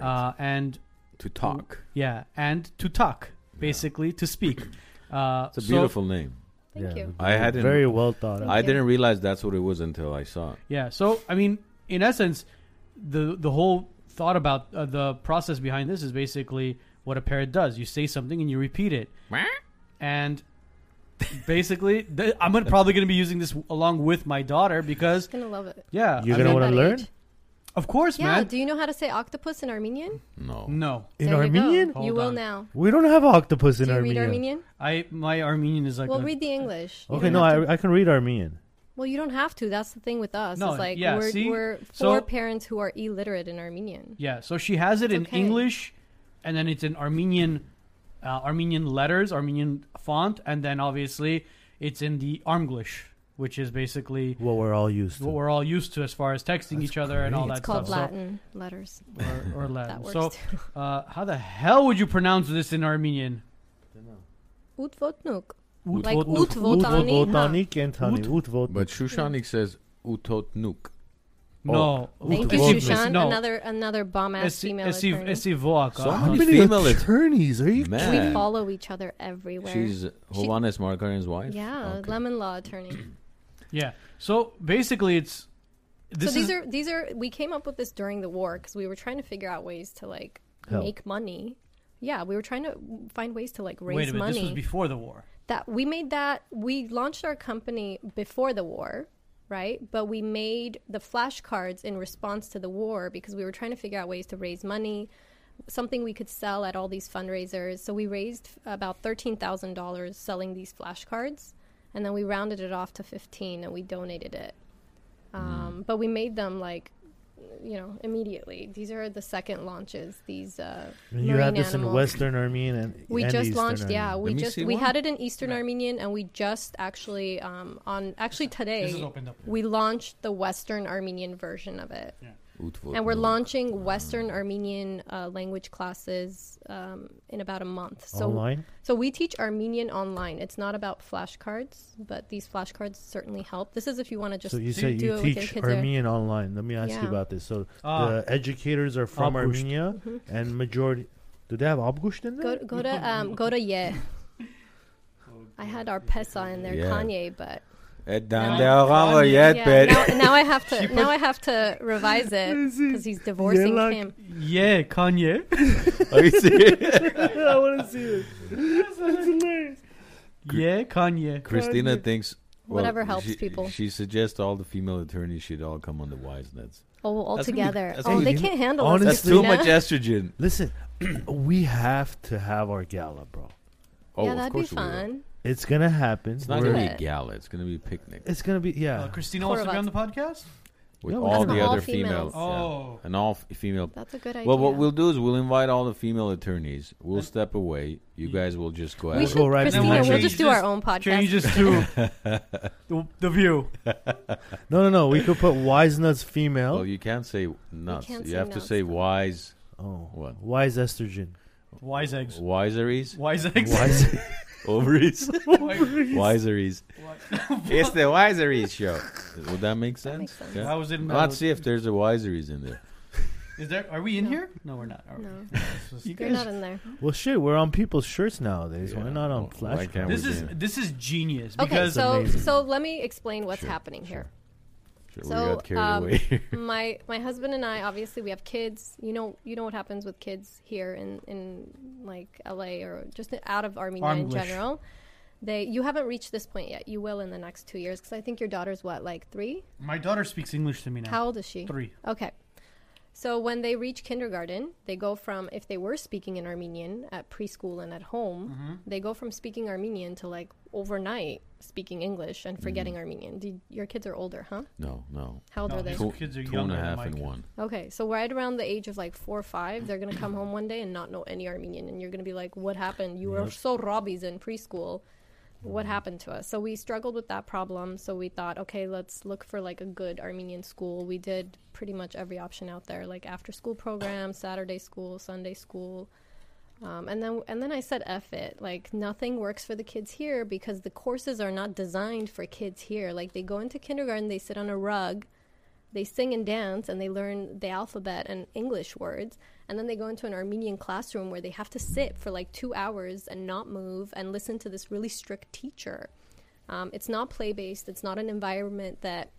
uh, and to talk. yeah, and to talk, basically to speak. Uh, It's a so- beautiful name. Thank you. I hadn't- very well thought out. I didn't realize that's what it was until I saw it. Yeah. So I mean, in essence, the the whole thought about uh, the process behind this is basically what a parrot does. You say something and you repeat it, and basically, th- I'm gonna, probably going to be using this along with my daughter because She's Gonna love it. yeah, You're I gonna wanna That learn? Age. of course, man. Yeah. man. Do you know how to say octopus in Armenian? No. No, in There you go. Armenian, Hold You will on. now. we don't have octopus in Do you Armenian. read Armenian? I my Armenian is like well, a- read the English. You Okay, don't no, have to- I, I can read Armenian. Well, you don't have to. That's the thing with us. No, it's like yeah, we're, see? we're So- four parents who are illiterate in Armenian. Yeah, so she has it It's in okay. English, and then it's in Armenian, uh, Armenian letters, Armenian font, and then obviously it's in the Armglish, which is basically What we're all used to. what we're all used to as far as texting That's each other and all great. that It's called stuff. Latin letters. So, or, or That Latin. works So, too. uh, how the hell would you pronounce this in Armenian? Utvotnuk. Ut- Like vot- ut votani. Votani, Kentani, Ut- ut But Shushanik says utotnuk. No. Thank you, Shushan. no. Another another bomb ass female Esi- attorney. Esi So How These many female attorneys are you? Man. we follow each other everywhere. She's Hovannes Markarin's wife? yeah, Okay. lemon law attorney. Yeah. So basically, it's this so these is are these are we came up with this during the war because we were trying to figure out ways to like Help. make money. Yeah, we were trying to find ways to like raise wait a minute. money. This was before the war. that we made that we launched our company before the war right but we made the flashcards in response to the war because we were trying to figure out ways to raise money something we could sell at all these fundraisers so we raised about $13000 selling these flashcards and then we rounded it off to 15 and we donated it um, but we made them like you know immediately these are the second launches these uh, you had this in. Western Armenian and We and just Eastern launched, yeah. We Let just we one. had it in Eastern Right. Armenian, and we just actually um, on actually today opened up. we launched the Western Armenian version of it, Utvotnuk. And we're launching Western Armenian uh, language classes um, in about a month. So online. so we teach Armenian online. It's not about flashcards, but these flashcards certainly help. This is if you want to just so you do say it you with your teach kids there. Armenian online. Let me ask you about this. So Ah. the educators are from Abgusht. Armenia, Mhm. and majority. Do they have Abgusht in there? go go to um, go to yeah. I had our Pesa in there, Yeah. Kanye, but Et Now- dan der yet, yeah, but now, now I have to now I have to revise it because he's divorcing like- him. Yeah, Kanye. Are you serious? I want to see it. That's hilarious. yeah, Kanye. Christina thinks well, Whatever helps she, people. She suggests all the female attorneys should all come on the wise nuts. Oh, all That's gonna be- together. Oh, they can't handle honestly- That's too much estrogen. Listen, we have to have our gala, bro. Oh, yeah, that'd be course we will. fun. It's gonna happen. It's not We're- gonna be a gala. It's gonna be a picnic. It's gonna be yeah. Uh, Christina Four wants to be on the podcast. with Yeah, we all can- the All other females. female, yeah, Oh. and all f- female. That's a good idea. Well, what we'll do is we'll invite all the female attorneys. We'll step away. You guys will just go we at We'll should, go right Christina, behind we'll you. just do our own podcast. Change this to the, the view. No, no, no. We could put wise nuts female. Well, you can't say nuts. You, can't say have to nuts, say though. wise, oh, What? Wise estrogen. Wise eggs. wiseries, Wise eggs. Wise. ovaries, Wise- wiseries. it's the wiseries show. Would that make sense? makes sense. Yeah. I was in. Let's uh, see if there's a wiseries in there. Is there? Are we in here? No, we're not. Are we? No. It's just- You You're not in there. well, shit. We're on people's shirts nowadays. Why Yeah. not on Why flash? can't we This is it? this is genius Okay, because so amazing. so let me explain what's Sure, happening sure. here. Sure, So, we got carried um, away. here. my my husband and I obviously we have kids. You know you know what happens with kids here in in like LA or just out of Armenia in general. They you haven't reached this point yet. You will in the next two years because I think your daughter's what like three. my daughter speaks English to me now. How old is she? Three. Okay. So when they reach kindergarten, they go from if they were speaking in Armenian at preschool and at home, Mm-hmm. they go from speaking Armenian to like overnight speaking English and forgetting Mm-hmm. Armenian. Did, your kids are older, huh? no, no. How old No, are they? these Two, kids are two and younger a than half my and kids. one. Okay, so right around the age of like four or five, they're gonna come home one day and not know any Armenian, and you're gonna be like, "What happened? You were so robbies in preschool. What happened to us?" So we struggled with that problem. So we thought, okay, let's look for like a good Armenian school. We did pretty much every option out there, like after school programs, Saturday school, Sunday school. Um, and then and then I said F it. Like nothing works for the kids here because the courses are not designed for kids here. Like they go into kindergarten, they sit on a rug, they sing and dance and they learn the alphabet and English words. And then they go into an Armenian classroom where they have to sit for like two hours and not move and listen to this really strict teacher. Um, it's not play based, it's not an environment that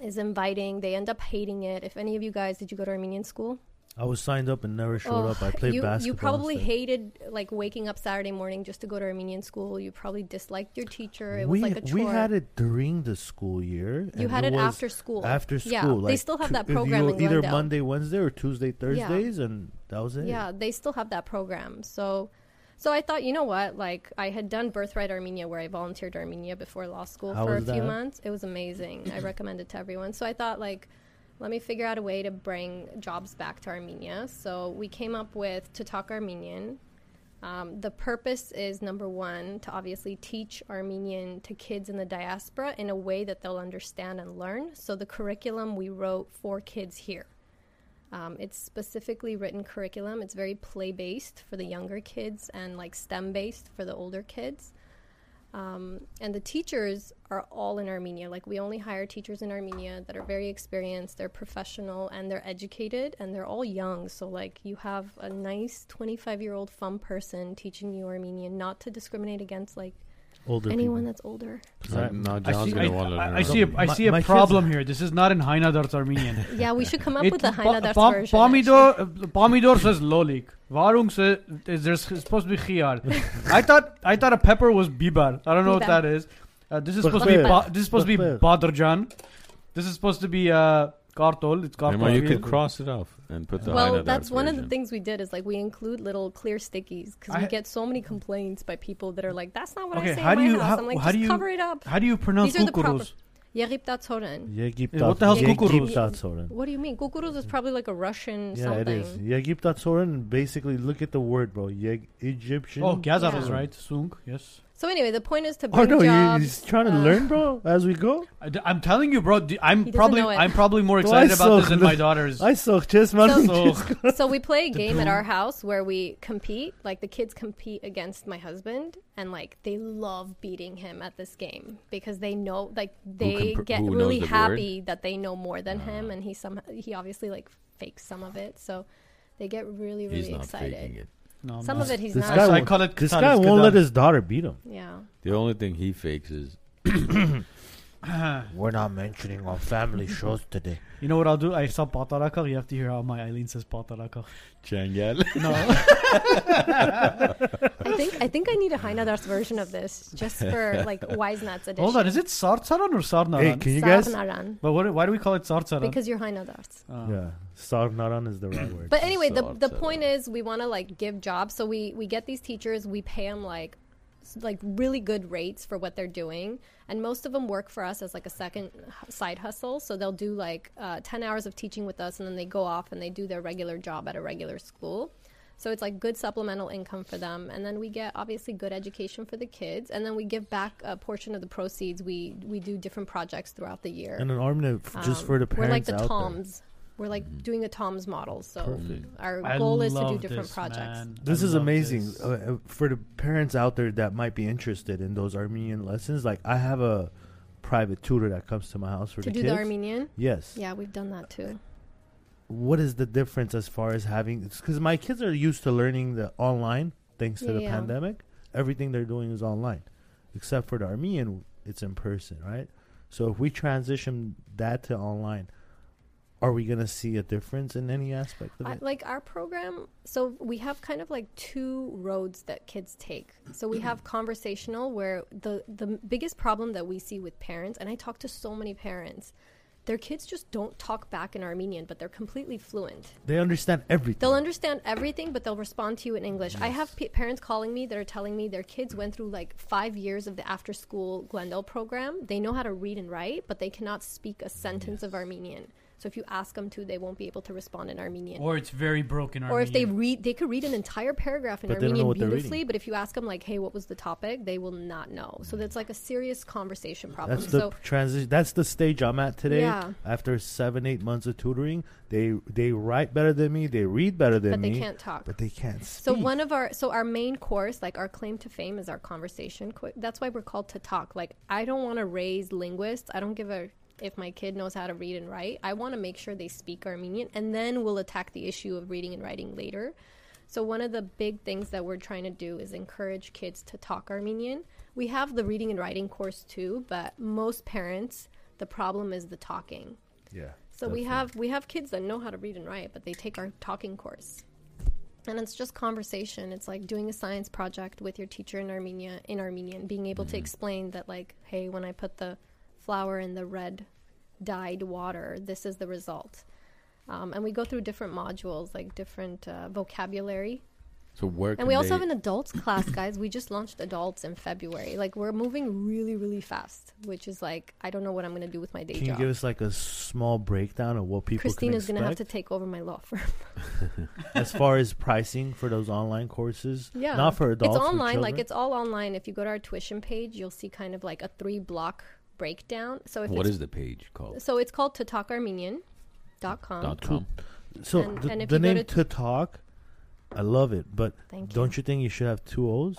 is inviting. They end up hating it. If any of you guys, did you go to Armenian school? I was signed up and never showed Oh, up. I played you, basketball. You probably hated like waking up Saturday morning just to go to Armenian school. You probably disliked your teacher. It we was like a chore. we had it during the school year. you had it was after school. After school, Yeah, like they still have that program you- either Glendale. Monday, Wednesday, or Tuesday, Thursdays, and that was it. Yeah, they still have that program. So, so I thought, you know what? Like, I had done Birthright Armenia, where I volunteered Armenia before law school How for a few that? months. It was amazing. I recommend it to everyone. So I thought, like, let me figure out a way to bring jobs back to Armenia. So we came up with to talk Armenian. Um, the purpose is number one to obviously teach Armenian to kids in the diaspora in a way that they'll understand and learn. So the curriculum we wrote for kids here. Um, it's specifically written curriculum. It's very play based for the younger kids and like STEM based for the older kids. Um, and the teachers are all in Armenia. Like, we only hire teachers in Armenia that are very experienced, they're professional, and they're educated, and they're all young. So, like, you have a nice 25 year old fun person teaching you Armenian, not to discriminate against, like, older anyone people. that's older. Now, now I John's see, gonna I, want to I- learn. I see a, I My- see a my kids- problem here. This is not in Hainadarts Armenian. Yeah, we should come up It- with a pa- Hainadarts pom- version. Pomidor, uh, pomidor says lolik. Varung says there's supposed to be khiyar. I thought I thought a pepper was bibar. I don't know what Biber. that is. Uh, this is supposed to be Biber. ba- this is supposed to be Biber. badrjan. This is supposed to be uh, kartol. It's Emma, kartol. you could cross it off and put the well, Hainadarts that's one of the things we did is like we include little clear stickies because we get so many complaints by people that are like, "That's not what Okay, I say how in do my you- house." how- I'm like, how just do you- cover it up. How do you pronounce These are the proper- kukuruz? Yegiptatsoren. Yegiptat. what the hell's kukuruz? What do you mean? Kukuruz is probably like a Russian Yeah, something. it is. Yegiptatsoren. Basically, look at the word, bro. Yeg Egyptian. Oh, Gazar Yeah. is right. Sung, yes. So anyway, the point is to Oh bring no, you, jobs. he's trying to uh, learn, bro, as we go. I, am telling you, bro. d- I'm probably. I'm probably more excited about this suck. than my daughters. I suck chess, man. So- So so we play a game at our house where we compete. Like the kids compete against my husband, and like they love beating him at this game because they know, like they compr- get really the happy that they know more than him, Ah. and he some he obviously like fakes some of it. So they get really He's really not excited. Faking it. no, Some no. of it he's This not. guy I, I won't- call it. This guy won't let his daughter beat him. yeah. The only thing he fakes is We're not mentioning our family shows today. You know what I'll do? I saw Patarakal. You have to hear how my Eileen says Patarakal. Changal. No. I think I think I need a Hainadar's version of this just for like wise nuts edition. Hold on. Is it Sartsaran or Sarnaran? Hey, can you guys? Sarnaran, but what, why do we call it Sartsaran? because you're Hainadar's. Uh, Yeah, Sarnaran is the right word. But anyway, the the point is we want to like give jobs. So we we get these teachers, we pay them like like really good rates for what they're doing, and most of them work for us as like a second side hustle. So they'll do like uh, ten hours of teaching with us, and then they go off and they do their regular job at a regular school. So it's like good supplemental income for them, and then we get obviously good education for the kids, and then we give back a portion of the proceeds. We we do different projects throughout the year. And an Armina f- just Um, for the parents we're like the out there. Toms. We're like doing a Toms model. So Perfect. our I goal is to do different this, projects. man. This I is amazing this. uh, uh, for the parents out there that might be interested in those Armenian lessons. Like I have a private tutor that comes to my house for To the do kids. the Armenian, yes. yeah, we've done that too. What is the difference as far as having? Because my kids are used to learning the online thanks to Yeah, the yeah. pandemic. Everything they're doing is online, except for the Armenian, it's in person, right? So if we transition that to online, are we gonna see a difference in any aspect of I, it? like our program, so we have kind of like two roads that kids take. So we have conversational, where the the biggest problem that we see with parents, and I talk to so many parents, their kids just don't talk back in Armenian, but they're completely fluent. They understand everything. They'll understand everything, but they'll respond to you in English. I have p- parents calling me that are telling me their kids went through like five years of the after school Glendale program. They know how to read and write, but they cannot speak a sentence of Armenian. So if you ask them to, they won't be able to respond in Armenian. Or it's very broken. Or if they read, they could read an entire paragraph in But they don't know Armenian what they're beautifully. reading. But if you ask them, like, "Hey, what was the topic?" they will not know. So that's like a serious conversation problem. That's the so transition. That's the stage I'm at today. Yeah. After seven, eight months of tutoring, they they write better than me. They read better than but me. But they can't talk. But they can't speak. So one of our so our main course, like our claim to fame, is our conversation. co- That's why we're called to talk. Like I don't want to raise linguists. I don't give a if my kid knows how to read and write. I want to make sure they speak Armenian, and then we'll attack the issue of reading and writing later. So one of the big things that we're trying to do is encourage kids to talk Armenian. We have the reading and writing course too, but most parents, the problem is the talking. yeah. So we have we have kids that know how to read and write, but they take our talking course. And it's just conversation. It's like doing a science project with your teacher in Armenia in Armenian, being able to mm-hmm. explain that like, hey, when I put the flour in the red dyed water, this is the result. Um, and we go through different modules, like different uh, vocabulary. So where And we also they- have an adults class, guys. We just launched adults in February. Like we're moving really, really fast, which is like I don't know what I'm gonna do with my day job. Can you give us like a small breakdown of what people Christina's can gonna have to take over my law firm. as far as pricing for those online courses? Yeah, Not for adults. It's online. Like it's all online. If you go to our tuition page, you'll see kind of like a three block breakdown. So if What it's, is the page called? so it's called tatakarmenian.com. Dot com. so and- the, and if the you go name to- to talk, I love it. But Thank you. don't you think you should have two O's?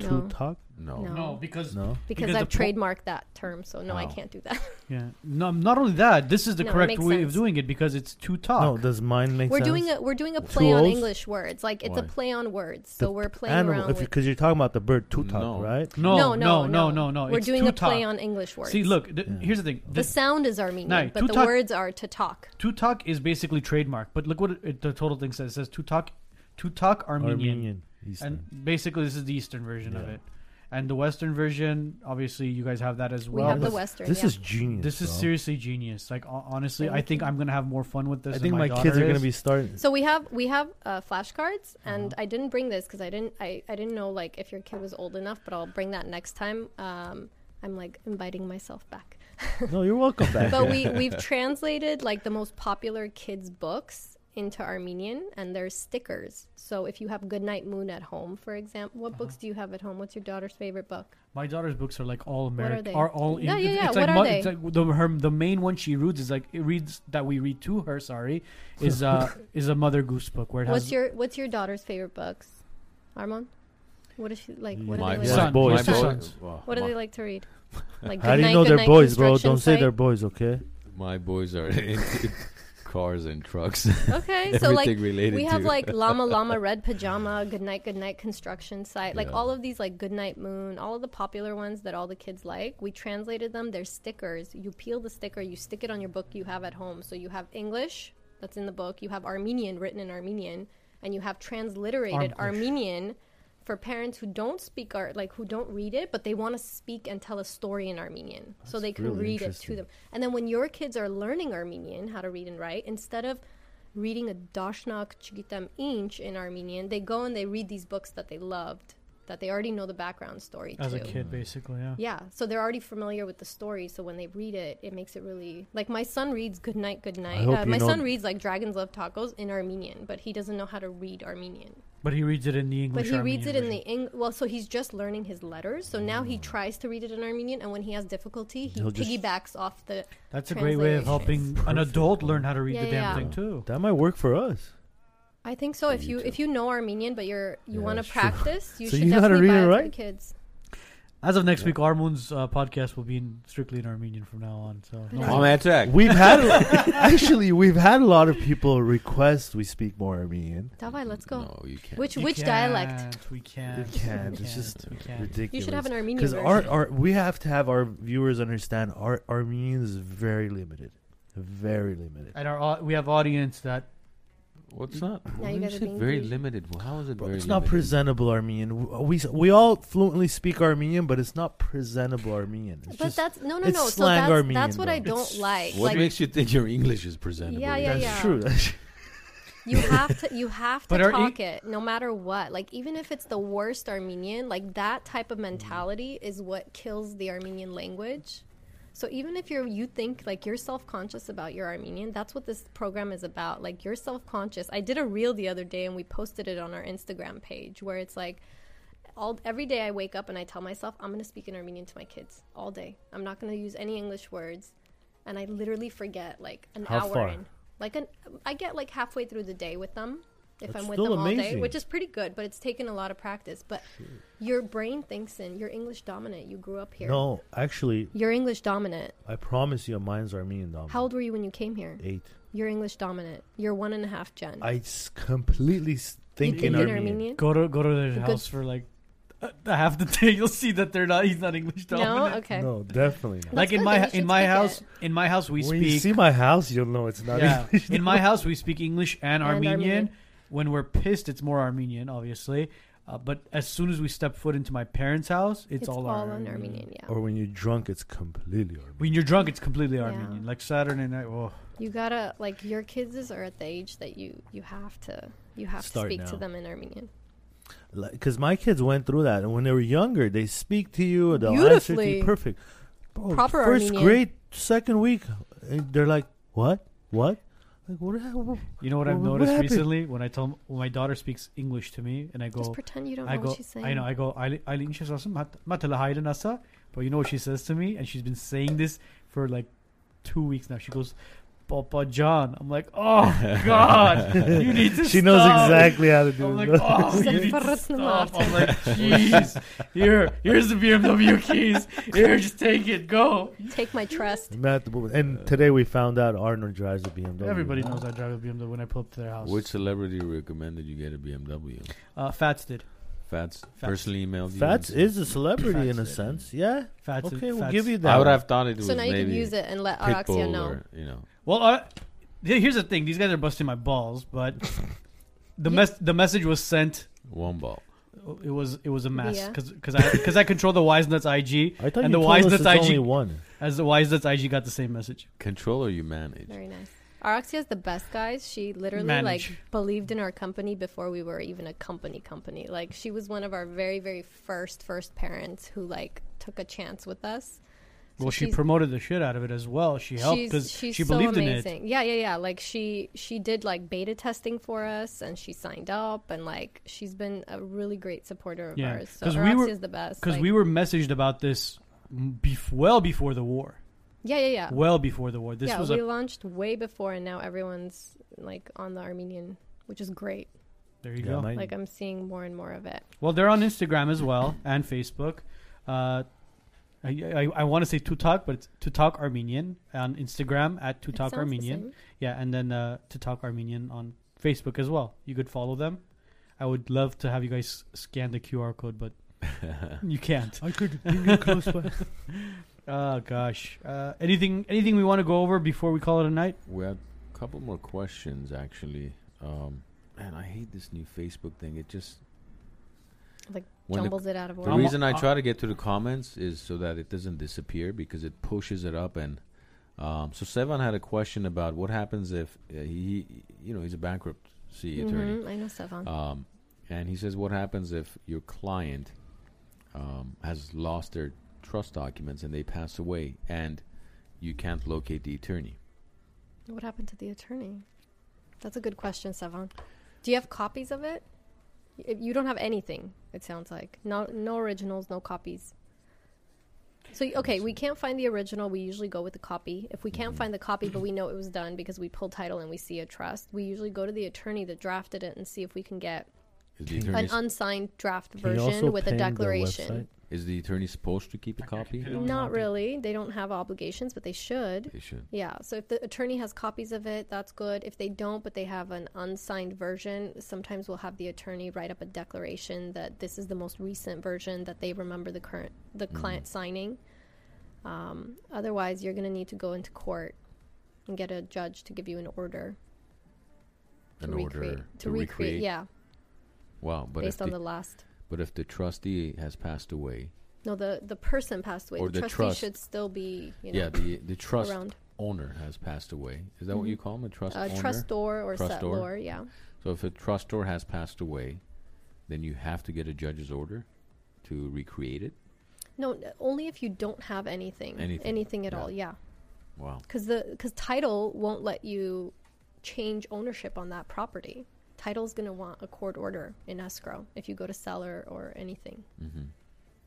To No. talk? No. No. no, because No. because, because I've po- trademarked that term, so no, I How? can't do that. yeah, no, not only that, this is the No, it correct makes way sense. of doing it because it's to talk. No. Does mine make we're sense? doing a we're doing a play on O's? English words. Like it's a Why? play on words. The So we're playing around animal with. because you're talking about the bird to talk, No. right? no, no, no, no, no, no. We're it's doing to a play talk. on English words. See, look. Th- Yeah. Here's the thing. the The sound is Armenian, Nah, but the Tutak- words are to talk. to talk is basically trademark. But look what it, it- the total thing says. It says to talk, to talk Armenian. Armenian. Eastern. And basically, this is the Eastern version of Yeah. it. And the Western version, obviously, you guys have that as well. We well. have the This- Western. this yeah. is genius. This is bro. seriously genius. Like hon- honestly, I think you. I'm gonna have more fun with this. I think my, my kids are gonna be starting. So we have we have uh, flashcards, and Uh-huh. I didn't bring this because I didn't I, I didn't know like if your kid was old enough, but I'll bring that next time. Um, I'm like inviting myself back. no, you're welcome back. But we we've translated like the most popular kids books into Armenian, and there's stickers. So if you have Goodnight Moon at home, for example, what Uh-huh. books do you have at home? What's your daughter's favorite book? My daughter's books are like all are American. they? Are all Yeah, in- yeah, yeah. It's What like are they? It's like the her the main one she reads is like it reads that we read to her. Sorry, is uh is a Mother Goose book where it What's has your What's your daughter's favorite books? Armand, what is she like? What do my they Son. like? My boys. two sons. What do they like to read? Like How do you Goodnight- know they're boys, bro? Don't say they're boys, okay? my boys are into cars and trucks. Okay, so like we to have like llama llama red pajama good night good night construction site like Yeah. all of these like good night moon all of the popular ones that all the kids like we translated them. They're stickers. You peel the sticker you stick it on your book you have at home. So you have english that's in the book. You have armenian written in armenian and you have transliterated armenian for parents who don't speak art like who don't read it but they want to speak and tell a story in armenian so they can really read it to them and then when your kids are learning armenian how to read and write instead of reading a dashnak chigitam inch in armenian they go and they read these books that they loved that they already know the background story As a kid, basically, yeah. Yeah, so they're already familiar with the story. So when they read it, it makes it really like my son reads "Good night, good night." Uh, my son reads like "Dragons Love Tacos" in Armenian, but he doesn't know how to read Armenian. But he reads it in the English. But English. he reads it Armenian in the Eng- well, so he's just learning his letters. So now he oh. tries to read it in Armenian, and when he has difficulty, he He'll just- piggybacks off the. That's a great way of helping an Perfect. adult learn how to read Yeah, the damn yeah. thing too. That might work for us. I think so. For If you you if you know Armenian, but you're you Yeah, want to that's true. practice, you So should you know how to definitely read buy and it for the write? kids. As of next week, Armun's uh, podcast will be in, strictly in Armenian from now on. So no Nice. On that track. We've had actually we've had a lot of people request we speak more Armenian. Davai, let's go. No, you can't. Which You which dialect? can't, We can't. We can't. It's just can't. ridiculous. You should have an Armenian because our, our we have to have our viewers understand our Armenian is very limited, very limited. And our we have audience that What's not? Now you you guys are being very greedy. limited. Well, how is it Bro, very it's not limited? presentable Armenian. Uh, we we all fluently speak Armenian, but it's not presentable Armenian. It's But just that's no, no, it's no. So slang that's, Armenian, that's what I don't It's- like. What like makes you think your English is presentable? Yeah, yeah, that's yeah. true. you have to you have to But our e- talk it no matter what. Like even if it's the worst Armenian, like that type of mentality is what kills the Armenian language. So even if you're you think like you're self-conscious about your Armenian, that's what this program is about. Like you're self-conscious. I did a reel the other day and we posted it on our Instagram page where it's like all every day I wake up and I tell myself I'm going to speak in Armenian to my kids all day. I'm not going to use any English words. And I literally forget like an How hour far? in. Like an I get like halfway through the day with them if That's I'm with them all day, which is pretty good, but it's taken a lot of practice. But your brain thinks in you're English dominant. You grew up here. no, actually, You're English dominant. I promise you, mine's Armenian dominant. How old were you when you came here? Eight. You're English dominant. You're one and a half gen. I completely s- think, you in think Armenian. go to go to their Good. house for like uh, half the day. You'll see that they're not. He's not English dominant no, okay. No, definitely not. Like That's in my in my house, it. in my house we when you speak. see my house, you'll know it's not yeah, English. in my house we speak English and, And Armenian. Armenian. When we're pissed, it's more Armenian, obviously. Uh, but as soon as we step foot into my parents' house, it's, It's, all, all, Armenian. Armenian. Yeah. Or when you're drunk, it's completely Armenian. When you're drunk, it's completely Yeah. Armenian. Like Saturday night. Oh, You gotta like your kids are at the age that you you have to you have Start to speak now. to them in Armenian. Because my kids went through that, and when they were younger, they speak to you, they'll answer to Beautifully. you perfect. Bro, Proper first Armenian. grade, second week, they're like, "What? What? Like what? hap- you know what Well, I've noticed happened? recently when I tell when my daughter speaks English to me and I go, Just pretend you don't I know I go, what she's saying. I know, I go, I I nasa, but you know what she says to me, and she's been saying this for like two weeks now. She goes, Papa John. I'm like, oh God, you need to. She knows exactly how to do I'm like, it. oh, you need to stop. I'm like, jeez. Here, here's the BMW keys. Here, just take it. Go. Take my trust. Matt, and today we found out Arnold drives a BMW. Everybody knows I drive a BMW when I pull up to their house. Which celebrity recommended you get a BMW? uh, Fats did. Fats, Fats. personally emailed you. Fats and is a celebrity in a Fats did. sense. Yeah. Fats. Okay, we'll Fats- give you that. I would have thought it was So now you maybe can use it and let Pitbull Araxia know. or you know. Well, uh, here- here's the thing. These guys are busting my balls, but the Yeah. mess the message was sent. One ball. It was it was a mess Via? because because I because I control the Wise Nuts IG I thought and you the told Wise us Nuts it's IG only one. as the Wise Nuts IG got the same message. Controller you manage. Very nice. Araxia is the best, guys. She literally Manage. like believed in our company before we were even a company company. Like she was one of our very very first first parents who like took a chance with us. So Well, she promoted the shit out of it as well. She helped she's, because she so believed in it. amazing. Yeah, yeah, yeah. Like she she did like beta testing for us, and she signed up, and like she's been a really great supporter of Yeah, ours. So 'cause we were- is the best. Because like- we were messaged about this bef- well before the war. Yeah, yeah, yeah. Well before the war. This yeah, was we a launched way before, and now everyone's like on the Armenian, which is great. there you Yeah, go. my- Like I'm seeing more and more of it. Well, they're on Instagram as well and Facebook. Uh, I, I, I want to say Tutak, but it's Tutak Armenian on Instagram at It Tutak Armenian. Yeah, and then uh, Tutak Armenian on Facebook as well. You could follow them. I would love to have you guys scan the QR code, but you can't. I could bring you close by. Oh gosh. Uh, anything anything we want to go over before we call it a night? We had a couple more questions actually. Um, man, I hate this new Facebook thing. It just Like when the, it out of order. I'm- reason I uh, try to get to the comments is so that it doesn't disappear because it pushes it up and. Um, so Sevan had a question about what happens if uh, he, you know, he's a bankruptcy attorney. Mhm, I know Sevan. Um, and he says, what happens if your client um, has lost their trust documents and they pass away, and you can't locate the attorney. What happened to the attorney? That's a good question, Sevan. Do you have copies of it? You don't have anything. It sounds like no no originals, no copies. So okay, we can't find the original. We usually go with the copy. If we can't mm-hmm. find the copy, but we know it was done because we pull title and we see a trust, we usually go to the attorney that drafted it and see if we can get Is the Can- an unsigned draft Can you also version with a ping the declaration. Website? is the attorney supposed to keep a copy? Don't Not want it. really. They don't have obligations, but they should. They should. Yeah, so if the attorney has copies of it, that's good. If they don't, but they have an unsigned version, sometimes we'll have the attorney write up a declaration that this is the most recent version that they remember the current the client signing. Um, otherwise, you're going to need to go into court and get a judge to give you an order to An recreate order to, recreate, Yeah, Wow, but based on the, the last. But if the trustee has passed away, No, the the person passed away. Or the the trustee trust. should still be you know yeah, the the trust around. owner has passed away. Is that what Mhm. you call him, a trust Uh, owner? trustor or Trustor. settlor, yeah. So if a trustor has passed away, then you have to get a judge's order to recreate it. No, only if you don't have anything, Anything, at yeah. all. Yeah, Wow. because the because title won't let you change ownership on that property. Title's going to want a court order in escrow if you go to seller or anything, hmm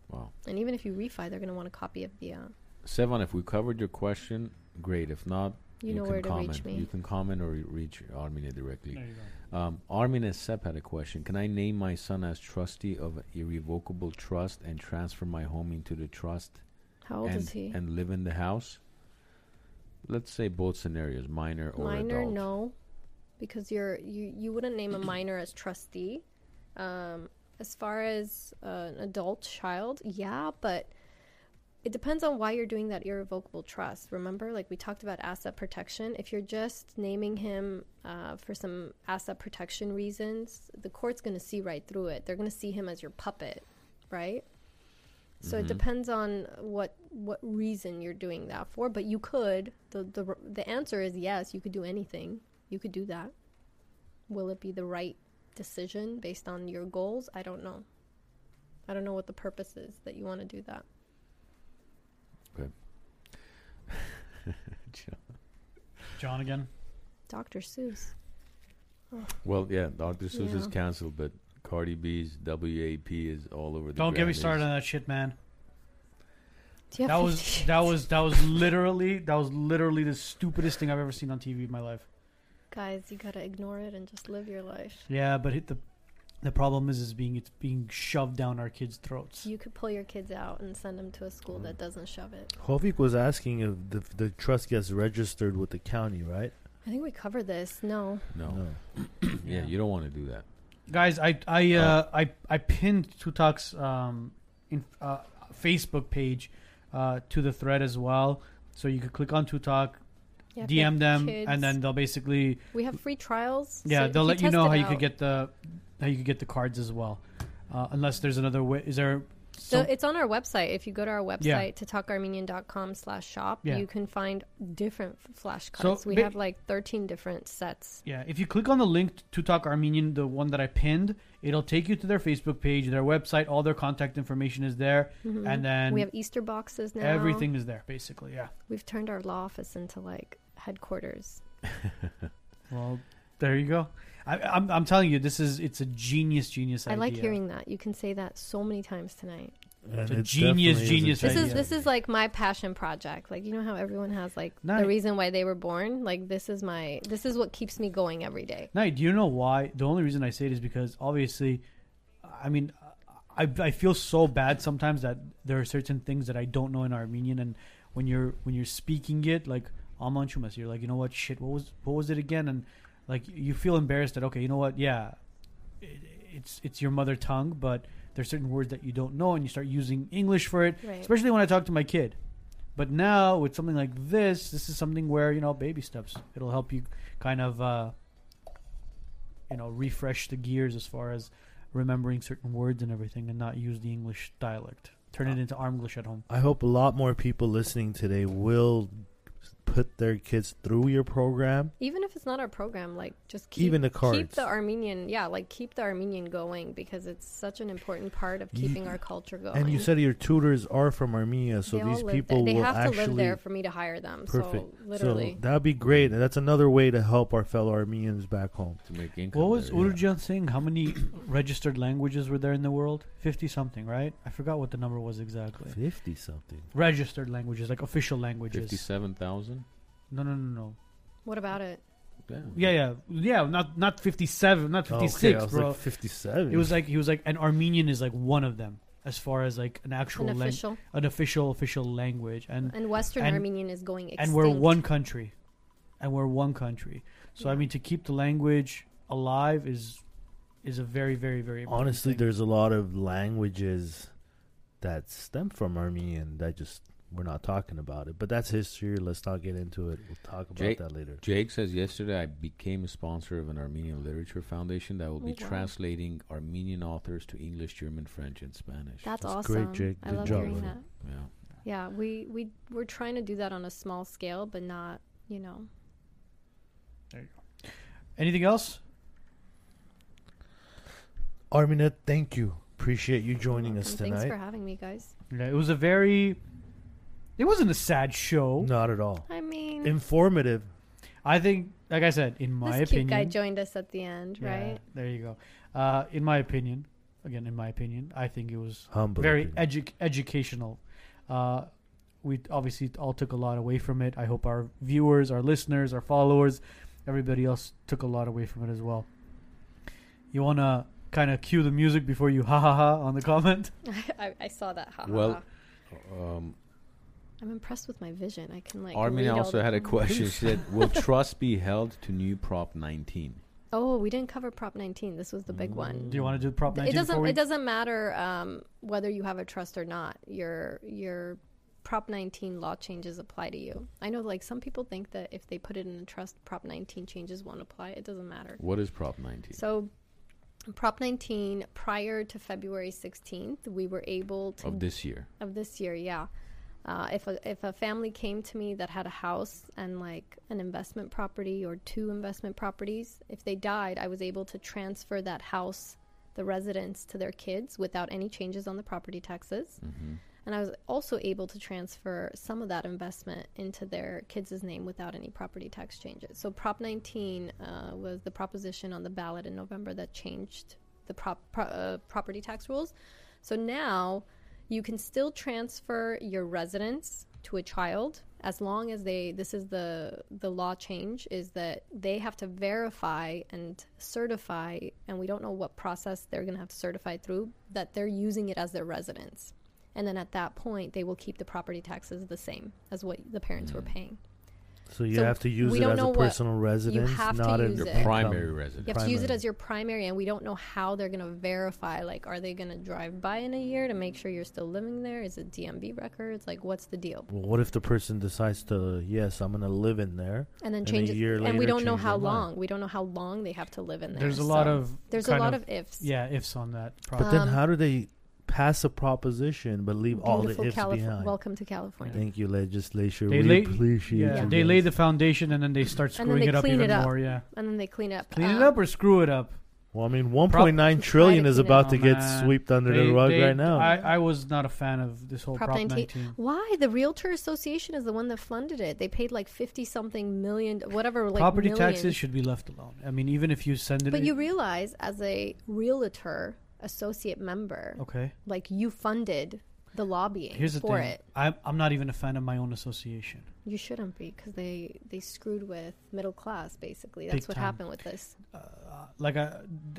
Wow. and even if you refi, they're going to want a copy of the. Uh, Sevan, if we covered your question, great. If not, you, know can where to comment. reach me. You can comment or reach Armina directly. There you go. Um, Armin Sep had a question. Can I name my son as trustee of irrevocable trust and transfer my home into the trust How old and, is he? and live in the house? Let's say both scenarios, minor or adult? minor, adult. no, because you're you you wouldn't name a minor as trustee. Um, as far as uh, an adult child, yeah, but it depends on why you're doing that irrevocable trust. Remember, like we talked about asset protection. If you're just naming him uh, for some asset protection reasons, the court's going to see right through it. They're going to see him as your puppet, right? So it Mhm. depends on what what reason you're doing that for. But you could the the the answer is yes. You could do anything. You could do that. Will it be the right decision based on your goals? I don't know. I don't know what the purpose is that you want to do that. Okay. John John again. Dr. Seuss. Well, yeah, Dr. Seuss is canceled, but Cardi B's WAP is all over the Don't get me started on that shit, man. That was that was that was literally that was literally the stupidest thing I've ever seen on TV in my life. Guys. You gotta ignore it and just live your life. Yeah, but it, the the problem is is being it's being shoved down our kids' throats. You could pull your kids out and send them to a school that doesn't shove it. Hovik was asking if the the trust gets registered with the county, right? I think we covered this. No. No. Yeah, you don't want to do that. Guys, I I uh, I I pinned Tutak's um in uh, Facebook page uh, to the thread as well, so you could click on Tutak, Yeah, if you have DM them, kids- and then they'll basically we have free trials. yeah so they'll let you know how you could get the how you could get the cards as well. Uh, unless there's another way. Is there? So Some, it's on our website. If you go to our website, Yeah. to talkarmenian.com slash shop, Yeah. you can find different flashcards. So we ba- have like 13 different sets. yeah, if you click on the link to Talk Armenian, the one that I pinned, it'll take you to their Facebook page, their website, all their contact information is there, Mhm. and then we have Easter boxes now. everything is there basically. Yeah. We've turned our law office into like headquarters. Well, there you go. I, I'm, I'm telling you, this is it's a genius, genius idea. I idea. like hearing that. You can say that so many times tonight. It's a it genius, definitely genius a This is this is like my passion project. Like you know how everyone has like No, the reason why they were born. Like this is my this is what keeps me going every day. Now, do you know why? The only reason I say it is because obviously, I mean, I, I feel so bad sometimes that there are certain things that I don't know in Armenian, and when you're when you're speaking it, like Aman Chumas, you're like, you know what, shit, what was what was it again? And like you feel embarrassed that okay, you know what, yeah, it, it's it's your mother tongue, but there's certain words that you don't know, and you start using English for it, Right. especially when I talk to my kid. But now with something like this, this is something where you know baby steps. It'll help you kind of uh, you know refresh the gears as far as remembering certain words and everything, and not use the English dialect. Turn it into Armglish at home. I hope a lot more people listening today will put their kids through your program. Even if it's not our program, like just keep, Even the cards. keep the Armenian, yeah, like keep the Armenian going because it's such an important part of Ye- keeping our culture going. And you said your tutors are from Armenia, so They these people there. they will have actually to live there for me to hire them. perfect. So literally, So that'd be great, and that's another way to help our fellow Armenians back home. to make income. What was there, yeah. Urjan saying? How many registered languages were there in the world? Fifty something, right? I forgot what the number was exactly. Fifty something. Registered languages, like official languages. Fifty-seven thousand. No, no, no, no. what about it? Yeah, yeah, yeah. Not not fifty seven, not fifty six, Okay, six, I was bro. like fifty-seven. it was like he was like an Armenian is like one of them as far as like an actual An lang- official an official official language, and and Western and- Armenian is going extinct. and we're one country, and we're one country. So I mean, to keep the language alive is is a very very very important honestly, thing. there's a lot of languages that stem from Armenian that just we're not talking about it. But that's history. Let's not get into it. We'll talk about Jake- that later. Jake says yesterday I became a sponsor of an Armenian literature foundation that will oh, be Oh, wow. translating Armenian authors to English, German, French, and Spanish. That's, That's awesome. great, Jake. I Good love job, hearing that. yeah. Yeah, we we we're trying to do that on a small scale, but not you know. There you go. Anything else? Armina, thank you. Appreciate you joining us And Thanks for having me, guys. Yeah, it was a very. It wasn't a sad show. Not at all. I mean, Informative. I think, like I said, in my this opinion, cute guy joined us at the end, Yeah, right? There you go. Uh, in my opinion, again, in my opinion, I think it was Humble. very edu- educational. Uh, we obviously all took a lot away from it. I hope our viewers, our listeners, our followers, everybody else took a lot away from it as well. You want to kind of cue the music before you ha ha ha on the comment? I, I saw that. Ha, ha, Well, ha. Um, I'm impressed with my vision. I can like. Armin read all also the had a question. She said, "Will trust be held to new Prop 19?" Oh, we didn't cover Prop 19. This was the big one. Do you want to do Prop 19 It doesn't. we- It doesn't matter um, whether you have a trust or not. Your your Prop 19 law changes apply to you. I know, like some people think that if they put it in a trust, Prop 19 changes won't apply. It doesn't matter. What is Prop 19? So, Prop 19 prior to February 16th, we were able to of this year. of this year, yeah. Uh, if a if a family came to me that had a house and like an investment property or two investment properties, if they died, I was able to transfer that house, the residence, to their kids without any changes on the property taxes. hmm And I was also able to transfer some of that investment into their kids' name without any property tax changes. So Prop 19 uh, was the proposition on the ballot in November that changed the prop, pro, uh, property tax rules. So now you can still transfer your residence to a child as long as they this is the the law change is that they have to verify and certify and we don't know what process they're going to have to certify through that they're using it as their residence. And then at that point they will keep the property taxes the same as what the parents were mm. paying So you So have to use it as a personal residence, have to not use Your it. primary income. residence. you have to use it as your primary and we don't know how they're going to verify like are they going to drive by in a year to make sure you're still living there is it dmv records like what's the deal Well, what if the person decides to, yes, I'm going to live in there? and then And a change it year and we don't know how their mind. long we don't know how long they have to live in there There's a lot of there's a lot of, ifs yeah ifs on that. But Prop. then Um, how do they pass a proposition but leave all the Beautiful ifs Calif- behind? welcome to california Thank you, legislature. They we lay- appreciate yeah, you they guys. lay the foundation and then they start screwing they it up clean even it up. more. Yeah, and then they clean up clean it um, up or screw it up. Well, I mean, 1.9 Try trillion to is about to Oh, get man. swept under They- the rug they- right now. I, I was not a fan of this whole Prop Prop 19. 19. why the realtor association is the one that funded it they paid like 50 something million whatever like Property million. taxes should be left alone. I mean, even if you send it, but you realize as a realtor associate member okay. like you funded the lobbying Here's the for thing: it I'm I'm not even a fan of my own association. you shouldn't be because they they screwed with middle class basically Big that's what time. happened with this Uh, like I,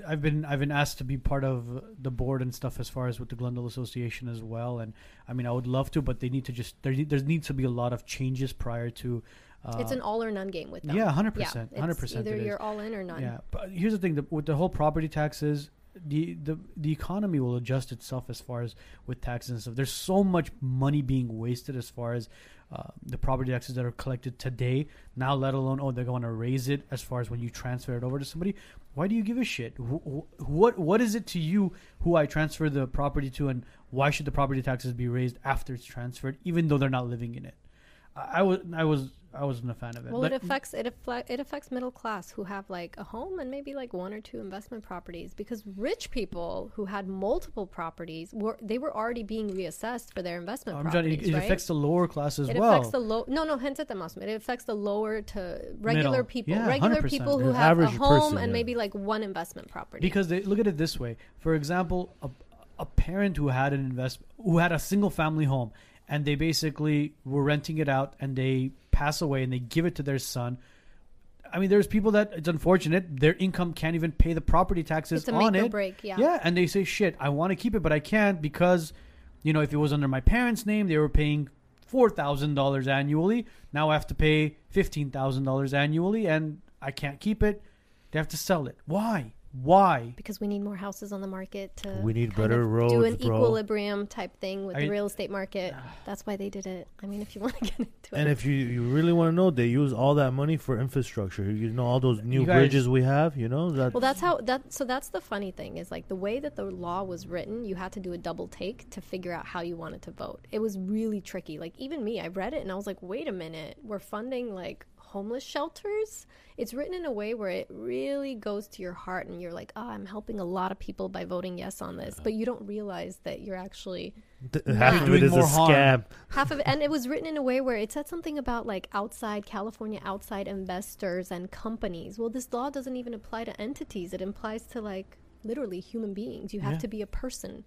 I've been I've been asked to be part of the board and stuff as far as with the Glendale Association as well, and I mean I would love to, but they need to just there there needs to be a lot of changes prior to. Uh, it's an all or none game with them yeah, hundred percent, hundred percent. either you're all in or none Yeah, but here's the thing: the, with the whole property taxes, the, the the economy will adjust itself as far as with taxes and stuff. There's so much money being wasted as far as uh, the property taxes that are collected today. Now, let alone oh they're going to raise it as far as when you transfer it over to somebody. Why do you give a shit? Wh- wh- What what is it to you who I transfer the property to, and why should the property taxes be raised after it's transferred, even though they're not living in it? I, I was I was I wasn't a fan of it. Well, Like, it affects it affects it affects middle class who have like a home and maybe like one or two investment properties because rich people who had multiple properties were they were already being reassessed for their investment I'm properties, it, it right? affects the lower class as it well. affects the low. No, no, hence at the most. It affects the lower to regular Middle. people, Yeah, regular 100%. people who have a home person, and yeah. maybe like one investment property. because they look at it this way. For example, a, a parent who had an invest who had a single family home and they basically were renting it out and they pass away and they give it to their son. I mean, there's people that it's unfortunate their income can't even pay the property taxes on it. break. Yeah. Yeah, and they say, "Shit, I want to keep it, but I can't because, you know, if it was under my parents' name, they were paying four thousand dollars annually. Now I have to pay fifteen thousand dollars annually, and I can't keep it. They have to sell it. Why? Why? because we need more houses on the market to We need kind better of roads, do an bro. equilibrium type thing with Are the real estate market. That's why they did it. I mean, if you want to get into And it, and if you, you really want to know, they use all that money for infrastructure. You know, all those new guys- bridges we have. You know that. well, that's how that. So that's the funny thing is like the way that the law was written. You had to do a double take to figure out how you wanted to vote. It was really tricky. Like even me, I read it and I was like, wait a minute, we're funding like homeless shelters. It's written in a way where it really goes to your heart, and you're like, oh, I'm helping a lot of people by voting yes on this. But you don't realize that you're actually Th- half of it doing a more harm. scam. half of it and it was written in a way where it said something about like outside california outside investors and companies well this law doesn't even apply to entities it applies to like literally human beings you have Yeah. to be a person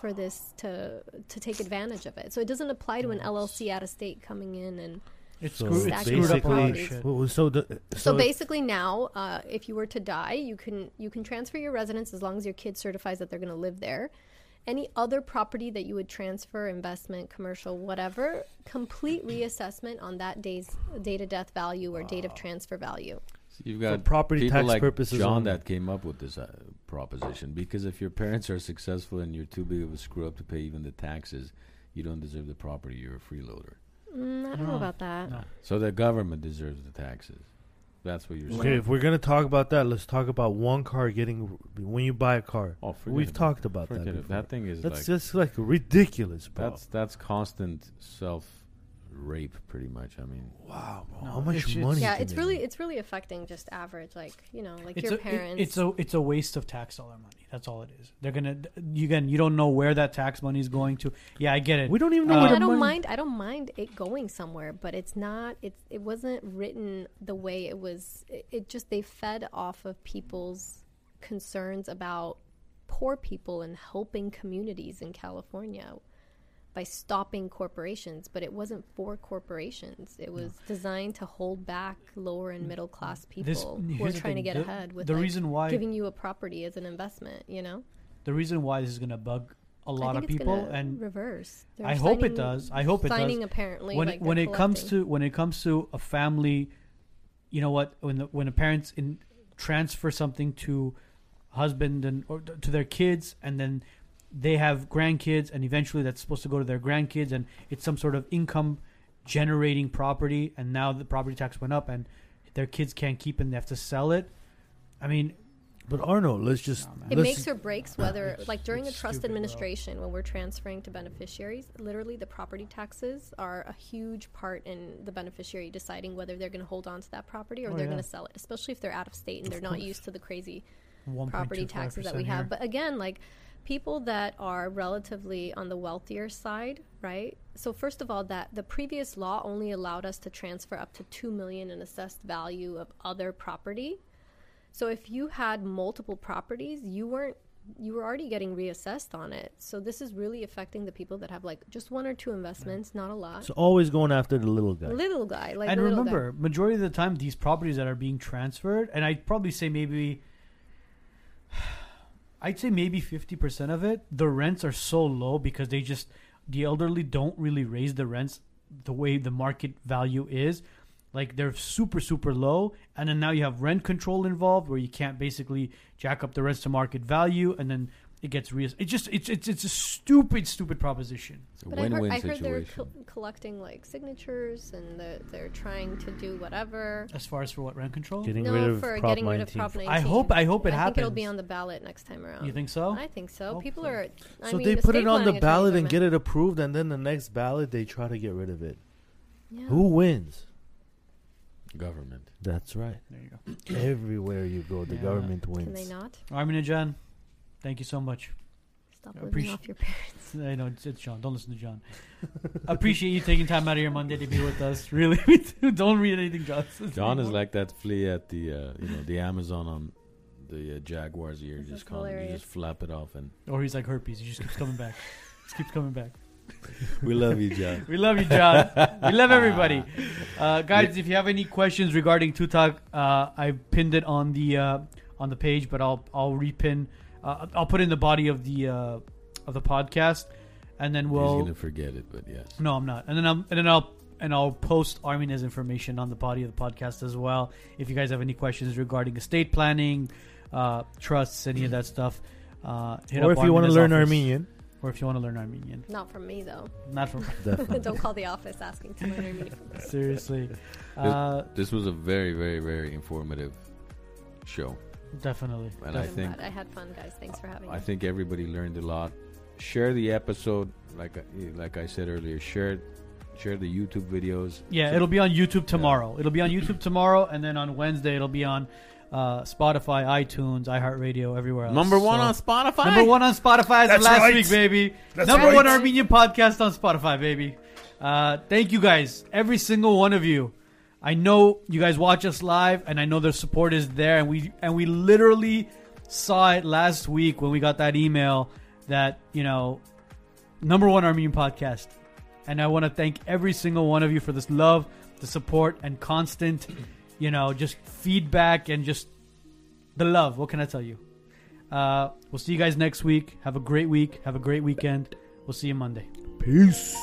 for this to to take advantage of it so it doesn't apply to an llc out of state coming in and It's, So screw, it's screwed up a lot of shit. Well, so the, so, so, basically now uh, if you were to die you can you can transfer your residence as long as your kid certifies that they're going to live there any other property that you would transfer investment commercial whatever complete reassessment on that day's date of death value or date of transfer value So you've got property tax like purposes John only. that came up with this uh, proposition because if your parents are successful and you're too big of a screw up to pay even the taxes, you don't deserve the property. You're a freeloader. Mm, i don't know about that no. So the government deserves the taxes. That's what you're saying. okay, saying. if we're gonna talk about that, let's talk about one car getting when you buy a car. Oh, forget We've it. talked about that. it. Before. That thing is That's like just like ridiculous, bro. that's that's constant self rape, pretty much. I mean, wow, bro. No, How much it's- it's- money? yeah it's really make? it's really affecting just average like you know like It's your a, it- parents it's a it's a waste of tax dollar money. That's all it is. They're gonna you, again. You don't know where that tax money is going to. Yeah, I get it. We don't even know Uh, I, where I don't money. mind. I don't mind it going somewhere, but it's not. It's it wasn't written the way it was. It, it just they fed off of people's concerns about poor people and helping communities in California by stopping corporations. But it wasn't for corporations. It was designed to hold back lower and middle class people This- who are trying to get the- ahead with the like, reason why giving you a property as an investment. You know, the reason why this is gonna bug a lot of people and reverse. They're I hope it does. I hope it does. apparently when like when it comes to when it comes to a family, you know what? When the, when the parents in transfer something to husband and or to their kids, and then they have grandkids, and eventually that's supposed to go to their grandkids, and it's some sort of income generating property, and now the property tax went up, and their kids can't keep it, and they have to sell it. I mean, But Arno, let's just Nah, man. It let's- makes or breaks whether, It's- like during a trust stupid, bro. administration, when we're transferring to beneficiaries, literally the property taxes are a huge part in the beneficiary deciding whether they're going to hold on to that property or Oh, they're yeah. going to sell it, especially if they're out of state and Of they're not used to the crazy property taxes that we here. have. But again, like people that are relatively on the wealthier side, right? So first of all, that the previous law only allowed us to transfer up to 2 million in assessed value of other property. So if you had multiple properties, you weren't you were already getting reassessed on it. So this is really affecting the people that have like just one or two investments, not a lot. so always going after the little guy. little guy, like and the little guy. remember, majority of the time, these properties that are being transferred, and I'd probably say maybe, I'd say maybe fifty percent of it, the rents are so low because they just the elderly don't really raise the rents the way the market value is. Like they're super super low, and then now you have rent control involved, where you can't basically jack up the rents to market value, and then it gets real. It just it's it's it's a stupid stupid proposition. it's a But I heard, win-win I heard they're situation. col- collecting like signatures and the, they're trying to do whatever. As far as for what rent control, Getting no, rid of for Prop getting rid of 19. Prop 19. I hope I hope it happens. I happens. think it'll be on the ballot next time around. You think so? I think so. People are. I so mean, they the put it on the ballot and get it approved, and then the next ballot they try to get rid of it. Yeah. Who wins? Government. That's right. There you go. Everywhere you go, the Yeah. government wins. Can they not? Armin and John, thank you so much. Stop I living appreciate- off your parents. I know it's, it's John. Don't listen to John. Appreciate you taking time out of your Monday to be with us. Really, we do. don't read anything John says. John is anymore. like that flea at the uh, you know the Amazon on the uh, Jaguar's ear. This Just is come, you hilarious. just flap it off, and or he's like herpes. He just keeps coming back. just keeps coming back. we love you, John. We love you, John. we love everybody. Uh, guys, if you have any questions regarding Tutak, uh, I pinned it on the uh, on the page, but I'll I'll repin. Uh, I'll put in the body of the uh, of the podcast, and then we'll. gonna forget it, but yes. No, I'm not. And then I'm and then I'll and I'll post Armina's information on the body of the podcast as well. If you guys have any questions regarding estate planning, uh, trusts, any of that stuff, uh, hit Or up if you want to learn office. Armenian, or if you want to learn Armenian, Not from me though. not from. Don't call the office asking to learn Armenian from me. seriously. Uh, This was a very, very, very informative show, definitely. and I I'm think I had fun, guys. Thanks for having I me. I think everybody learned a lot. Share the episode, like I- like I said earlier. Share share the YouTube videos. Yeah, So- it'll be on YouTube tomorrow. It'll be on YouTube tomorrow, and then on Wednesday it'll be on uh, Spotify, iTunes, iHeartRadio, everywhere else. number one So- on Spotify. Number one on Spotify as That's of last right. week, baby. That's Number right. one Armenian podcast on Spotify, baby. Uh, thank you guys, every single one of you. I know you guys watch us live, and I know the support is there, and we and we literally saw it last week when we got that email that you know, number one Armenian podcast. And I want to thank every single one of you for this love, the support, and constant, you know, just feedback and just the love. What can I tell you? Uh, we'll see you guys next week. Have a great week. Have a great weekend. We'll see you Monday. Peace.